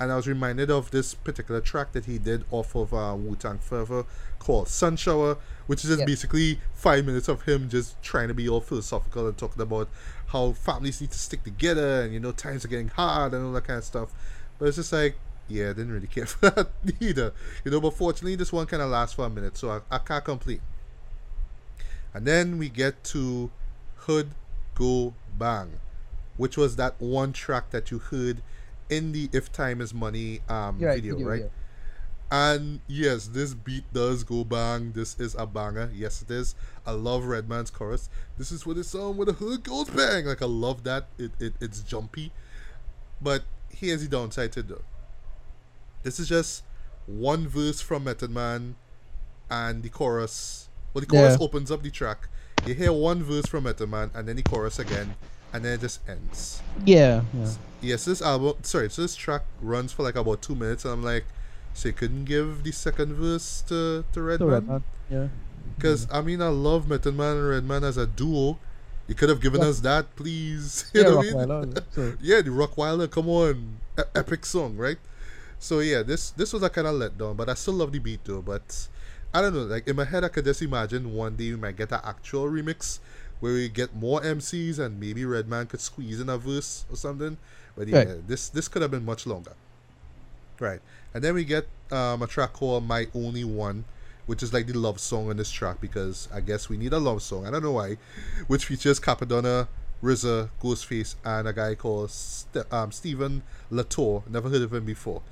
And I was reminded of this particular track that he did off of uh, Wu Tang Forever called Sun Shower, which is just Yeah. basically five minutes of him just trying to be all philosophical and talking about how families need to stick together and you know times are getting hard and all that kind of stuff. But it's just like, yeah, I didn't really care *laughs* for that either. You know, but fortunately this one kind of lasts for a minute, so I, I can't complain. And then we get to Hood Go Bang, which was that one track that you heard in the If Time Is Money um, right, video, video, right? yeah. And yes, this beat does go bang. This is a banger. Yes, it is. I love Redman's chorus. This is what it sounds when the hood goes bang. Like I love that. It, it it's jumpy. But here's the downside to it though. This is just one verse from Method Man and the chorus. Well, the chorus Yeah. opens up the track. You hear one verse from Method Man and then the chorus again, and then it just ends. Yeah. Yeah. Yes, this album, sorry, so this track runs for like about two minutes, and I'm like, so you couldn't give the second verse to, to Redman? Redman, Yeah. Because, I mean, I love Method Man and Redman as a duo. You could have given Yeah. us that, please. *laughs* You Yeah, know what I mean? *laughs* Yeah, the Rockwilder, come on. E- epic song, right? So yeah, this this was a kind of letdown, but I still love the beat though. But I don't know, like in my head, I could just imagine one day we might get an actual remix where we get more MCs and maybe Redman could squeeze in a verse or something. But yeah, Right. this this could have been much longer. Right, and then we get um, a track called "My Only One," which is like the love song on this track because I guess we need a love song. I don't know why, which features Cappadonna, RZA, Ghostface, and a guy called St- um, Stephen Latour. Never heard of him before.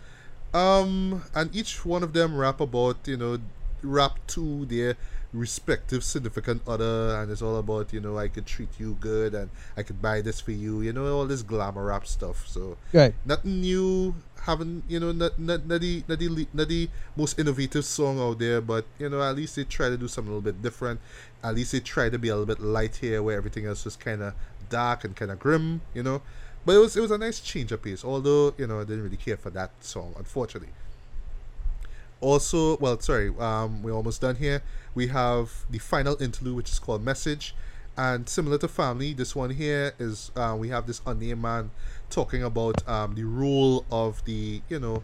Um, and each one of them rap about you know rap to their respective significant other and it's all about you know i could treat you good and i could buy this for you you know all this glamour rap stuff so. Right. nothing new haven't you know not, not, not, the, not, the, not the most innovative song out there but you know at least they try to do something a little bit different. At least they try to be a little bit light here where everything else was kind of dark and kind of grim you know? But it was it was a nice change of pace although you know i didn't really care for that song unfortunately also well sorry um we're almost done here. We have the final interlude which is called message. And similar to family this one here is uh, we have this unnamed man talking about um the role of the you know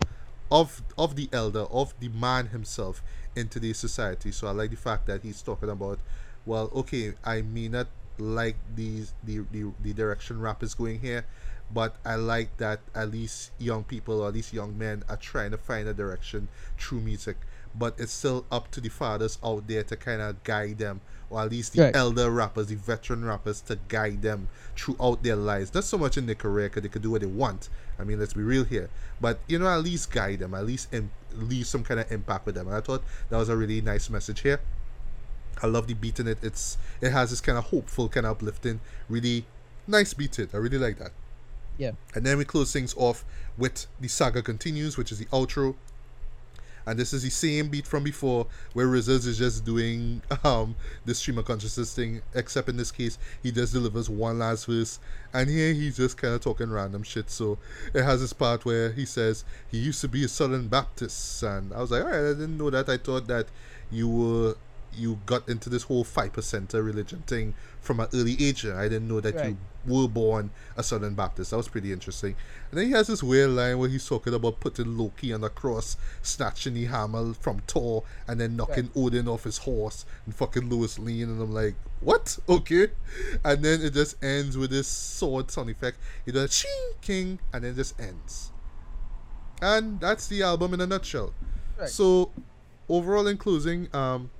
of of the elder of the man himself in today's society. So i like the fact that he's talking about well okay i may not like these the the, the direction rap is going here but I like that at least young people or at least young men are trying to find a direction through music. But it's still up to the fathers out there to kind of guide them, or at least the Right. elder rappers, the veteran rappers, to guide them throughout their lives. Not so much in their career, because they could do what they want. I mean, let's be real here. But you know, at least guide them, at least in, leave some kind of impact with them. And I thought that was a really nice message here. I love the beat in it. It's it has this kind of hopeful, kind of uplifting, really nice beat. It I really like that. Yeah. And then we close things off with the saga continues, which is the outro. And this is the same beat from before, where Rizzles is just doing um the stream of consciousness thing, except in this case he just delivers one last verse, and here he's just kind of talking random shit. So it has this part where he says he used to be a Southern Baptist, and I was like, all right, I didn't know that. I thought that you were you got into this whole five percenter religion thing from an early age. I didn't know that you were born a Southern Baptist. That was pretty interesting. And then he has this weird line where he's talking about putting Loki on the cross, snatching the hammer from Thor, and then knocking Odin off his horse and fucking Lois Lane. And I'm like, what? Okay. And then it just ends with this sword sound effect. He does ching king, and then it just ends. And that's the album in a nutshell. Right. So, overall, in closing, um,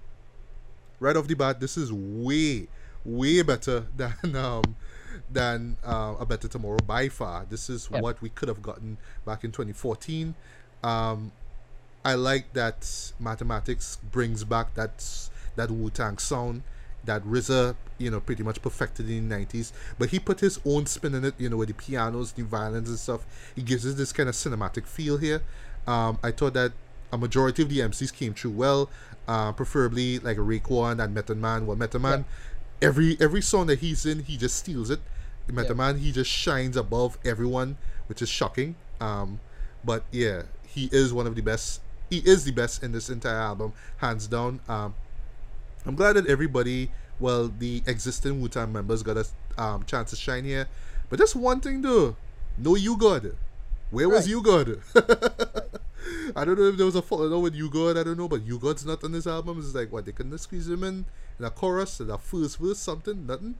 right off the bat, this is way, way better *laughs* than um, than uh, a better tomorrow by far. This is Yep. what we could have gotten back in 2014. Um, I like that mathematics brings back that that Wu Tang sound that RZA, you know, pretty much perfected in the 90s. But he put his own spin in it, you know, with the pianos, the violins and stuff. He gives us this kind of cinematic feel here. Um, I thought that a majority of the MCs came through well, uh, preferably like Raekwon and Method Man. Well, Method Man, every every song that he's in, he just steals it. Method Man, he just shines above everyone, which is shocking. Um, but yeah, he is one of the best. He is the best in this entire album, hands down. Um, I'm glad that everybody, well, the existing Wu Tang members got a um, chance to shine here. But just one thing though, no U-God. Where was Right. U-God? *laughs* I don't know if there was a falling out with U-God. I don't know, but U-God's not on this album. It's like what they couldn't squeeze him in in a chorus, in a first verse, something, nothing.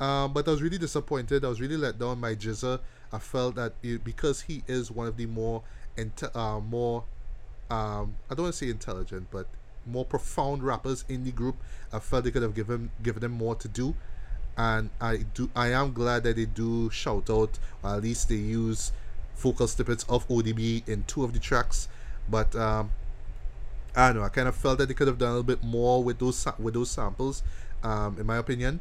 Um, but I was really disappointed. I was really let down by GZA. I felt that it, because he is one of the more, inte- uh, more, um, I don't want to say intelligent, but more profound rappers in the group. I felt they could have given given them more to do, and I do. I am glad that they do shout out, or at least they use vocal snippets of ODB in two of the tracks. But um, I don't know. I kind of felt that they could have done a little bit more with those with those samples, um, in my opinion.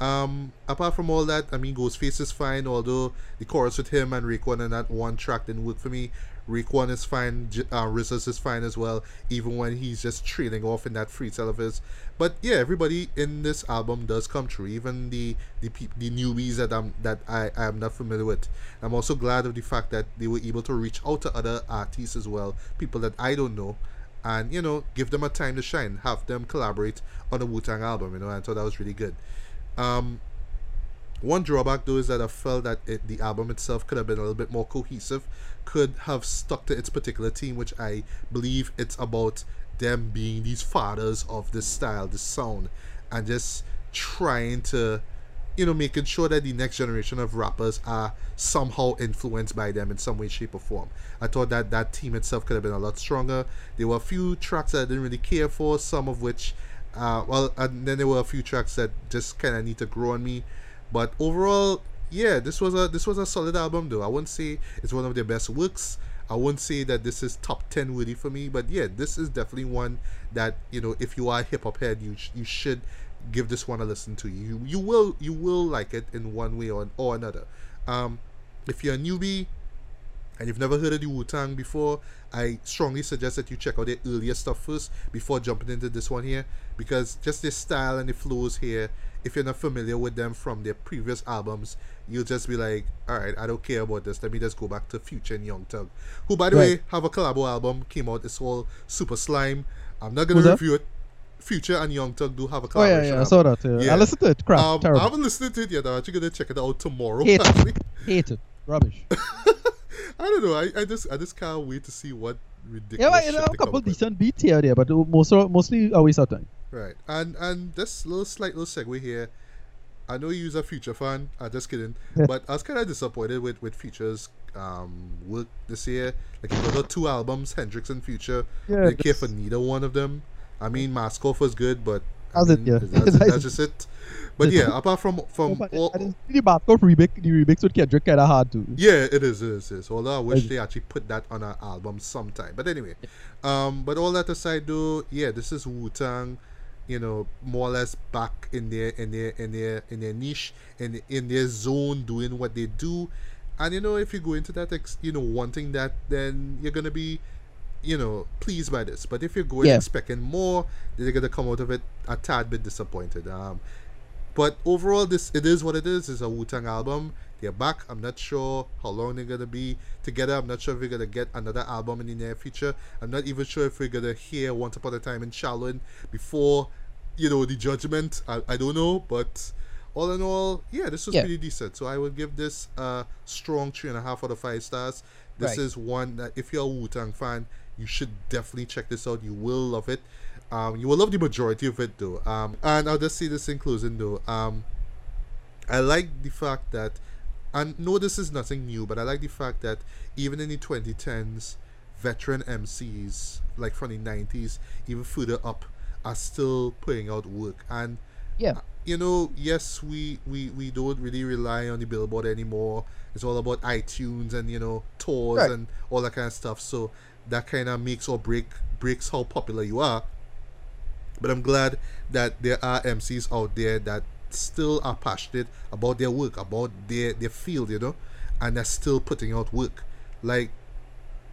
Um, apart from all that, I mean, Ghostface is fine. Although the chorus with him and Raekwon and that one track didn't work for me. Raekwon is fine. Uh, RZA is fine as well, even when he's just trailing off in that freestyle of his. But yeah, everybody in this album does come true. Even the the the newbies that I'm that I I am not familiar with. I'm also glad of the fact that they were able to reach out to other artists as well, people that I don't know, and you know give them a time to shine, have them collaborate on a Wu Tang album. You know, and so that was really good. Um, one drawback though is that I felt that it, the album itself could have been a little bit more cohesive, could have stuck to its particular team, which I believe it's about them being these fathers of this style, this sound, and just trying to you know, making sure that the next generation of rappers are somehow influenced by them in some way, shape, or form. I thought that that team itself could have been a lot stronger. There were a few tracks that I didn't really care for, some of which, uh, well, and then there were a few tracks that just kind of need to grow on me. But overall, yeah, this was a this was a solid album though. I won't say it's one of their best works. I won't say that this is top 10 worthy for me, but yeah, this is definitely one that, you know, if you are a hip hop head, you you should give this one a listen to. You you will you will like it in one way or, or another. Um, if you're a newbie and you've never heard of the Wu Tang before, I strongly suggest that you check out their earlier stuff first before jumping into this one here because just their style and the flows here. If you're not familiar with them from their previous albums, you'll just be like, all right, I don't care about this. Let me just go back to Future and Young Thug, who, by the Right. way, have a collabo album came out. It's called Super Slime. I'm not gonna Who's that? review it. Future and Young Thug do have a Oh collaboration. yeah, yeah, I saw that. Yeah. Yeah. I listened to it. Crap, Um, I haven't listened to it yet. I'm actually gonna check it out tomorrow. Hate it. *laughs* Hate it. Rubbish. *laughs* I don't know. I, I just I just can't wait to see what ridiculous yeah, you know, a couple decent beats here there, but most mostly a waste of time. Right. And and this little slight little segue here. I know you're a Future fan. I'm just kidding. *laughs* But I was kind of disappointed with with Future's um work this year. Like he put out two albums, Hendrix and Future. Yeah, Didn't care for neither one of them. I mean, Mask Off was good, but I mean, yeah. That's, *laughs* that's just it. But yeah, *laughs* apart from Oh, from but all, didn't the Basco remix. The remix with Kendrick kind of hard too. Yeah, it is, it is, it is. Although I wish they actually put that on an album sometime. But anyway, um, but all that aside, though, yeah, this is Wu Tang, you know, more or less back in their in their in their in their niche in in their zone, doing what they do. And you know, if you go into that, ex- you know, wanting that, then you're gonna be, you know, pleased by this. But if you're going Yeah. expecting more, then you're gonna come out of it a tad bit disappointed. Um, but overall, this it is what it is. It's a Wu Tang album. They're back. I'm not sure how long they're gonna be together. I'm not sure if we're gonna get another album in the near future. I'm not even sure if we're gonna hear Once Upon a Time in Shaolin before, you know, the Judgment. I, I don't know, but all in all, yeah, this was Yeah. pretty decent. So I would give this a strong three and a half out of five stars. This Right. is one that if you're a Wu Tang fan, you should definitely check this out. You will love it. Um, you will love the majority of it though. Um, and I'll just say this in closing though. Um, I like the fact that, and no, this is nothing new, but I like the fact that even in the 2010s, veteran MCs like from the 90s, even further up, are still putting out work. And Yeah. Uh, you know, yes, we, we, we don't really rely on the billboard anymore. It's all about iTunes and you know tours Right. and all that kind of stuff. So that kind of makes or break breaks how popular you are. But I'm glad that there are MCs out there that still are passionate about their work, about their their field, you know, and they're still putting out work. Like,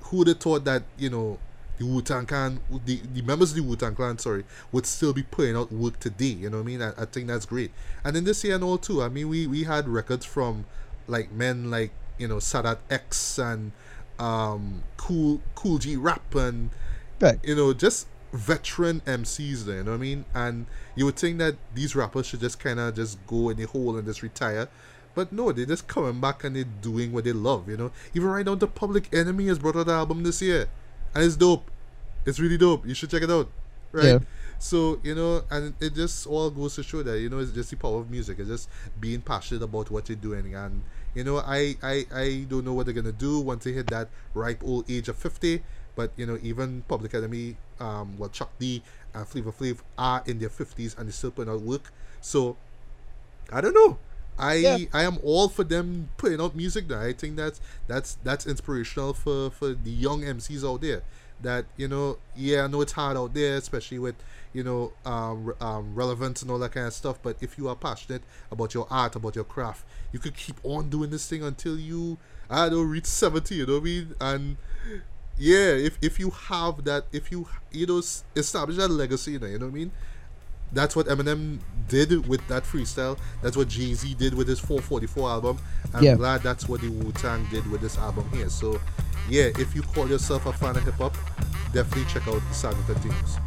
who would have thought that you know the Wu Tang Clan, the, the members of the Wu Tang Clan, sorry, would still be putting out work today. You know what I mean? I, I think that's great. And in this year and all too. I mean, we we had records from like men like you know Sadat X and um Cool Kool G Rap and Right. you know, just veteran MCs there, you know what I mean? And you would think that these rappers should just kind of just go in the hole and just retire. But no, they're just coming back and they're doing what they love, you know? Even right now, The Public Enemy has brought out an album this year. And it's dope. It's really dope. You should check it out. Right? Yeah. So, you know, and it just all goes to show that, you know, it's just the power of music. It's just being passionate about what you're doing. And, you know, I, I, I don't know what they're going to do once they hit that ripe old age of 50. But, you know, even Public Enemy, um, well, Chuck D and Flavor Flav are in their 50s and they're still putting out work. So, I don't know. I Yeah. I am all for them putting out music. I think that's that's that's inspirational for for the young MCs out there. That you know, yeah, I know it's hard out there, especially with you know um, um, relevance and all that kind of stuff. But if you are passionate about your art, about your craft, you could keep on doing this thing until you I don't reach seventy. You know what I mean? And yeah, if if you have that, if you you know establish that legacy, you know, you know what I mean? That's what Eminem did with that freestyle. That's what Jay Z did with his 444 album. I'm Yeah. glad that's what the Wu Tang did with this album here. So, yeah, if you call yourself a fan of hip hop, definitely check out The Saga Continues.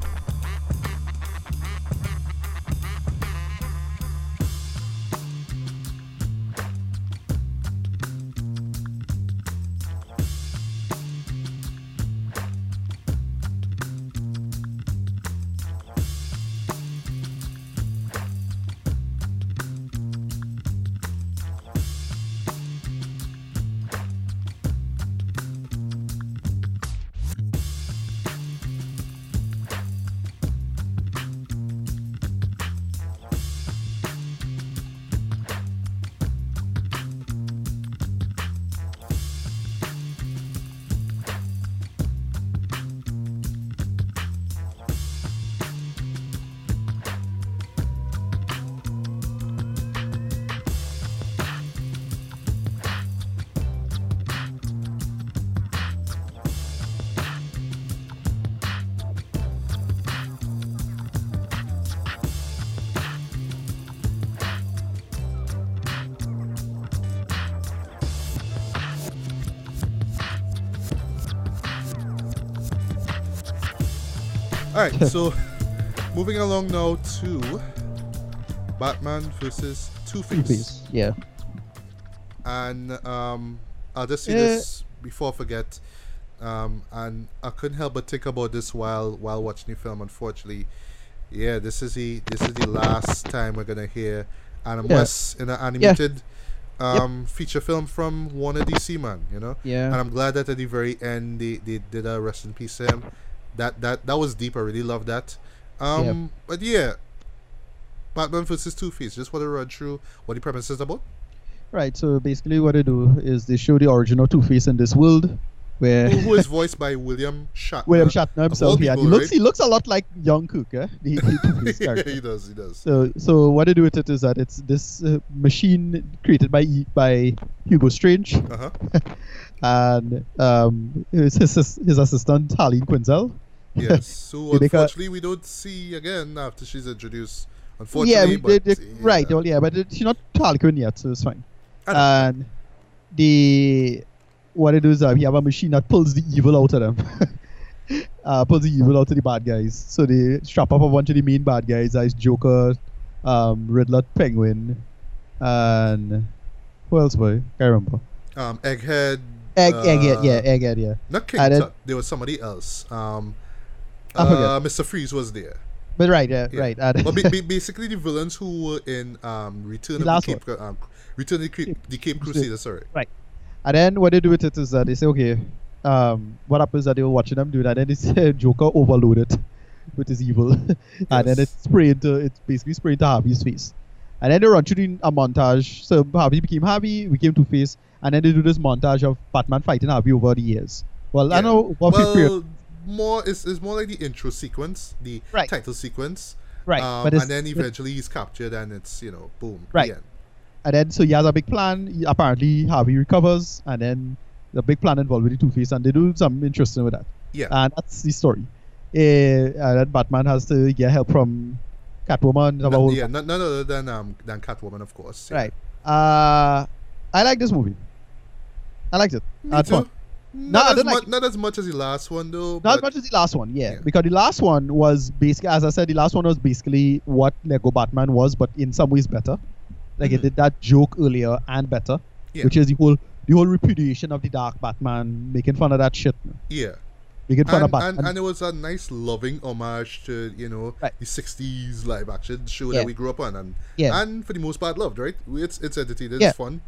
*laughs* so moving along now to Batman versus Two Face. Yeah. and um, I'll just say Eh. this before I forget. Um, and I couldn't help but think about this while while watching the film. Unfortunately, yeah, this is the this is the last time we're gonna hear Adam Yeah. West in an animated um, feature film from Warner DC man. You know, Yeah. and I'm glad that at the very end they, they did a rest in peace to him. That that that was deep. I really love that. Um, but yeah, Batman versus Two Face. Just want to run through what the premise is about. Right. So basically, what they do is they show the origin of Two Face in this world, where who, who is *laughs* voiced by William Shatner. William Shatner himself. Yeah, he looks right? he looks a lot like young Cook, eh? The, the Two-Face yeah, character. he does. He does. So, so what they do with it is that it's this uh, machine created by by Hugo Strange Uh huh. *laughs* and um, his, his his assistant Harleen Quinzel. Yes. *laughs* Make a- unfortunately, we don't see again after she's introduced. Unfortunately, we- but they- they- yeah. right. Well, yeah, but it, she's not Harley Quinn yet, so it's fine. Know. And the what it is, uh, we have a machine that pulls the evil out of them. *laughs* uh, pulls the evil out of the bad guys. So they strap up a bunch of the main bad guys, as Joker, um, Riddler, Penguin, and who else? Boy, can't remember. Um, Egghead. Egg, uh, Egghead, yeah, Egghead, yeah. Not King and then- Tut. There was somebody else. Um, I forget. uh, Mr. Freeze was there. But right, yeah, Yeah. right. And But ba- ba- *laughs* basically, the villains who were in um, Return The of the Cape, um, Return of the Cape, the Cape Crusader. Sorry. And then what they do with it is that they say, okay, um, what happens that they were watching them do that, and then they *laughs* say Joker overloaded with his evil, *laughs* and then Yes. it's spray into it's basically spray into Harvey's face, and then they run through the- a montage. So Harvey became Harvey, became Two Face, and then they do this montage of Batman fighting Harvey over the years. Well, I know what Well, more is is more like the intro sequence, the Right. title sequence, right? um, but and then eventually he's captured, and it's you know, boom, Right. And then so he has a big plan. He- apparently Harvey recovers, and then the big plan involved with the Two Face, and they do something interesting with that. Yeah. and that's the story. Uh, and then Batman has to get help from Catwoman. About- yeah, none, none other than um than Catwoman, of course. yeah. Right. Uh, I like this movie. I liked it. Me That's too. fun. Not, I as much, like- not as much as the last one though. Not as much as the last one, yeah, Yeah. Because the last one was basically, as I said, the last one was basically what Lego Batman was, but in some ways better. Like Mhm. it did that joke earlier and better, Yeah. which is the whole the whole repudiation of the Dark Batman, making fun of that shit, yeah, making fun and, of Batman. and, and it was a nice, loving homage to you know Right. the '60s live action show Yeah. that we grew up on, and Yeah. and for the most part loved. Right? It's it's entertaining, Yeah. it's fun.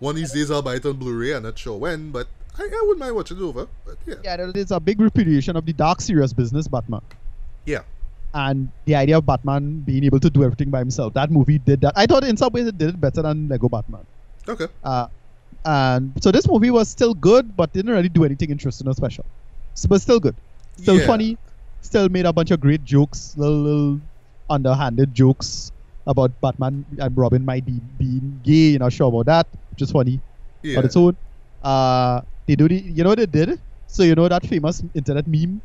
One of these days I'll buy it on Blu-ray. I'm not sure when, but I, I wouldn't mind watching it over. But yeah, yeah, there is a big repudiation of the dark, serious business Batman. yeah, and the idea of Batman being able to do everything by himself. That movie did that. I thought in some ways it did it better than Lego Batman. okay, Uh, and so this movie was still good, but didn't really do anything interesting or special. So, but still good, still Yeah. funny, still made a bunch of great jokes, little, little underhanded jokes about Batman and Robin might be being gay. You're not sure about that, which is funny yeah, on its own. Uh, they do the, you know what they did? So you know that famous internet meme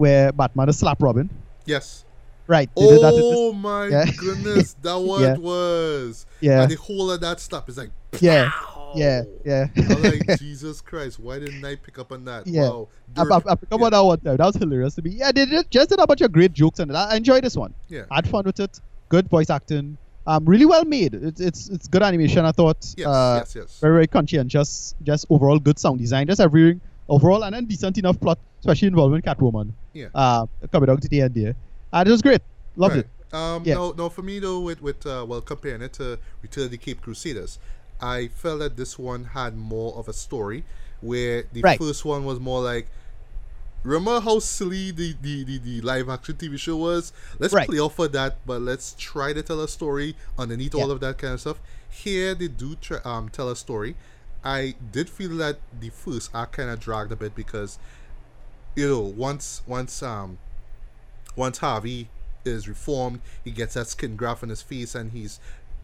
where Batman is slap Robin. yes. Right. They did that in this- Oh my Yeah. *laughs* goodness, that what Yeah. was. yeah. And the whole of that stuff is like, Yeah. pow. Yeah. Yeah. I'm like, *laughs* Jesus Christ, why didn't I pick up on that? Yeah. Wow. I, I. I picked up on that one time. That was hilarious to me. Yeah, they did, just did a bunch of great jokes and I enjoyed this one. Yeah. I had fun with it. Good voice acting. Um, really well made. It's it's it's good animation. I thought. Yes, uh, yes, yes. Very very conscientious. Just overall good sound design. Just everything overall and then decent enough plot, especially involving Catwoman. Yeah. Uh, coming down to the end there, and it was great. Loved Right. it. Um, Yeah. no, no, for me though, with with uh, well comparing it to Return of the Cape Crusaders, I felt that this one had more of a story, where the Right. first one was more like. Remember how silly the, the, the, the live action TV show was? Let's Right. play off of that, but let's try to tell a story underneath all of that kind of stuff. Here they do try, um, tell a story. I did feel that the first act kind of dragged a bit because, you know, once once um once Harvey is reformed, he gets that skin graft on his face and he's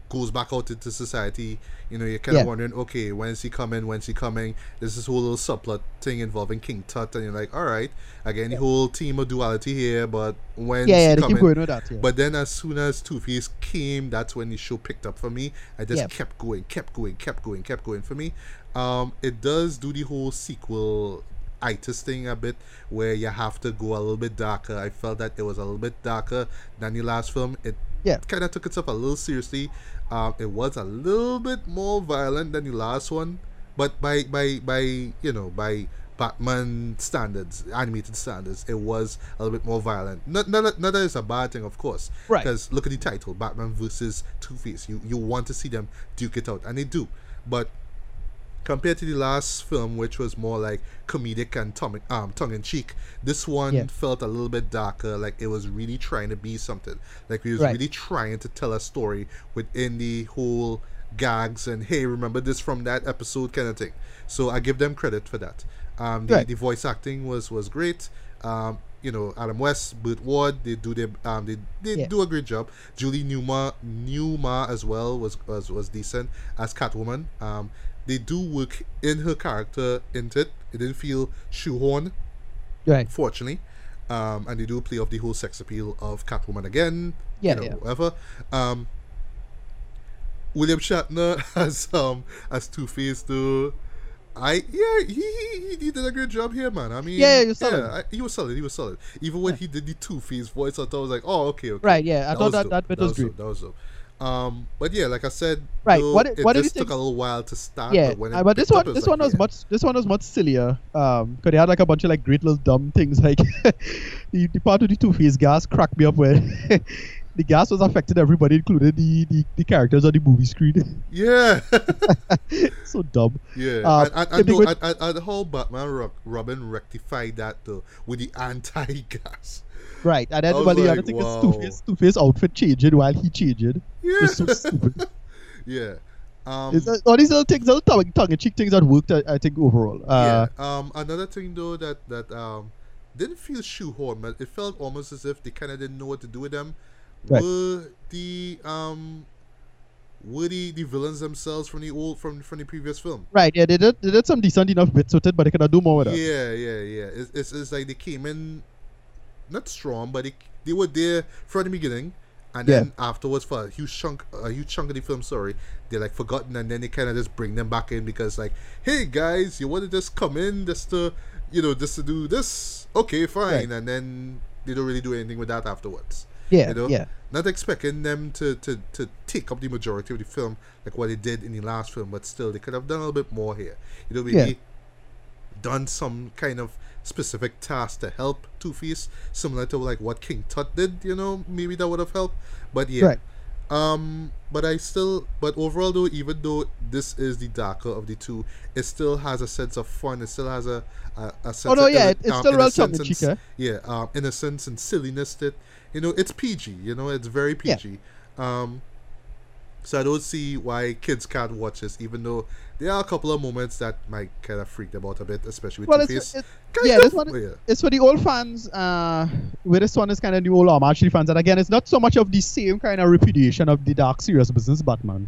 goes back out into society. You know, you're kind of Yeah. wondering, okay, when's he coming? When's he coming? There's this whole little subplot thing involving King Tut, and you're like, all right, again, the whole team of duality here, but when Yeah, yeah. he coming? keep going with that. Yeah. But then as soon as Two Face came, that's when the show picked up for me. I just Yeah. kept going, kept going, kept going, kept going for me. Um, it does do the whole sequel itis thing a bit where you have to go a little bit darker. I felt that it was a little bit darker than the last film. It Yeah. kind of took itself a little seriously. Um, it was a little bit more violent than the last one, but by by by you know by Batman standards, animated standards, it was a little bit more violent. Not not, that- not that it's a bad thing, of course. Right. Because look at the title, Batman versus Two Face. You you want to see them duke it out, and they do. But compared to the last film, which was more like comedic and tongue um, tongue in cheek, this one Yeah. felt a little bit darker. Like it was really trying to be something. Like it was Right. really trying to tell a story within the whole gags and hey, remember this from that episode kind of thing. So I give them credit for that. Um, the, Right. the voice acting was was great. Um, you know, Adam West, Burt Ward, they do their um, they they Yeah. do a great job. Julie Newmar Newmar as well was was was decent as Catwoman. Um, they do work in her character into it. It didn't feel shoehorned, Right. fortunately. Um, and they do play off the whole sex appeal of Catwoman again. Yeah, you know, yeah. whatever. Um, William Shatner *laughs* as um as Two Face though. I yeah he, he he did a great job here man. I mean Yeah, yeah, he was solid. I, he was solid. He was solid. Even when he did the Two Face voice, I thought I was like, oh okay okay. Right. Yeah. I thought that dope. that bit was great. dope. That was dope. Um, but yeah, like I said, Right, though, what it what you just took a little while to start. yeah, but when it uh, but this one, this like, one was yeah. much, this one was much sillier. Um, because they had like a bunch of like great little dumb things. *laughs* Like the, the part of the Two Face gas cracked me up where *laughs* the gas was affecting everybody, including the, the, the characters on the movie screen. *laughs* Yeah, so dumb. yeah. Uh, and, and, and, and, the whole Batman Robin rectified that though with the anti-gas. Right, and then I was but the other like, thing wow. Two Face, Two Face outfit changing while he changing. Yeah, It's so stupid. *laughs* yeah. Um, It's, uh, all these little things, little tongue, tongue in cheek things that worked. I, I think overall. Uh, yeah. Um, another thing though that that um didn't feel shoehorned, but it felt almost as if they kind of didn't know what to do with them. Right. Were the um were the, the villains themselves from the old from from the previous film? Right, yeah, they did, they did some decent enough bits with it, but they could not do more with it. Yeah, yeah, yeah. It's, it's, it's like they came in not strong, but they, they were there from the beginning, and Yeah. then afterwards for a huge chunk, a huge chunk of the film. Sorry, they're like forgotten, and then they kind of just bring them back in because like, hey guys, you want to just come in just to, you know, just to do this? Okay, fine, Right. and then they don't really do anything with that afterwards. Yeah, you know? yeah. Not expecting them to, to, to take up the majority of the film like what they did in the last film, but still they could have done a little bit more here. You know, maybe Yeah. done some kind of specific task to help Two Face, similar to like what King Tut did. You know, maybe that would have helped. But yeah, Right. um, but I still, but overall though, even though this is the darker of the two, it still has a sense of fun. It still has a a, a sense Oh no, of yeah, it, it's um, still real innocence tongue in cheek. and eh? Yeah, um, innocence and silliness that you know it's PG. You know, it's very Yeah. PG. Um, so I don't see why kids can't watch this, even though there are a couple of moments that might kind of freak them out a bit, especially with Well, Two it's, Face. yeah, this one- yeah. it's for the old fans. Uh, where this one is kind of the old the fans, and again, it's not so much of the same kind of repudiation of the dark, serious business Batman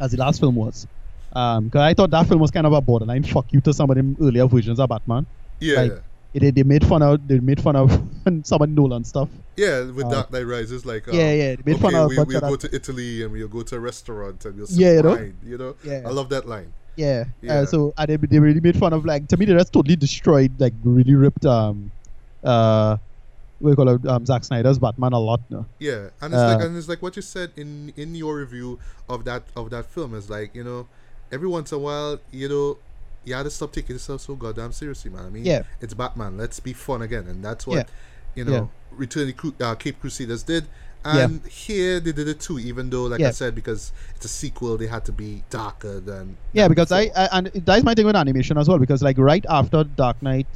as the last film was. Um, because I thought that film was kind of a borderline fuck you to some of them earlier versions of Batman. Yeah, like, They, they made fun of they made fun of *laughs* some of Nolan stuff. yeah, with uh, Dark Knight Rises, like um, yeah, yeah, they made fun okay, of we, we'll go to Italy and we'll go to a restaurant and we'll Yeah, you know? wine, you know. Yeah. I love that line. Yeah. Yeah. Uh, so and they, they really made fun of like to me they just totally destroyed like really ripped um uh we call it um Zack Snyder's Batman a lot. No? Yeah, and it's Uh, like and it's like what you said in in your review of that of that film is like you know every once in a while you know you had to stop taking yourself so goddamn seriously, man. I mean, Yeah. it's Batman. Let's be fun again, and that's what Yeah. you know. Yeah. Return the uh, Caped Crusaders did, Yeah. and here they did it too. Even though, like I said, because it's a sequel, they had to be darker than Yeah, than because I. I and that's my thing with animation as well. Because like right after Dark Knight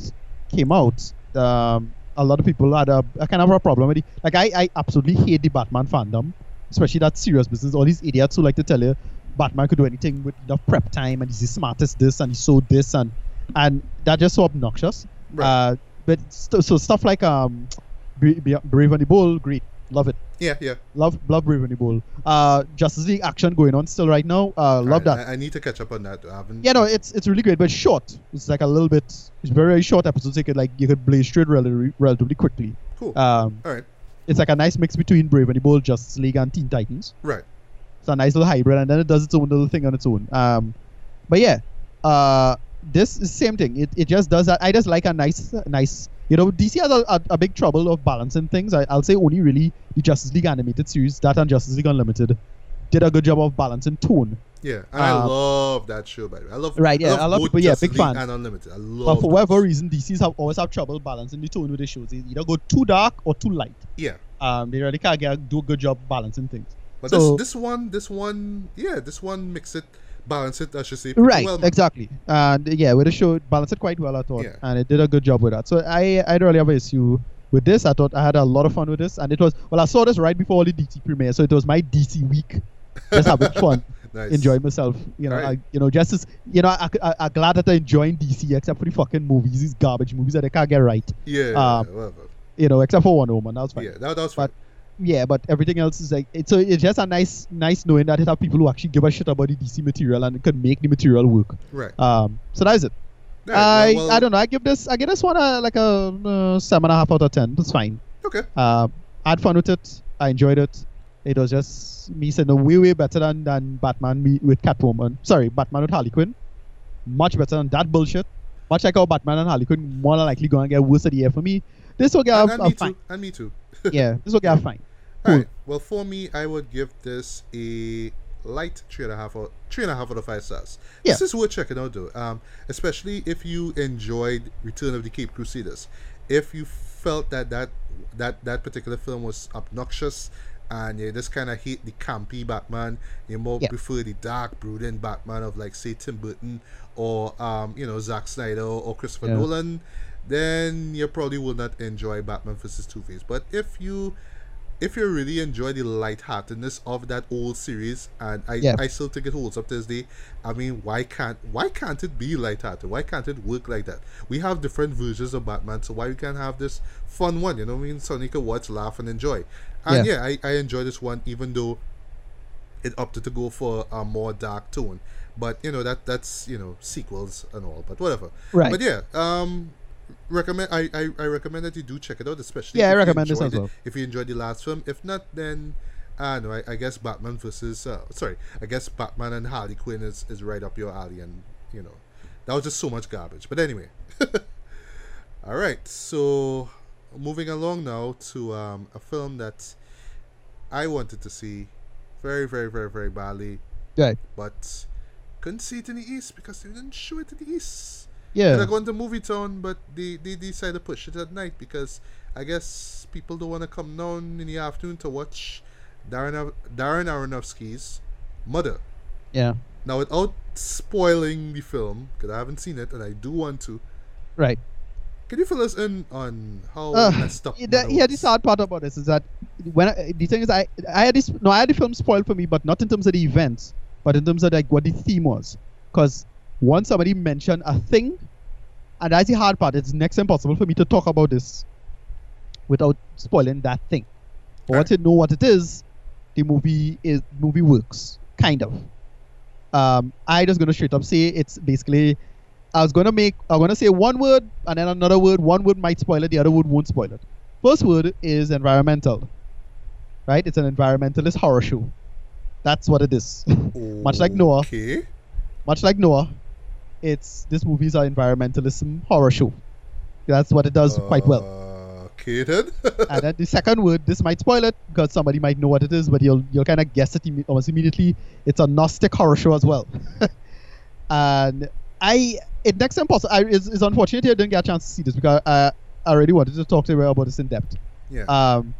came out, um, a lot of people had a, a kind of a problem with it. Like I, I absolutely hate the Batman fandom, especially that serious business. All these idiots who like to tell you Batman could do anything with enough prep time and he's the smartest this and he's so this and and that just so obnoxious. Right. Uh, but st- so stuff like um, Bra- Bra- Brave and the Bold, great, love it. yeah, yeah. Love, love Brave and the Bold. Uh, Justice League action going on still right now. Uh, love I, that. I, I need to catch up on that. I haven't. Yeah, no, it's it's really great, but short. It's like a little bit. It's very very short episodes. You could like you could blaze through it relatively relatively quickly. cool. Um, All right. it's like a nice mix between Brave and the Bold, Justice League, and Teen Titans. Right. It's a nice little hybrid, and then it does its own little thing on its own. Um, but yeah, uh, this is same thing. It, it just does that. I just like a nice nice. You know, DC has a, a, a big trouble of balancing things. I, I'll say only really the Justice League animated series, that and Justice League Unlimited, did a good job of balancing tone. Yeah, and I Um, love that show by the way. I love Right, yeah, I love lot of both people- yeah, Justice big fan. and Unlimited. I love. But for whatever reason, DC's have always have trouble balancing the tone with the shows. They either go too dark or too light. yeah. Um, they really can't get, do a good job balancing things. But So- this this one this one yeah this one makes it balance it I should say Right, well. exactly. And yeah, with the show, it balanced it quite well, I thought, Yeah. and it did a good job with that. So I, I don't really have an issue with this. I thought I had a lot of fun with this, and it was well, I saw this right before the DC premiere, so it was my DC week. Just having *laughs* fun, nice. enjoying myself. You know, Right. I, you know, just as you know, I, I, I'm glad that I'm enjoying DC, except for the fucking movies, these garbage movies that I can't get right. Yeah, um, whatever. You know, except for Wonder Woman, that was fine. Yeah, that, that was fine. but- yeah, but everything else is like it's so it's just a nice nice knowing that it have people who actually give a shit about the DC material and can make the material work. right. Um, so that is it. Right, I well, well, I don't know. I give this I give this one a like a uh, seven and a half out of ten. That's fine. Okay. Uh, I had fun with it. I enjoyed it. It was just me saying way way better than than Batman me with Catwoman. Sorry, Batman with Harley Quinn. Much better than that bullshit. Much like how Batman and Harley Quinn more than likely gonna get worse of the year for me. This will get And, a, and a me fine. too. And me too. Yeah, this will get a *laughs* fine. All right. Well, for me, I would give this a light three and a half out three and a half out of five stars. Yeah. This is worth checking out, though. Um, especially if you enjoyed Return of the Caped Crusaders. If you felt that that that that particular film was obnoxious. And you just kind of hate the campy Batman. You more Yeah. prefer the dark, brooding Batman of like say Tim Burton or um, you know Zack Snyder or Christopher Yeah. Nolan. Then you probably will not enjoy Batman vs Two Face. But if you if you really enjoy the lightheartedness of that old series, and I, Yeah. I still think it holds up to this day. I mean, why can't why can't it be lighthearted? Why can't it work like that? We have different versions of Batman, so why we can't have this fun one? You know what I mean? So you can watch, laugh, and enjoy. And yeah, I, I enjoy this one, even though it opted to go for a more dark tone. But you know that that's you know sequels and all. But whatever. Right. But yeah, um, recommend I, I, I recommend that you do check it out, especially Yeah, I recommend this as it-. If you enjoyed the last film, if not, then I know I, I guess Batman versus uh, sorry, I guess Batman and Harley Quinn is, is right up your alley, and you know that was just so much garbage. But anyway, *laughs* all right. So moving along now to um, a film that I wanted to see very very very very badly, Right. but couldn't see it in the east because they didn't show it in the east. Yeah. Have gone to Movie Town, but they, they decided to push it at night because I guess people don't want to come down in the afternoon to watch Darren, Darren Aronofsky's Mother. Yeah. Now, without spoiling the film, because I haven't seen it and I do want to, Right. can you fill us in on how Uh, messed up Yeah, the, yeah, the sad part about this is that when I, the thing is, I I had this no, I had the film spoiled for me, but not in terms of the events, but in terms of like what the theme was. Because once somebody mentioned a thing, and that's the hard part. It's next impossible for me to talk about this without spoiling that thing. But once you know what it is, the movie is movie works kind of. Um, I just gonna straight up say it's basically. I was gonna make. I'm gonna say one word and then another word. One word might spoil it. The other word won't spoil it. First word is environmental. Right? It's an environmentalist horror show. That's what it is. *laughs* much like Noah. Okay. Much like Noah, it's this movies an environmentalism horror show. That's what it does quite well. Okay, then. *laughs* and then the second word, this might spoil it because somebody might know what it is, but you'll you'll kind of guess it imme- almost immediately. It's a Gnostic horror show as well. *laughs* and I, it next time possible, I, it's, it's unfortunate I didn't get a chance to see this because I, I already wanted to talk to you about this in depth. yeah. Um,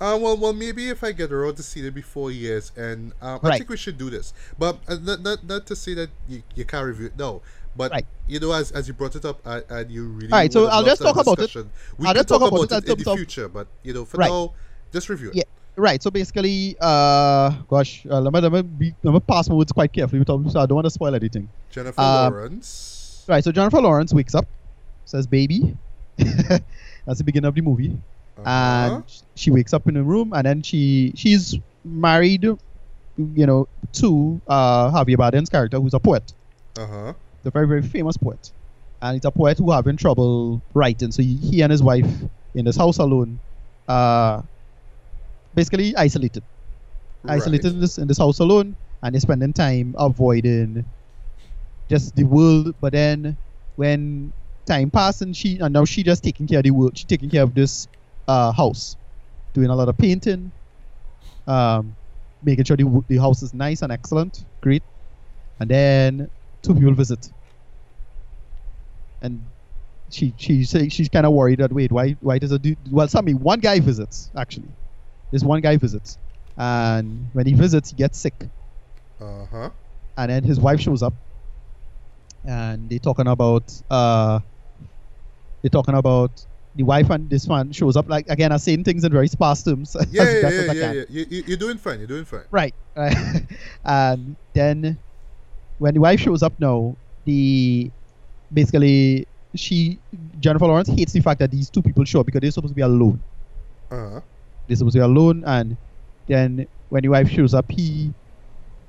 Uh, well, well, maybe if I get around to see it before years, and um, I think we should do this. But uh, not, not, not to say that you, you can't review it, no. But Right. you know, as, as you brought it up, uh, and you really. Alright, so I'll just talk about it. We I'll just talk talk about, about it in the future, but you know, for Right. now, just review it. Yeah. right. So basically, uh, gosh, uh, let me let me, be, let me pass my words quite carefully, so I don't want to spoil anything. Jennifer Um, Lawrence. Right. So Jennifer Lawrence wakes up, says "baby." *laughs* That's the beginning of the movie. Uh-huh. and she wakes up in a room and then she she's married you know to uh Javier Bardem's character who's a poet Uh huh. the very very famous poet and he's a poet who having trouble writing so he, he and his wife in this house alone uh basically isolated isolated in this in this house alone and they're spending time avoiding just the world. But then when time passed and she and now she just taking care of the world. She taking care of this uh, house, doing a lot of painting, um, making sure the the house is nice and excellent, great. And then two people visit, and she she say she's kind of worried that wait why why does a dude well something one guy visits actually, this one guy visits, and when he visits he gets sick. Uh huh. and then his wife shows up. And they're talking about uh they're talking about the wife and this one shows up like again I'm saying things in very sparse terms *laughs* Yeah, yeah, yeah, yeah, yeah. You, you, you're doing fine. You're doing fine. right right *laughs* and then when the wife shows up now the basically she Jennifer Lawrence hates the fact that these two people show up because they're supposed to be alone Uh huh. they're supposed to be alone and then when the wife shows up he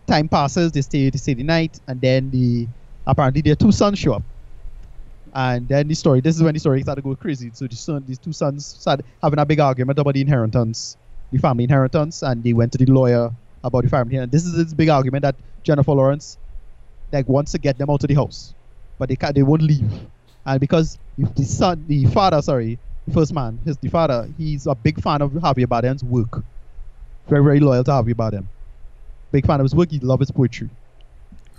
time passes they stay they stay the night and then the apparently their two sons show up and then the story this is when the story started to go crazy. So the son these two sons started having a big argument about the inheritance the family inheritance and they went to the lawyer about the family. And this is this big argument that jennifer lawrence like wants to get them out of the house but they can't they won't leave. And because if the son the father sorry the first man his the father he's a big fan of javier bardem's work. Very very loyal to javier bardem. Big fan of his work. He loves his poetry.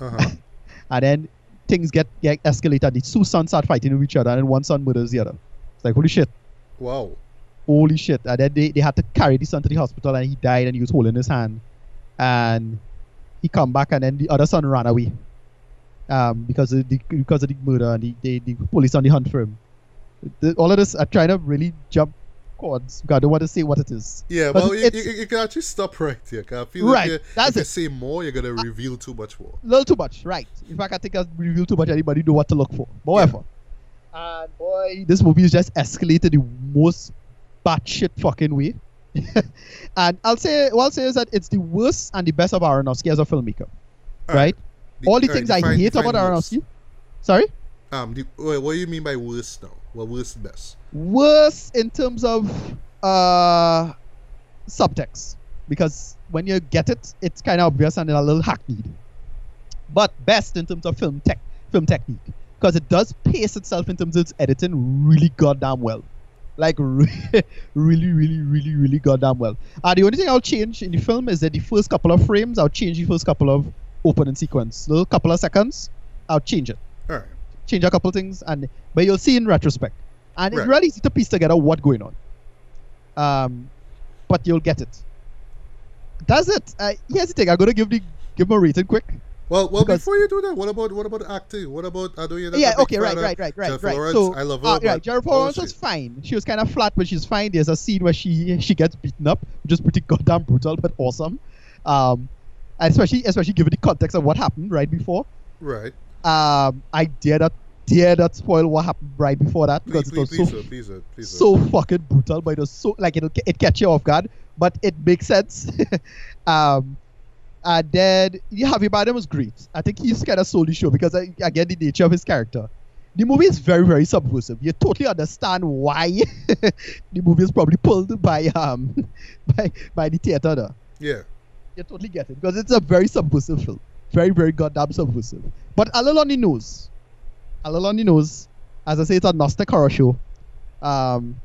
Uh huh. *laughs* and then things get, get escalated. The two sons start fighting with each other, and one son murders the other. It's like holy shit, wow. holy shit! And then they, they had to carry the son to the hospital, and he died, and he was holding his hand, and he come back, and then the other son ran away, um, because of the because of the murder, and the, the, the police on the hunt for him. The- all of this, I'm trying to really jump chords. because I don't want to say what it is. Yeah, But well, you, you, you can actually stop right here. 'cause I feel Right, like you, that's if you it. say more, you're gonna reveal too much more. A little too much, right? In fact, I think I reveal too much. Anybody know what to look for. But whatever. And boy, this movie is just escalated the most batshit fucking way. *laughs* and I'll say, what I'll say is that it's the worst and the best of Aronofsky as a filmmaker, right? All the alright, things I define- hate define about worst. Aronofsky. Sorry, Um, the, what do you mean by worst now? Well, worst best. Worst in terms of uh subtext because when you get it, it's kind of obvious and a little hackneyed. But best in terms of film tech, film technique, because it does pace itself in terms of its editing really goddamn well, like re- *laughs* really, really, really, really goddamn well. Uh, the only thing I'll change in the film is that the first couple of frames, I'll change the first couple of opening sequence, little couple of seconds, I'll change it right. change a couple things, and but you'll see in retrospect, and Right. it's really easy to piece together what going on. Um, but you'll get it. That's it. Uh, here's the thing. I'm gonna give the give him a rating quick. Well, well, Because- before you do that, what about what about acting? What about you're yeah. Okay. Right. Right. Right. Right. Jennifer Right. Lawrence. So I love her. uh, but right. Jennifer Lawrence was fine. She was kind of flat, but she's fine. There's a scene where she she gets beaten up, which is pretty *laughs* goddamn brutal, but awesome. Um, especially especially given the context of what happened right before. Right. Um, I dare not dare not spoil what happened right before that because please, it was please, so please, sir, sir. so fucking brutal, but it was so like it'll it catch you off guard, but it makes sense. *laughs* um, and then yeah, Javier Bardem was great. I think he's kind of sold the show because I, again the nature of his character. The movie is very very subversive. You totally understand why *laughs* the movie is probably pulled by um *laughs* by by the theater. There. yeah. You totally get it because it's a very subversive film, very very goddamn subversive. But a little on the nose, a little on the nose. As I say, it's a gnostic horror show, um,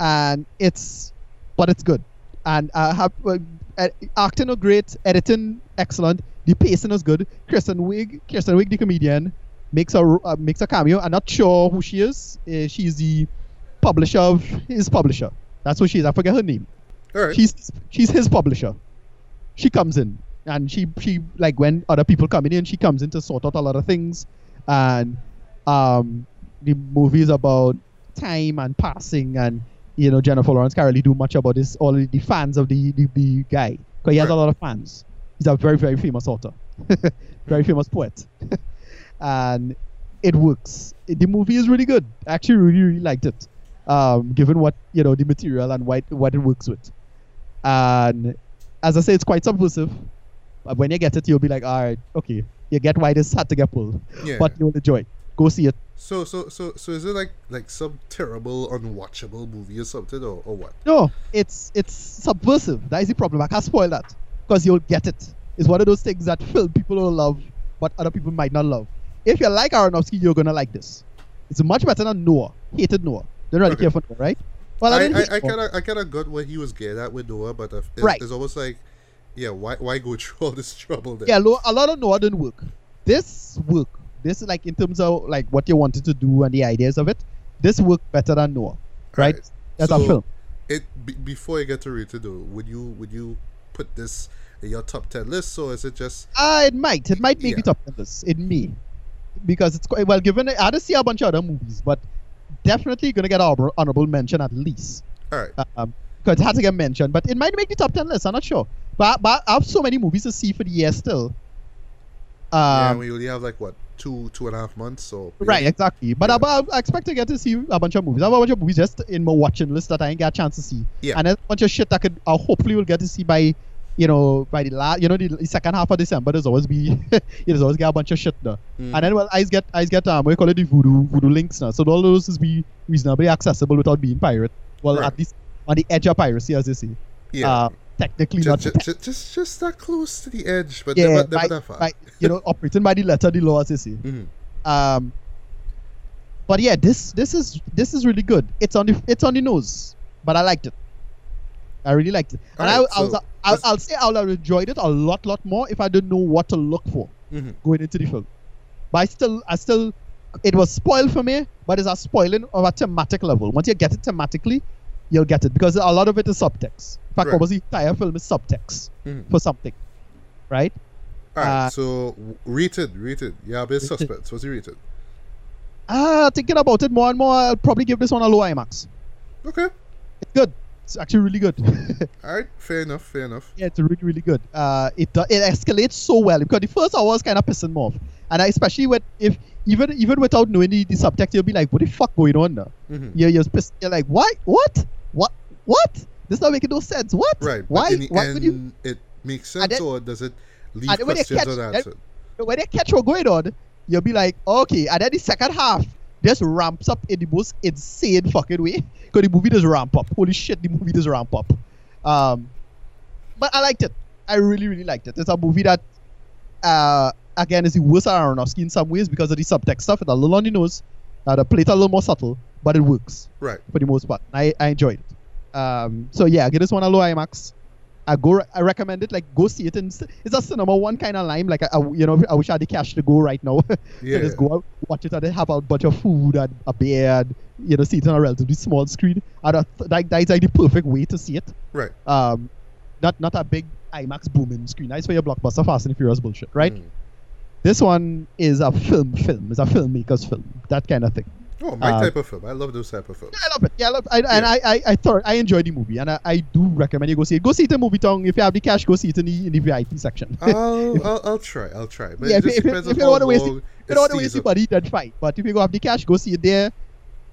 and it's but it's good. And I have uh, uh, acting are great, editing excellent, the pacing is good. Kristen Wiig, Kristen Wiig, the comedian, makes a uh, makes a cameo. I'm not sure who she is. Uh, she's the publisher of his publisher. That's what she is. I forget her name All right. she's she's his publisher. She comes in and she she like when other people coming in, she comes in to sort out a lot of things, and um the movie is about time and passing and you know Jennifer Lawrence can't really do much about this. All the the fans of the the, the guy because he has Right. a lot of fans. He's a very very famous author, *laughs* very famous poet, *laughs* and it works. The movie is really good. I actually really really liked it, um, given what you know the material and what what it works with. And as I say, it's quite subversive. But when you get it, you'll be like, all right, okay, you get why this had to get pulled, yeah. but you'll enjoy. it. Go see it. so, so, so, so, is it like like some terrible, unwatchable movie or something, or, or what? No, it's it's subversive. That is the problem. I can't spoil that because you'll get it. It's one of those things that film people will love, but other people might not love. if you like Aronofsky, you're gonna like this. It's much better than Noah. Hated Noah. Didn't really Okay. care for Noah, right? Well, I, didn't I, I kind of I kind of got what he was getting at with Noah, but it's, Right. it's almost like, yeah, why why go through all this *laughs* trouble? Then? yeah, lo- a lot of Noah didn't work. This work. This is like in terms of like what you wanted to do and the ideas of it. This worked better than Noah, right? Alright. As So, a film. It be, before you get to rate it though, would you would you put this in your top ten list, or is it just Uh, it might. It might make Yeah. the top ten list. It may, because it's quite well given. I had to see a bunch of other movies, but definitely gonna get an honorable mention at least. all right? Um, because it had to get mentioned, but it might make the top ten list. I'm not sure. But but I have so many movies to see for the year still. yeah, Um, we only have like what two two and a half months, so Right, exactly. But, Yeah. I, but I expect to get to see a bunch of movies. I have a bunch of movies just in my watching list that I ain't got a chance to see. Yeah. And there's a bunch of shit that could I hopefully will get to see by, you know, by the last, you know, the, second half of December. There's always be, *laughs* there's always get a bunch of shit there. Mm. And then well, I get I get um, you call it the voodoo voodoo links now. So all those is be reasonably accessible without being pirate. Well, Right. at least on the edge of piracy, as they say. yeah. Uh, technically not. just, just, just just that close to the edge, but yeah, never, by, never that far. by, you know, operating by the letter of the law, as they say. Mhm. Um, but yeah, this this is this is really good. It's on the it's on the nose, but I liked it. I really liked it, and Alright, I, I was so I'll, I'll say I would have enjoyed it a lot lot more if I didn't know what to look for Mhm. going into the film. But I still I still it was spoiled for me, but it's a spoiling of a thematic level. Once you get it thematically, you'll get it because a lot of it is subtext. In fact, Right. almost the entire film is subtext Mhm. for something, right? All right, uh, so rated, rated. Yeah, bit Rated. suspense. What's he rated? Ah, thinking about it more and more, I'll probably give this one a low IMAX. Okay. It's good. It's actually really good. *laughs* All right. Fair enough. Fair enough. yeah, it's really, really good. Uh, it do- it escalates so well because the first hour was kind of pissing me off, and I, especially with if even even without knowing the, the subtext, you'll be like, "What the fuck going on now?" Mhm. You're you're, pissed, you're like, "What? What? What? What? This not making no sense. What? Right. Why? Why would you?" it makes sense, then- or does it leave and when they questions catch- unanswered? when they catch what going on, you'll be like, okay. And then the second half just ramps up in the most insane fucking way. Because the movie does ramp up. Holy shit, the movie does ramp up. Um, but I liked it. I really, really liked it. It's a movie that, uh, again, is the worst of Aronofsky in some ways because of the subtext stuff. It's a little on the nose. Uh, the plate a little more subtle, but it works Right. for the most part. I, I enjoyed it. Um, so yeah, give this one a low IMAX. I go. I recommend it. Like go see it. In, it's a cinema one kind of lime. Like I, I- you know, I wish I had the cash to go right now. *laughs* Yeah. just go out, watch it, and then have a bunch of food and a beer, and you know, see it on a relatively small screen. And I th- like that is like the perfect way to see it. Right. Um, not not a big IMAX booming screen. That's for your blockbuster Fast and Furious bullshit, right? Mhm. This one is a film. Film. It's a filmmaker's film. That kind of thing. Oh, my Uh, type of film. I love those type of films. Yeah, I love it. Yeah, I love I, and I, I, I thought I enjoyed the movie, and I, I do recommend you go see it. Go see it in movie town. If you have the cash, go see it in the in the VIP section. I'll, *laughs* I'll I'll try. I'll try. But Yeah, it if, just if, depends if, on you don't want to waste, if it you don't want to waste your money, then fine. But if you go have the cash, go see it there.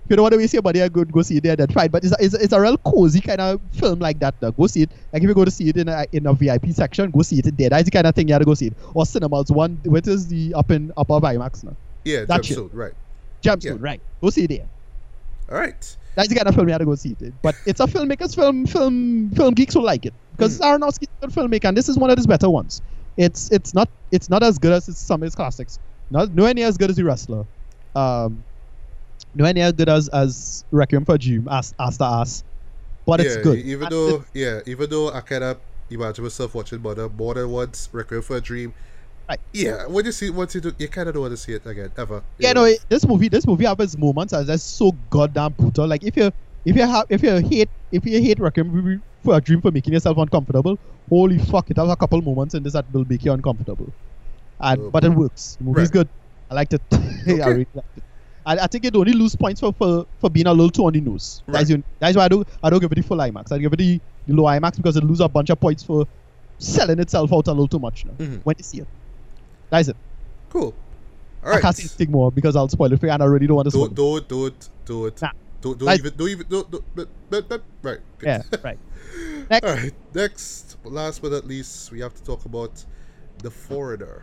If you don't want to waste your money, good, go see it there, then fine. But it's a, it's, a, it's a real cozy kind of film like that. Though. Go see it. Like if you go to see it in a, in a VIP section, go see it there. That's the kind of thing you have to go see it. Or cinemas one, which is the up in upper IMAX now? Yeah, that shit. jumpsuit. Right. Gemstone, Yeah. right? Go see it there. All right. That's the kind of film you have to go see it. But it's a filmmaker's film. Film film geeks will like it because Mm. Aronofsky's a good filmmaker, and this is one of his better ones. It's it's not it's not as good as some of his classics. Not nowhere near as good as The Wrestler. Um, nowhere near as good as as Requiem for a Dream, as Ass to Ass. But yeah, it's good. Even And though, it- yeah, even though I kind of imagine myself watching more than, more than once, Requiem for a Dream. Right. Yeah, when you see once you do, you kind of don't want to see it again ever. yeah, you no, know? it- this movie, this movie has its moments as that's so goddamn brutal. Like if you if you have if you hate if you hate Requiem for a Dream for making yourself uncomfortable, holy fuck, it has a couple moments in this that will make you uncomfortable. And Oh, but it works. The movie's right. good. I liked it. *laughs* I Okay. really liked it. I, I think it only lose points for, for, for being a little too on the nose. That's, Right. that's why I don't I don't give it the full IMAX. I give it the, the low IMAX because it lose a bunch of points for selling itself out a little too much now. Mhm. When you see it. That's it. Cool. All I can't say anything more because I'll spoil it for you and I really don't want to spoil Don't, it. don't, don't, don't, Nah. don't, don't I- even, don't even, don't, don't, but, but, but, right. good. Yeah, right. *laughs* Next. All right. Next, last but not least, we have to talk about the foreigner.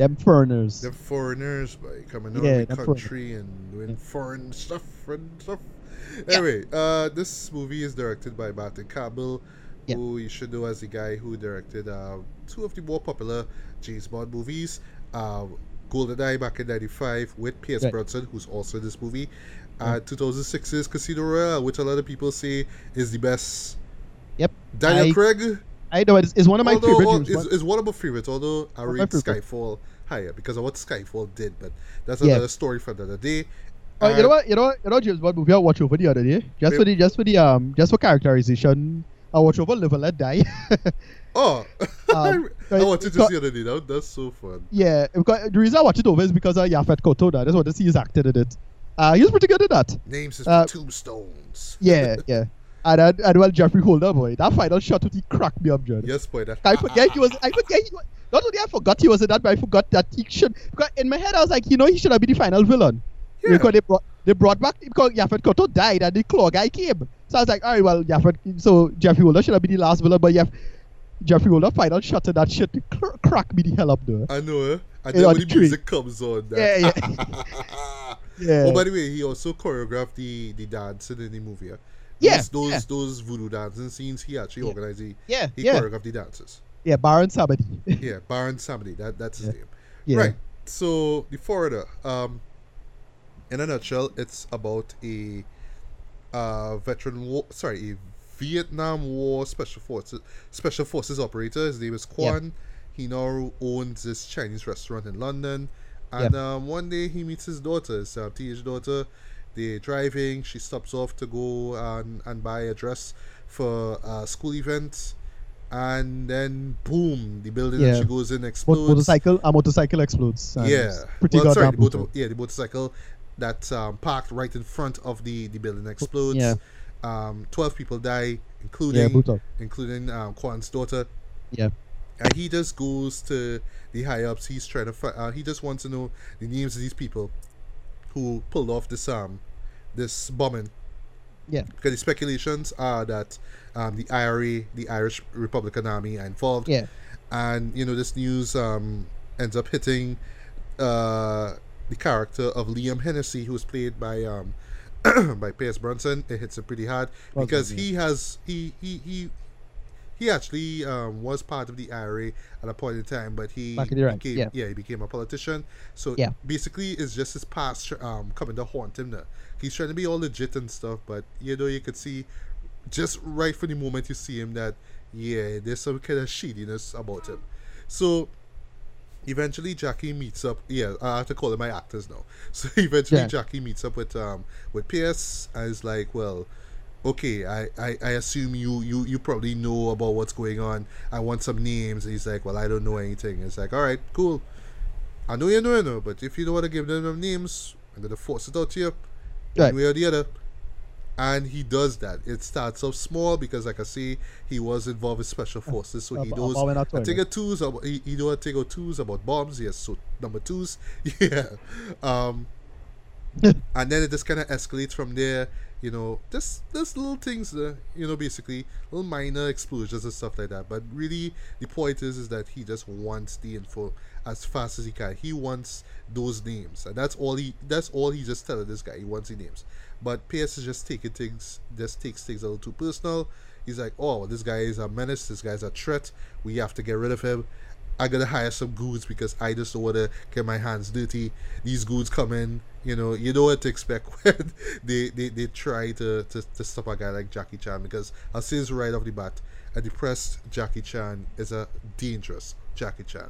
Them foreigners. The foreigners by coming out Yeah, of the country and doing foreign stuff and stuff. Anyway, uh, this movie is directed by Martin Campbell, Yeah. who you should know as the guy who directed uh, two of the more popular James Bond movies. Uh, GoldenEye back in '95 with Pierce Right. Brosnan, who's also in this movie. Uh, 2006's Casino Royale, which a lot of people say is the best. Yep. Daniel I- Craig, I know it's, it's one of my although favorite al- James is, one of my favorites. Although I read Skyfall. favorite. Higher because of what Skyfall did, but that's Yeah. another story for another day. Oh, you know what? You know what? You know James Bond movie I watched over the other day. Just for the just for the um just for characterization. I watched over Live and Let Die. *laughs* Oh, *laughs* Um, I watched it just the other day. That, that's so fun. yeah, because the reason I watched it over is because of Yaphet Kotto. I just want to see his acting in it. Uh, he was pretty good at that. Names is Uh, tombstones. *laughs* Yeah, yeah. And then, and well, Geoffrey Holder, boy, that final shot with he cracked me up, John. Yes, boy. That I forget he was. I forget he was. Not only I forgot he was in that, but I forgot that he should. Because in my head, I was like, you know, he should have been the final villain. Yeah. Because they brought they brought back because Yaphet Kotto died and the claw guy came. So I was like, all right, well, Yaphet. So Geoffrey Holder should have been the last villain, but Jeff, Geoffrey Holder final shot in that shit cr- crack me the hell up, though. I know, eh? And Yeah, then when the the music comes on, that... Yeah, *laughs* Yeah. Oh, by the way, he also choreographed the the dancing in the movie. Yeah, Yeah, Those those, yeah. those voodoo dancing scenes, he actually Yeah. organized. The, yeah, he yeah, choreographed the dances. Yeah. Baron Samedi. *laughs* Yeah, Baron Samedi. That that's his Yeah. name. yeah. Right. So the foreigner. Um, in a nutshell, it's about a uh, veteran war. Sorry, a Vietnam War special forces special forces operator. His name is Quan. He now owns this Chinese restaurant in London. And um, one day he meets his daughter, his uh, teenage daughter. They're driving. She stops off to go and, and buy a dress for a school event. And then, boom, the building that she goes in explodes. motorcycle, a motorcycle explodes. Yeah. Pretty well, sorry, the motor, yeah, the motorcycle that um, parked right in front of the, the building explodes. Yeah. Um, Twelve people die, including brutal. including um, Quan's daughter. Yeah. And he just goes to the high ups. He's trying to. Fi- uh, he just wants to know the names of these people who pulled off this um this bombing. Yeah. Because the speculations are that um, the IRA, the Irish Republican Army, are involved Yeah. and you know this news um, ends up hitting uh, the character of Liam Hennessy, who is played by um, *clears throat* by Pierce Brosnan. It hits him pretty hard because yeah. he has he he he. He actually um, was part of the IRA at a point in time, but he Back in the became yeah. he became a politician. So Yeah. basically, it's just his past um, coming to haunt him. Now he's trying to be all legit and stuff, but you know you could see just right from the moment you see him that yeah, there's some kind of shadiness about him. So eventually Jackie meets up. Yeah, I have to call them my actors now. *laughs* So eventually Yeah. Jackie meets up with um with Pierce and is like, well, okay, I, I, I assume you, you you probably know about what's going on. I want some names. And he's like, well, I don't know anything. It's like, all right, cool. I know you know you know, but if you don't want to give them them names, I'm gonna force it out to you, Right. one way or the other. And he does that. It starts off small because, like I say, he was involved with special forces, so he knows about a thing or twos. About, he, he know a thing or twos about bombs. Yes, so number twos, *laughs* yeah. Um, *laughs* and then it just kind of escalates from there. You know, just just little things, uh, you know, basically little minor explosions and stuff like that. But really, the point is, is that he just wants the info as fast as he can. He wants those names, and that's all he. That's all he just telling this guy. He wants the names. But Pierce is just taking things, just takes things a little too personal. He's like, oh, this guy is a menace. This guy's a threat. We have to get rid of him. I gotta hire some goons because I just don't wanna get my hands dirty. These goons come in, you know, you know what to expect *laughs* when they, they, they try to, to, to stop a guy like Jackie Chan because I'll say this right off the bat. A depressed Jackie Chan is a dangerous Jackie Chan.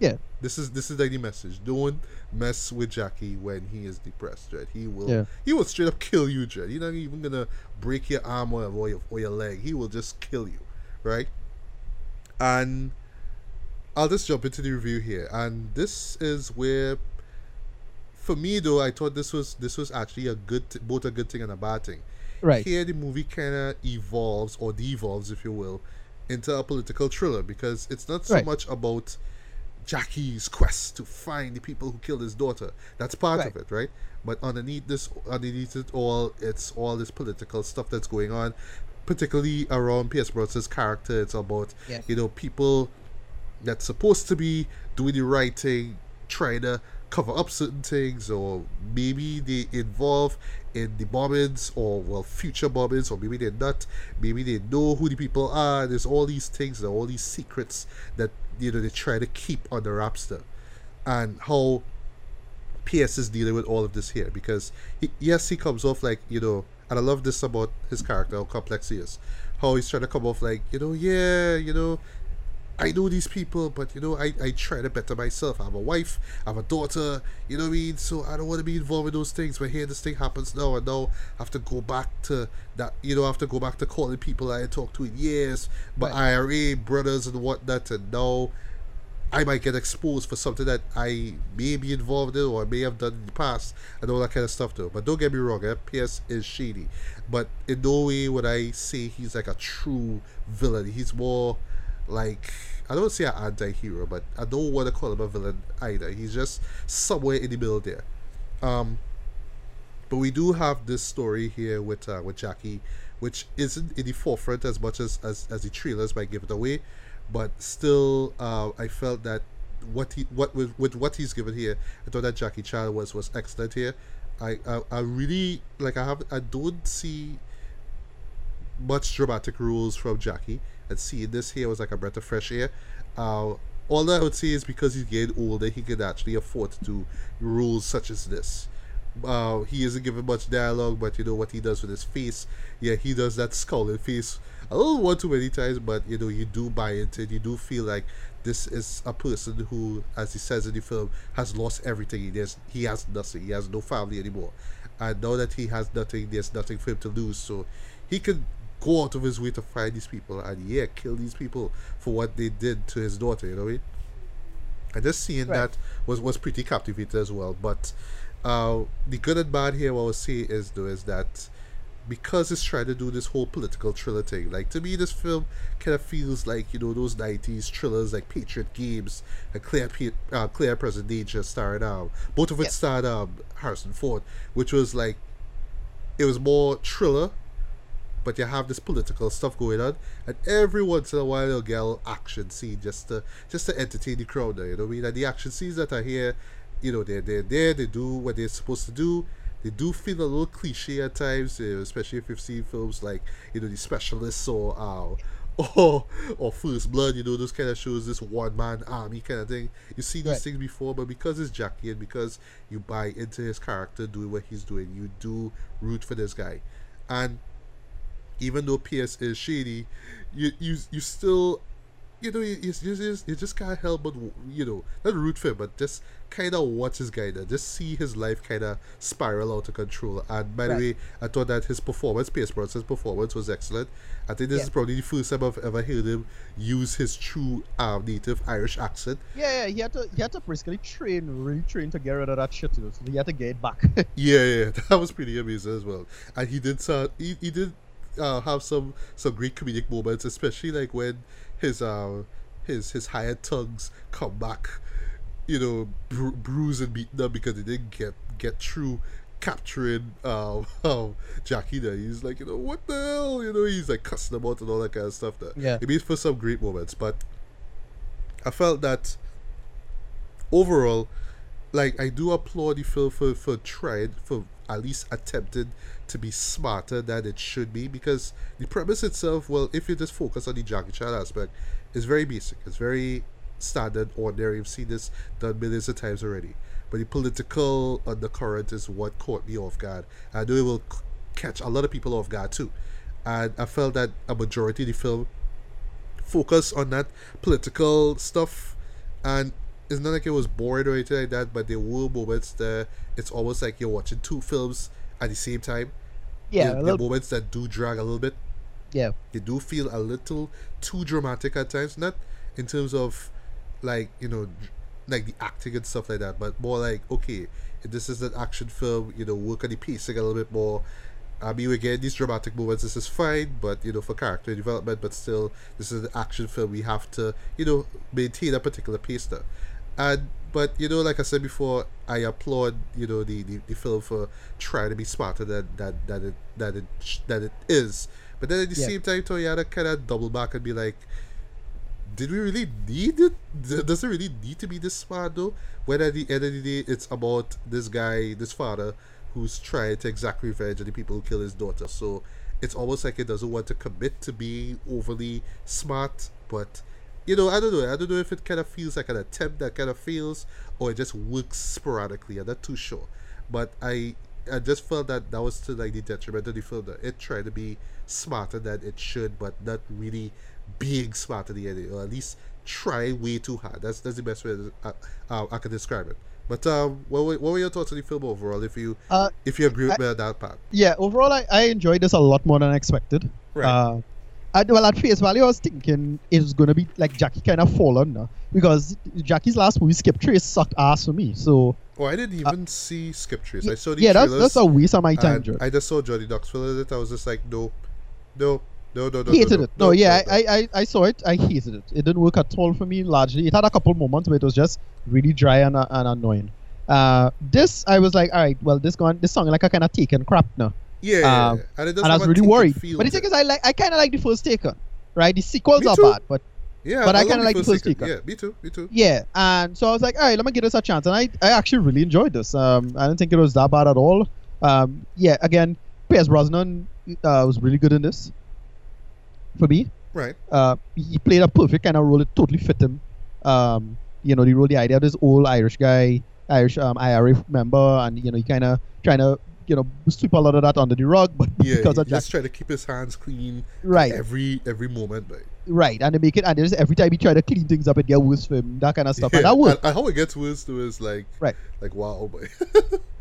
Yeah. This is this is like the message. Don't mess with Jackie when he is depressed, right? He will Yeah. he will straight up kill you, Dread. He's not even gonna break your arm or, or your or your leg. He will just kill you, right? And I'll just jump into the review here. And this is where for me though, I thought this was this was actually a good t- both a good thing and a bad thing. Right. Here the movie kinda evolves or devolves, if you will, into a political thriller because it's not so Right. much about Jackie's quest to find the people who killed his daughter. That's part of it, right? But underneath this, underneath it all, it's all this political stuff that's going on, particularly around Pierce Brosnan's character. It's about Yeah. you know people that's supposed to be doing the right thing, trying to cover up certain things, or maybe they involve in the bombings, or well, future bombings, or maybe they're not. Maybe they know who the people are. There's all these things, there all these secrets that you know they try to keep on the rapster, and how Pierce is dealing with all of this here because he, yes, he comes off like you know, and I love this about his character, how complex he is, how he's trying to come off like you know, yeah, you know, I know these people, but you know, I, I try to better myself. I have a wife, I have a daughter, you know what I mean? So I don't want to be involved in those things. But here this thing happens now, and now I have to go back to that, you know, I have to go back to calling people I talked to in years, but Right. IRA brothers and whatnot, and now I might get exposed for something that I may be involved in or may have done in the past and all that kind of stuff though. But don't get me wrong, eh? Pierce is shady. But in no way would I say he's like a true villain. He's more like I don't say an anti-hero, but I don't want to call him a villain either. He's just somewhere in the middle there. Um, but we do have this story here with uh, with Jackie, which isn't in the forefront as much as, as, as the trailers might give it away, but still, uh, I felt that what he what with, with what he's given here, I thought that Jackie Chan was was excellent here. I, I I really like I have I don't see much dramatic rules from Jackie, and seeing this here was like a breath of fresh air. Uh, all that I would say is because he's getting older, he can actually afford to do rules such as this. Uh, he isn't given much dialogue, but you know what he does with his face. Yeah, he does that scowling face a little one too many times, but you know you do buy into it. You do feel like this is a person who, as he says in the film, has lost everything. He has he has nothing. He has no family anymore, and now that he has nothing, there's nothing for him to lose. So he can go out of his way to find these people and yeah, kill these people for what they did to his daughter. You know what I mean? And just seeing Right. that was was pretty captivating as well. But uh, the good and bad here, what I would say is though, is that because it's trying to do this whole political thriller thing, like to me, this film kind of feels like you know those '90s thrillers like Patriot Games and Clear Pe- uh, Clear Present Danger, starring um, both of which Yes. starred um, Harrison Ford, which was like it was more thriller but you have this political stuff going on, and every once in a while you'll get a little action scene just to just to entertain the crowd. There, you know what I mean? And the action scenes that are here, you know, they're they're there. They do what they're supposed to do. They do feel a little cliche at times, especially if you've seen films like you know the Specialists or uh, *laughs* or or First Blood. You know those kind of shows, this one man army kind of thing. You see these Right. things before, but because it's Jackie and because you buy into his character doing what he's doing, you do root for this guy, and even though Pierce is shady, you you you still, you know, you, you, you, just, you just can't help but you know not root for him, but just kind of watch his guy there, just see his life kind of spiral out of control. And by the way, I thought that his performance, Pierce Brosnan's performance, was excellent. I think this Yeah. is probably the first time I've ever heard him use his true um, native Irish accent. Yeah, yeah, he had to he had to basically train, retrain to get rid of that shit, you know, so he had to get it back. *laughs* Yeah, yeah, *laughs* that was pretty amazing as well. And he did sound, he, he did uh, have some some great comedic moments, especially like when his uh his his hired tongues come back, you know, bru- bruised and beaten up because they didn't get get through capturing uh, *laughs* um, Jackie there. He's like, you know, what the hell? You know, he's like cussing them out and all that kind of stuff there. Yeah. It made for some great moments, but I felt that overall, like I do applaud the film for for trying for at least attempted to be smarter than it should be because the premise itself, well, if you just focus on the Jackie Chan aspect, is very basic. It's very standard, ordinary. You've seen this done millions of times already. But the political undercurrent is what caught me off guard. I know it will catch a lot of people off guard too. And I felt that a majority of the film focus on that political stuff and it's not like it was boring or anything like that but there were moments that it's almost like you're watching two films at the same time yeah, there, there are moments that do drag a little bit yeah, they do feel a little too dramatic at times not in terms of like you know like the acting and stuff like that but more like okay if this is an action film you know work on the pacing a little bit more I mean, again, these dramatic moments. This is fine, but you know, for character development, but still, this is an action film. We have to, you know, maintain a particular pace there. And but you know, like I said before, I applaud you know the, the, the film for trying to be smarter than that that it that it that it is. But then at the Yeah. same time, Toyota kind of double back and be like, did we really need it? Does it really need to be this smart though? When at the end of the day, it's about this guy, this father, who's trying to exact revenge on the people who kill his daughter. So it's almost like it doesn't want to commit to being overly smart, but you know, I don't know. I don't know if it kind of feels like an attempt that kind of fails, or it just works sporadically. I'm not too sure. But I, I just felt that that was to like the detriment of the film. That it tried to be smarter than it should, but not really being smarter than it, or at least try way too hard. That's that's the best way uh, uh, I can describe it. But um, what, were, what were your thoughts on the film overall? If you Uh, if you agree with I- me on that part, yeah, overall, I, I enjoyed this a lot more than I expected. right? Uh, I, well, at face value, I was thinking it was going to be like Jackie kind of fallen now because Jackie's last movie, Skip Trace, sucked ass for me. So, oh, I didn't even see Skip Trace. I saw the uh, yeah, that's, that's a waste of my time, I just saw Johnny Knoxville in it. I was just like, no, no, no, no, no. hated no, it. No, yeah, no. I, I, I saw it. I hated it. It didn't work at all for me. Largely, it had a couple moments where it was just really dry and, uh, and annoying. Uh, this I was like, all right, well, this gone, this song like a kind of taken crap now, yeah, yeah, um, yeah. and it and I was really worried. But the thing is, I like, I kind of like the first Taken, right? The sequels are bad, but yeah, but I love kinda like the first Taken. Taken. Yeah, me too, me too. yeah, and so I was like, all right, let me give this a chance, and I, I actually really enjoyed this. Um, I didn't think it was that bad at all. Um, yeah, again, Pierce Brosnan uh, was really good in this. For me, Right. uh, he played a perfect kind of role. It totally fit him. Um, you know, the role, the idea of this old Irish guy, Irish um, IRA member, and you know, he kind of trying to you know sweep a lot of that under the rug, but Yeah, because he of just try to keep his hands clean right, every every moment. Like. right, and they make it, and there's every time he try to clean things up, it get worse for him, that kind of stuff, and Yeah, that worked. and how it gets worse too is like, Right. like wow, *laughs* boy.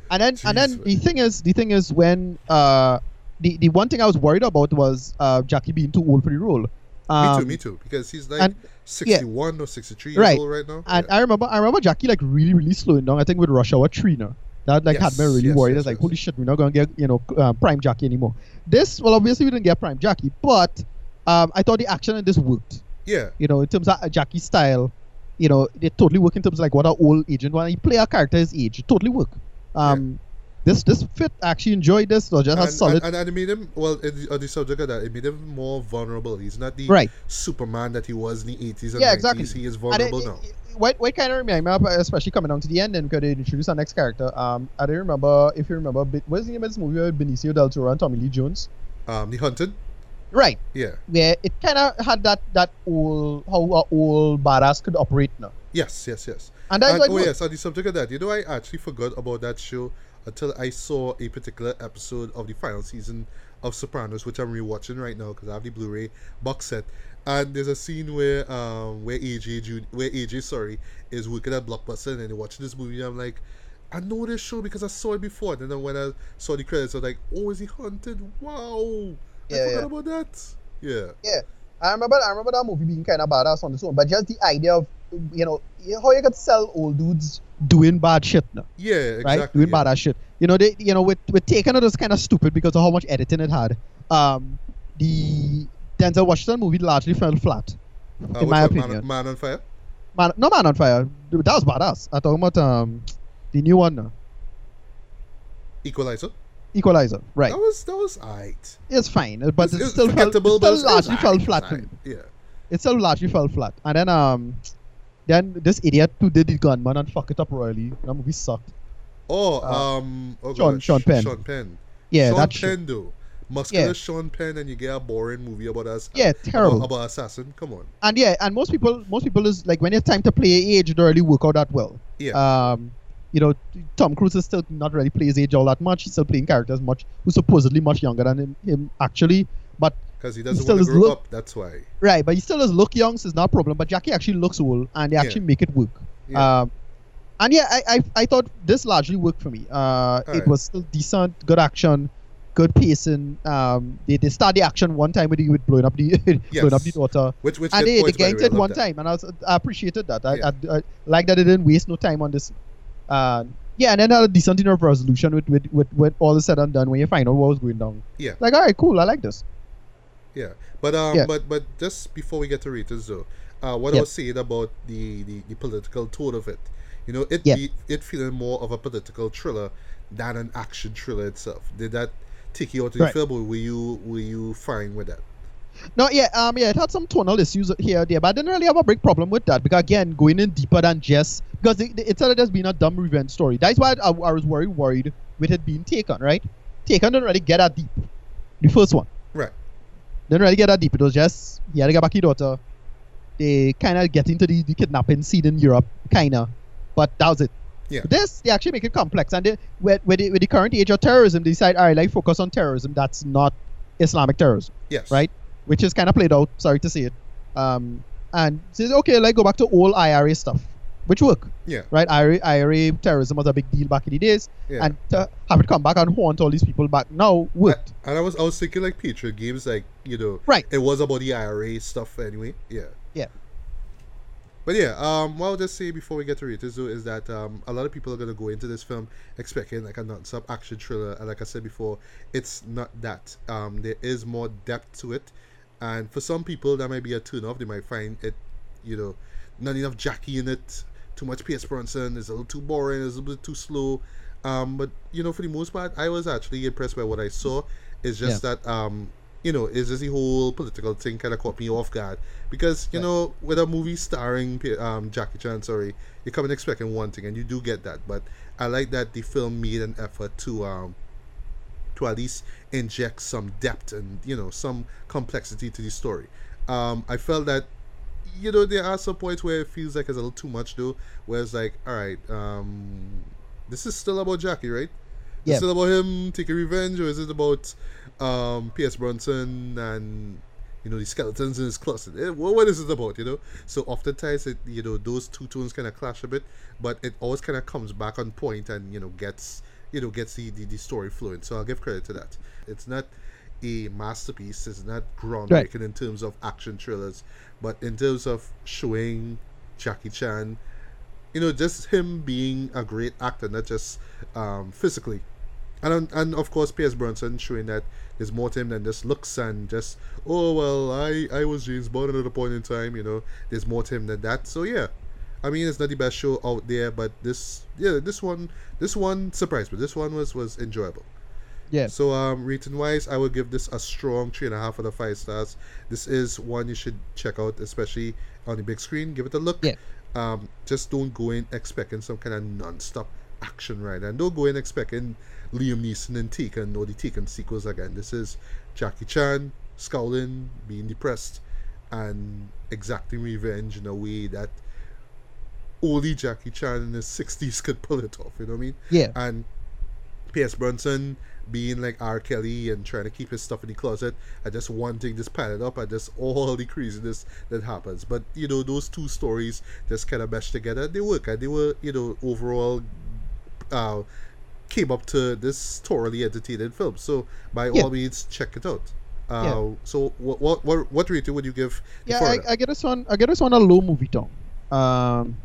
And then, and then Jeez, the thing is, the thing is when uh, the the one thing I was worried about was uh Jackie being too old for the role. Um, me too, me too, because he's like and- 61 or 63 years Right. old right now. And yeah. I remember, I remember Jackie like really, really slowing down. I think with Rush Hour now. That like had me really yes, worried. yes, It's like, yes. holy shit, we're not gonna get you know uh, prime Jackie anymore. This, well, obviously we didn't get prime Jackie, but um, I thought the action in this worked. yeah, You know, in terms of uh, Jackie's style, you know, they totally work in terms of like what an old agent when you play a character his age, it totally work. Um, this this fit I actually enjoyed this. So just a solid. and, and it made him well the, on the subject of that. It made him more vulnerable. He's not the Right. Superman that he was in the 80s and Yeah, 90s. exactly. He is And vulnerable it, now. it- what what kind of of, especially coming down to the end, and because they introduce our next character. Um, I don't remember if you remember. Be- What's the name of this movie with Benicio del Toro and Tommy Lee Jones? Um, the Hunted. Right, Yeah. where it kind of had that that old how a old badass could operate now, Yes, yes, yes. and that's And, like oh yes, on the subject of that, you know, I actually forgot about that show until I saw a particular episode of the final season of Sopranos, which I'm rewatching right now because I have the Blu-ray box set. And there's a scene where um where AJ Jun- where AJ sorry is working at Blockbuster and then watching this movie. I'm like, I know this show because I saw it before. And then when I saw the credits, I was like, Oh, is he hunted? Wow! I forgot yeah. about that. Yeah. Yeah, I remember. I remember that movie being kind of badass on its own, but just the idea of you know how you could sell old dudes doing bad shit now. Yeah, right? exactly. Doing yeah. badass shit. You know, they you know with with Taken it was kind of stupid because of how much editing it had. Um, the Denzel Washington movie largely fell flat, Uh, in my opinion. Man, Man on Fire? Man, no Man on Fire. That was badass. I'm talking about um the new one now, Equalizer? Equalizer. Right, That was that was alright. it's fine, but It's- it it's still fell, it but still it's largely fell alright, flat me. Yeah. It still largely fell flat, and then um. Then this idiot who did the gunman and fuck it up royally. That movie sucked. Oh, Uh, um, oh Sean- gosh, Sean Penn. Sean Penn. Yeah, Sean that. Penn, though. Muscular Yeah. Sean Penn, and you get a boring movie about us. Yeah, terrible. About, about assassin. Come on. and yeah, and most people, most people is like when it's time to play age, it don't really work out that well. Yeah. Um, you know, Tom Cruise is still not really plays age all that much. He's still playing characters much who's supposedly much younger than him, him actually. But Because he doesn't still want to grow look- up. That's why. right, but he still does look young, so it's not a problem. But Jackie actually looks old, and they Yeah. actually make it work. Yeah. Um, and yeah, I, I I thought this largely worked for me. Uh, it Alright. was still decent, good action, good pacing. Um, they, they start the action one time with, the, with blowing up the *laughs* blowing up the Yes. daughter. which which and they, they points, ganked it one that. time, and I, was, I appreciated that. I, Yeah. I, I like that they didn't waste no time on this. Uh, yeah, and then had a decent enough resolution with, with, with, with all is said and done when you find out what was going down. Yeah. Like, all right, cool, I like this. Yeah, but um, Yeah. but but just before we get to ratings though, uh, what I was saying about the, the the political tone of it, you know, it be, it feeling more of a political thriller than an action thriller itself. Did that take you out the Right. film, or were you were you fine with that? No, yeah, um, yeah, it had some tonal issues here or there, but I didn't really have a big problem with that because again, going in deeper than just because it, it started as being a dumb revenge story. That's why I, I was worried worried with it being taken, right? Taken didn't really get that deep. The first one Right. didn't really get that deep. It was just he had to get back his daughter. they kind of get into the, the kidnapping scene in Europe, kind of, but that was it. Yeah. But this they actually make it complex, and they, with, with, the, with the current age of terrorism, they decide, all right, like focus on terrorism that's not Islamic terrorism, Yes. right? Which is kind of played out. Sorry to say it. Um, and says, okay, like go back to old IRA stuff, which work, Yeah. right? IRA, IRA terrorism was a big deal back in the days, Yeah. and to have it come back and haunt all these people back now worked. And I was I was thinking like Patriot games, like you know, Right. It was about the IRA stuff anyway. Yeah. Yeah. But yeah, um, what I'll just say before we get to though is that um, a lot of people are gonna go into this film expecting like a non-stop action thriller, and like I said before, it's not that. Um, there is more depth to it, and for some people that might be a turn off. They might find it, you know, not enough Jackie in it, too much Pierce Bronson, it's a little too boring, it's a little bit too slow. Um, but you know, for the most part, I was actually impressed by what I saw. It's just that um, you know, it's just the whole political thing kind of caught me off guard because you Right. know, with a movie starring um Jackie Chan, sorry, you come in expecting one thing and you do get that. But I like that the film made an effort to um to at least inject some depth and you know some complexity to the story. Um, I felt that you know there are some points where it feels like it's a little too much though, where it's like, all right, um, this is still about Jackie, right? Is Yeah. it still about him taking revenge, or is it about um, P.S. Bronson and you know the skeletons in his closet? Eh, What, is it about? You know, so oftentimes it you know those two tones kind of clash a bit, but it always kind of comes back on point and you know gets you know gets the, the, the story flowing. So I'll give credit to that. It's not a masterpiece. It's not groundbreaking in terms of action thrillers, but in terms of showing Jackie Chan, you know, just him being a great actor, not just um, physically. And, and of course, Pierce Bronson showing that there's more to him than just looks and just, oh, well, I, I was James Bond at a point in time, you know, there's more to him than that. So, yeah. I mean, it's not the best show out there, but this, yeah, this one, this one surprised me. This one was, was enjoyable. Yeah. So um, rating wise, I would give this a strong three and a half out of five stars. This is one you should check out, especially on the big screen. Give it a look. Yeah. Um, just don't go in expecting some kind of non-stop action ride, and don't go in expecting Liam Neeson and Taken or the Taken sequels again. This is Jackie Chan scowling, being depressed, and exacting revenge in a way that only Jackie Chan in his 60s could pull it off. You know what I mean? Yeah. and Pierce Brunson being like R. Kelly and trying to keep his stuff in the closet and just wanting this padded up and just all the craziness that happens. But you know, those two stories just kind of meshed together. They work and they were, you know, overall uh, came up to this thoroughly entertaining film. So by Yeah. all means, check it out. Uh, Yeah. So what what what what rating would you give? Yeah, I, I get this one. I get this one a low movie tone. Um,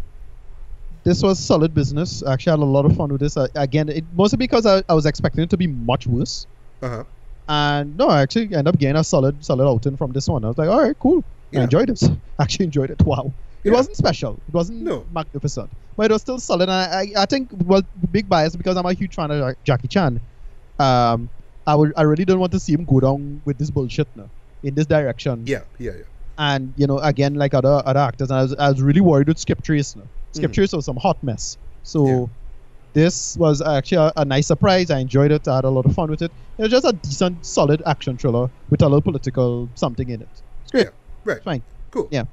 this was solid business. I actually had a lot of fun with this. Uh, again, it mostly because I, I was expecting it to be much worse, uh-huh. and no, I actually end up getting a solid, solid outing from this one. I was like, all right, cool. Yeah. *laughs* I enjoyed this. Actually enjoyed it. Wow. It Yeah. wasn't special. It wasn't No. magnificent, but it was still solid. And I, I, think, well, big bias because I'm a huge fan of Jackie Chan. Um, I would, I really don't want to see him go down with this bullshit now in this direction Yeah, yeah, yeah. and you know again like other other actors and I was, I was really worried with Skip Trace now. Skip Mhm. Trace was some hot mess so Yeah. this was actually a, a nice surprise I enjoyed it I had a lot of fun with it it was just a decent solid action thriller with a little political something in it it's great Yeah, right. it's fine Cool. Yeah.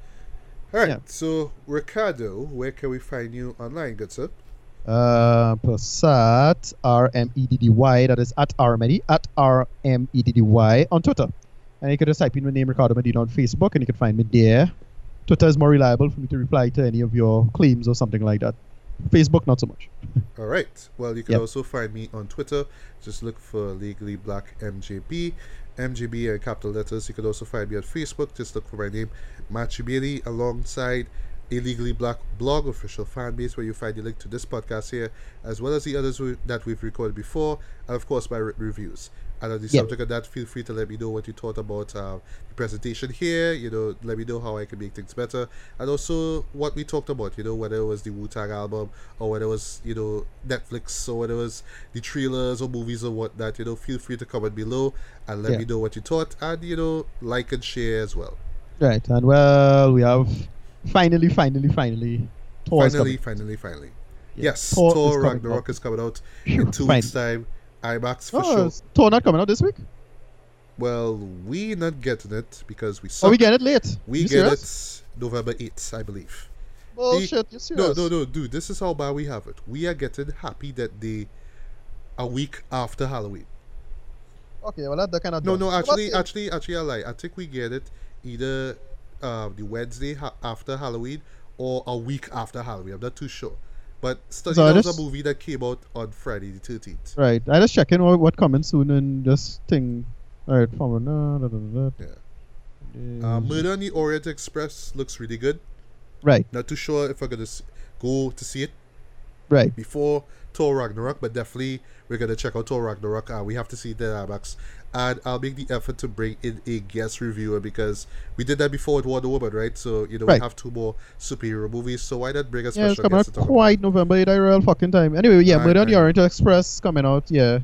All right. Yeah. So, Ricardo, where can we find you online, good sir? uh Passat R M E D D Y that is at R Meddy at R M E D D Y on Twitter and you can just type in my name Ricardo Medina on Facebook and you can find me there Twitter is more reliable for me to reply to any of your claims or something like that Facebook not so much All right. Well, you can Yep. also find me on Twitter. Just look for Legally Black MJB. MJB in capital letters. You can also find me on Facebook. Just look for my name, Bailey, alongside Illegally Black blog official fan base where you find the link to this podcast here, as well as the others we, that we've recorded before, and of course my re- reviews. And on the Yep. subject of that, feel free to let me know what you thought about uh, the presentation here. You know, let me know how I can make things better, and also what we talked about. You know, whether it was the Wu Tang album or whether it was you know Netflix or whether it was the trailers or movies or whatnot. You know, feel free to comment below and let Yeah. me know what you thought, and you know, like and share as well. Right, and well, we have finally, finally, finally, finally, finally, finally. Yeah, Yes, Thor Thor, Ragnarok out. is coming out in two fine. weeks' time. IMAX for Oh, sure. is Thor not coming out this week? Well, we not getting it because we Oh, we get it late. We You get serious? it November 8th, I believe. Bullshit. You No, serious? no, no, dude. This is how bad we have it. We are getting happy that day a week after Halloween. Okay, well that, that kind of No, no, actually, actually, actually, I lie. I think we get it either uh, the Wednesday ha- after Halloween or a week after Halloween. I'm not too sure. But study So that was just- a movie that came out on Friday the 13th. Right. I just checking what, what coming soon and just thing. Alright, from no, da, da, da. Yeah. Uh, Murder on the Orient Express looks really good. Right, Not too sure if I'm gonna go to see it right. before Thor Ragnarok, but definitely we're gonna check out Thor Ragnarok. Uh, we have to see the IMAX, and I'll make the effort to bring in a guest reviewer because we did that before with Wonder Woman, right? So you know Right. we have two more superhero movies, so why not bring a Yeah, special coming out guest to talk about? quite November 8 real fucking time. Anyway, yeah, Right, Murder on the. Orient Express coming out, yeah.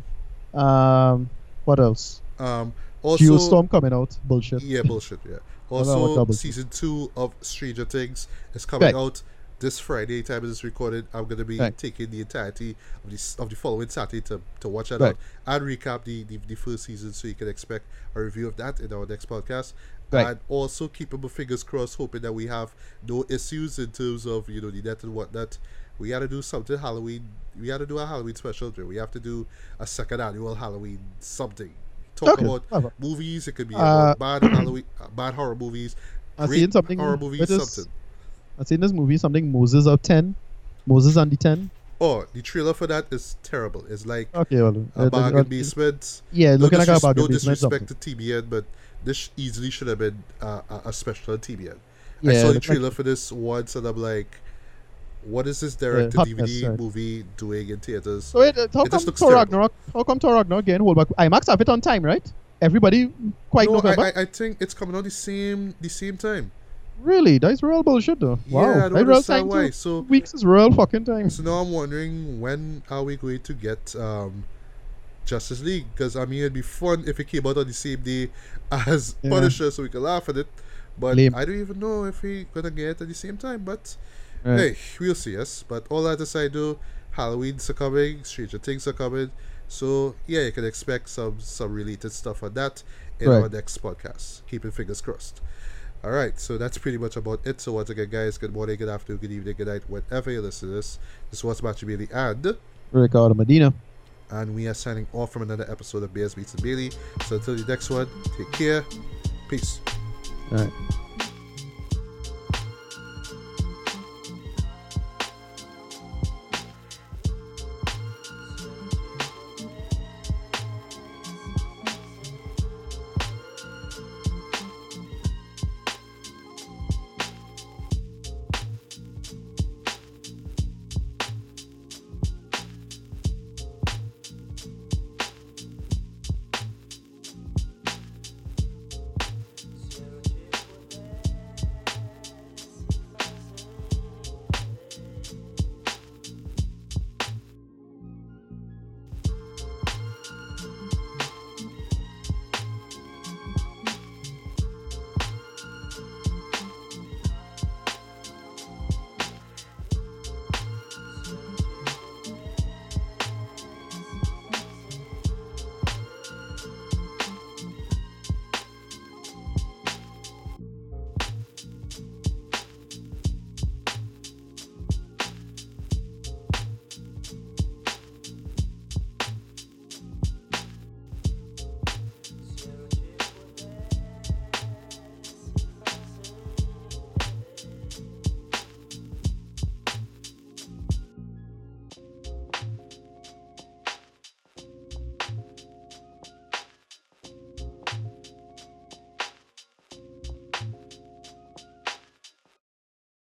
Um, what else? Um, also, Geostorm coming out. Bullshit. yeah, bullshit, yeah. *laughs* Well, that was Also, season two of Stranger Things is coming Right. out this Friday. Time is recorded. I'm gonna be Right. taking the entirety of the s- of the following Saturday to, to watch that Right. out and recap the, the the first season, so you can expect a review of that in our next podcast. Right. And also keeping my fingers crossed, hoping that we have no issues in terms of you know the net and whatnot. We got to do something Halloween. We got to do a Halloween special. We have to do a second annual Halloween something. Talk Okay, about whatever. movies. It could be Uh, bad Halloween, uh, bad horror movies. I great seen something horror movies. this- Something. I seen this movie, something Moses of 10. Moses and the 10. Oh, the trailer for that is terrible. It's like Okay, well. a uh, bargain uh, basement. Yeah, No, looking like a bargain no basement. disrespect something. to TBN, but this easily should have been uh, a, a special on TBN. I saw the look like- trailer for this once, and I'm like, "What is this direct to DVD movie doing in theaters?" So wait, uh, how It come looks Thor. Ragnarok? How come Thor Ragnarok getting hold back? IMAX have it on time, right? Everybody quite no. I, I, I think it's coming out the same the same time. Really, that's real bullshit though. Yeah, Wow, I don't understand why. So Weeks is real fucking time. So now I'm wondering when are we going to get um, Justice League? Because I mean, it'd be fun if it came out on the same day *laughs* as Yeah. Punisher, so we can laugh at it. But Lame. I don't even know if we're gonna get it at the same time. But Right. hey, we'll see. Yes. But all that aside, though, Halloween's are coming, Stranger Things are coming. So yeah, you can expect some some related stuff on that in Right. our next podcast. Keeping fingers crossed. All right, so that's pretty much about it. So once again, guys, good morning, good afternoon, good evening, good night, whenever you listen to this. This was Match Bailey and Ricardo Medina. and we are signing off from another episode of Bears Beats and Bailey. So until the next one, take care. Peace. All right.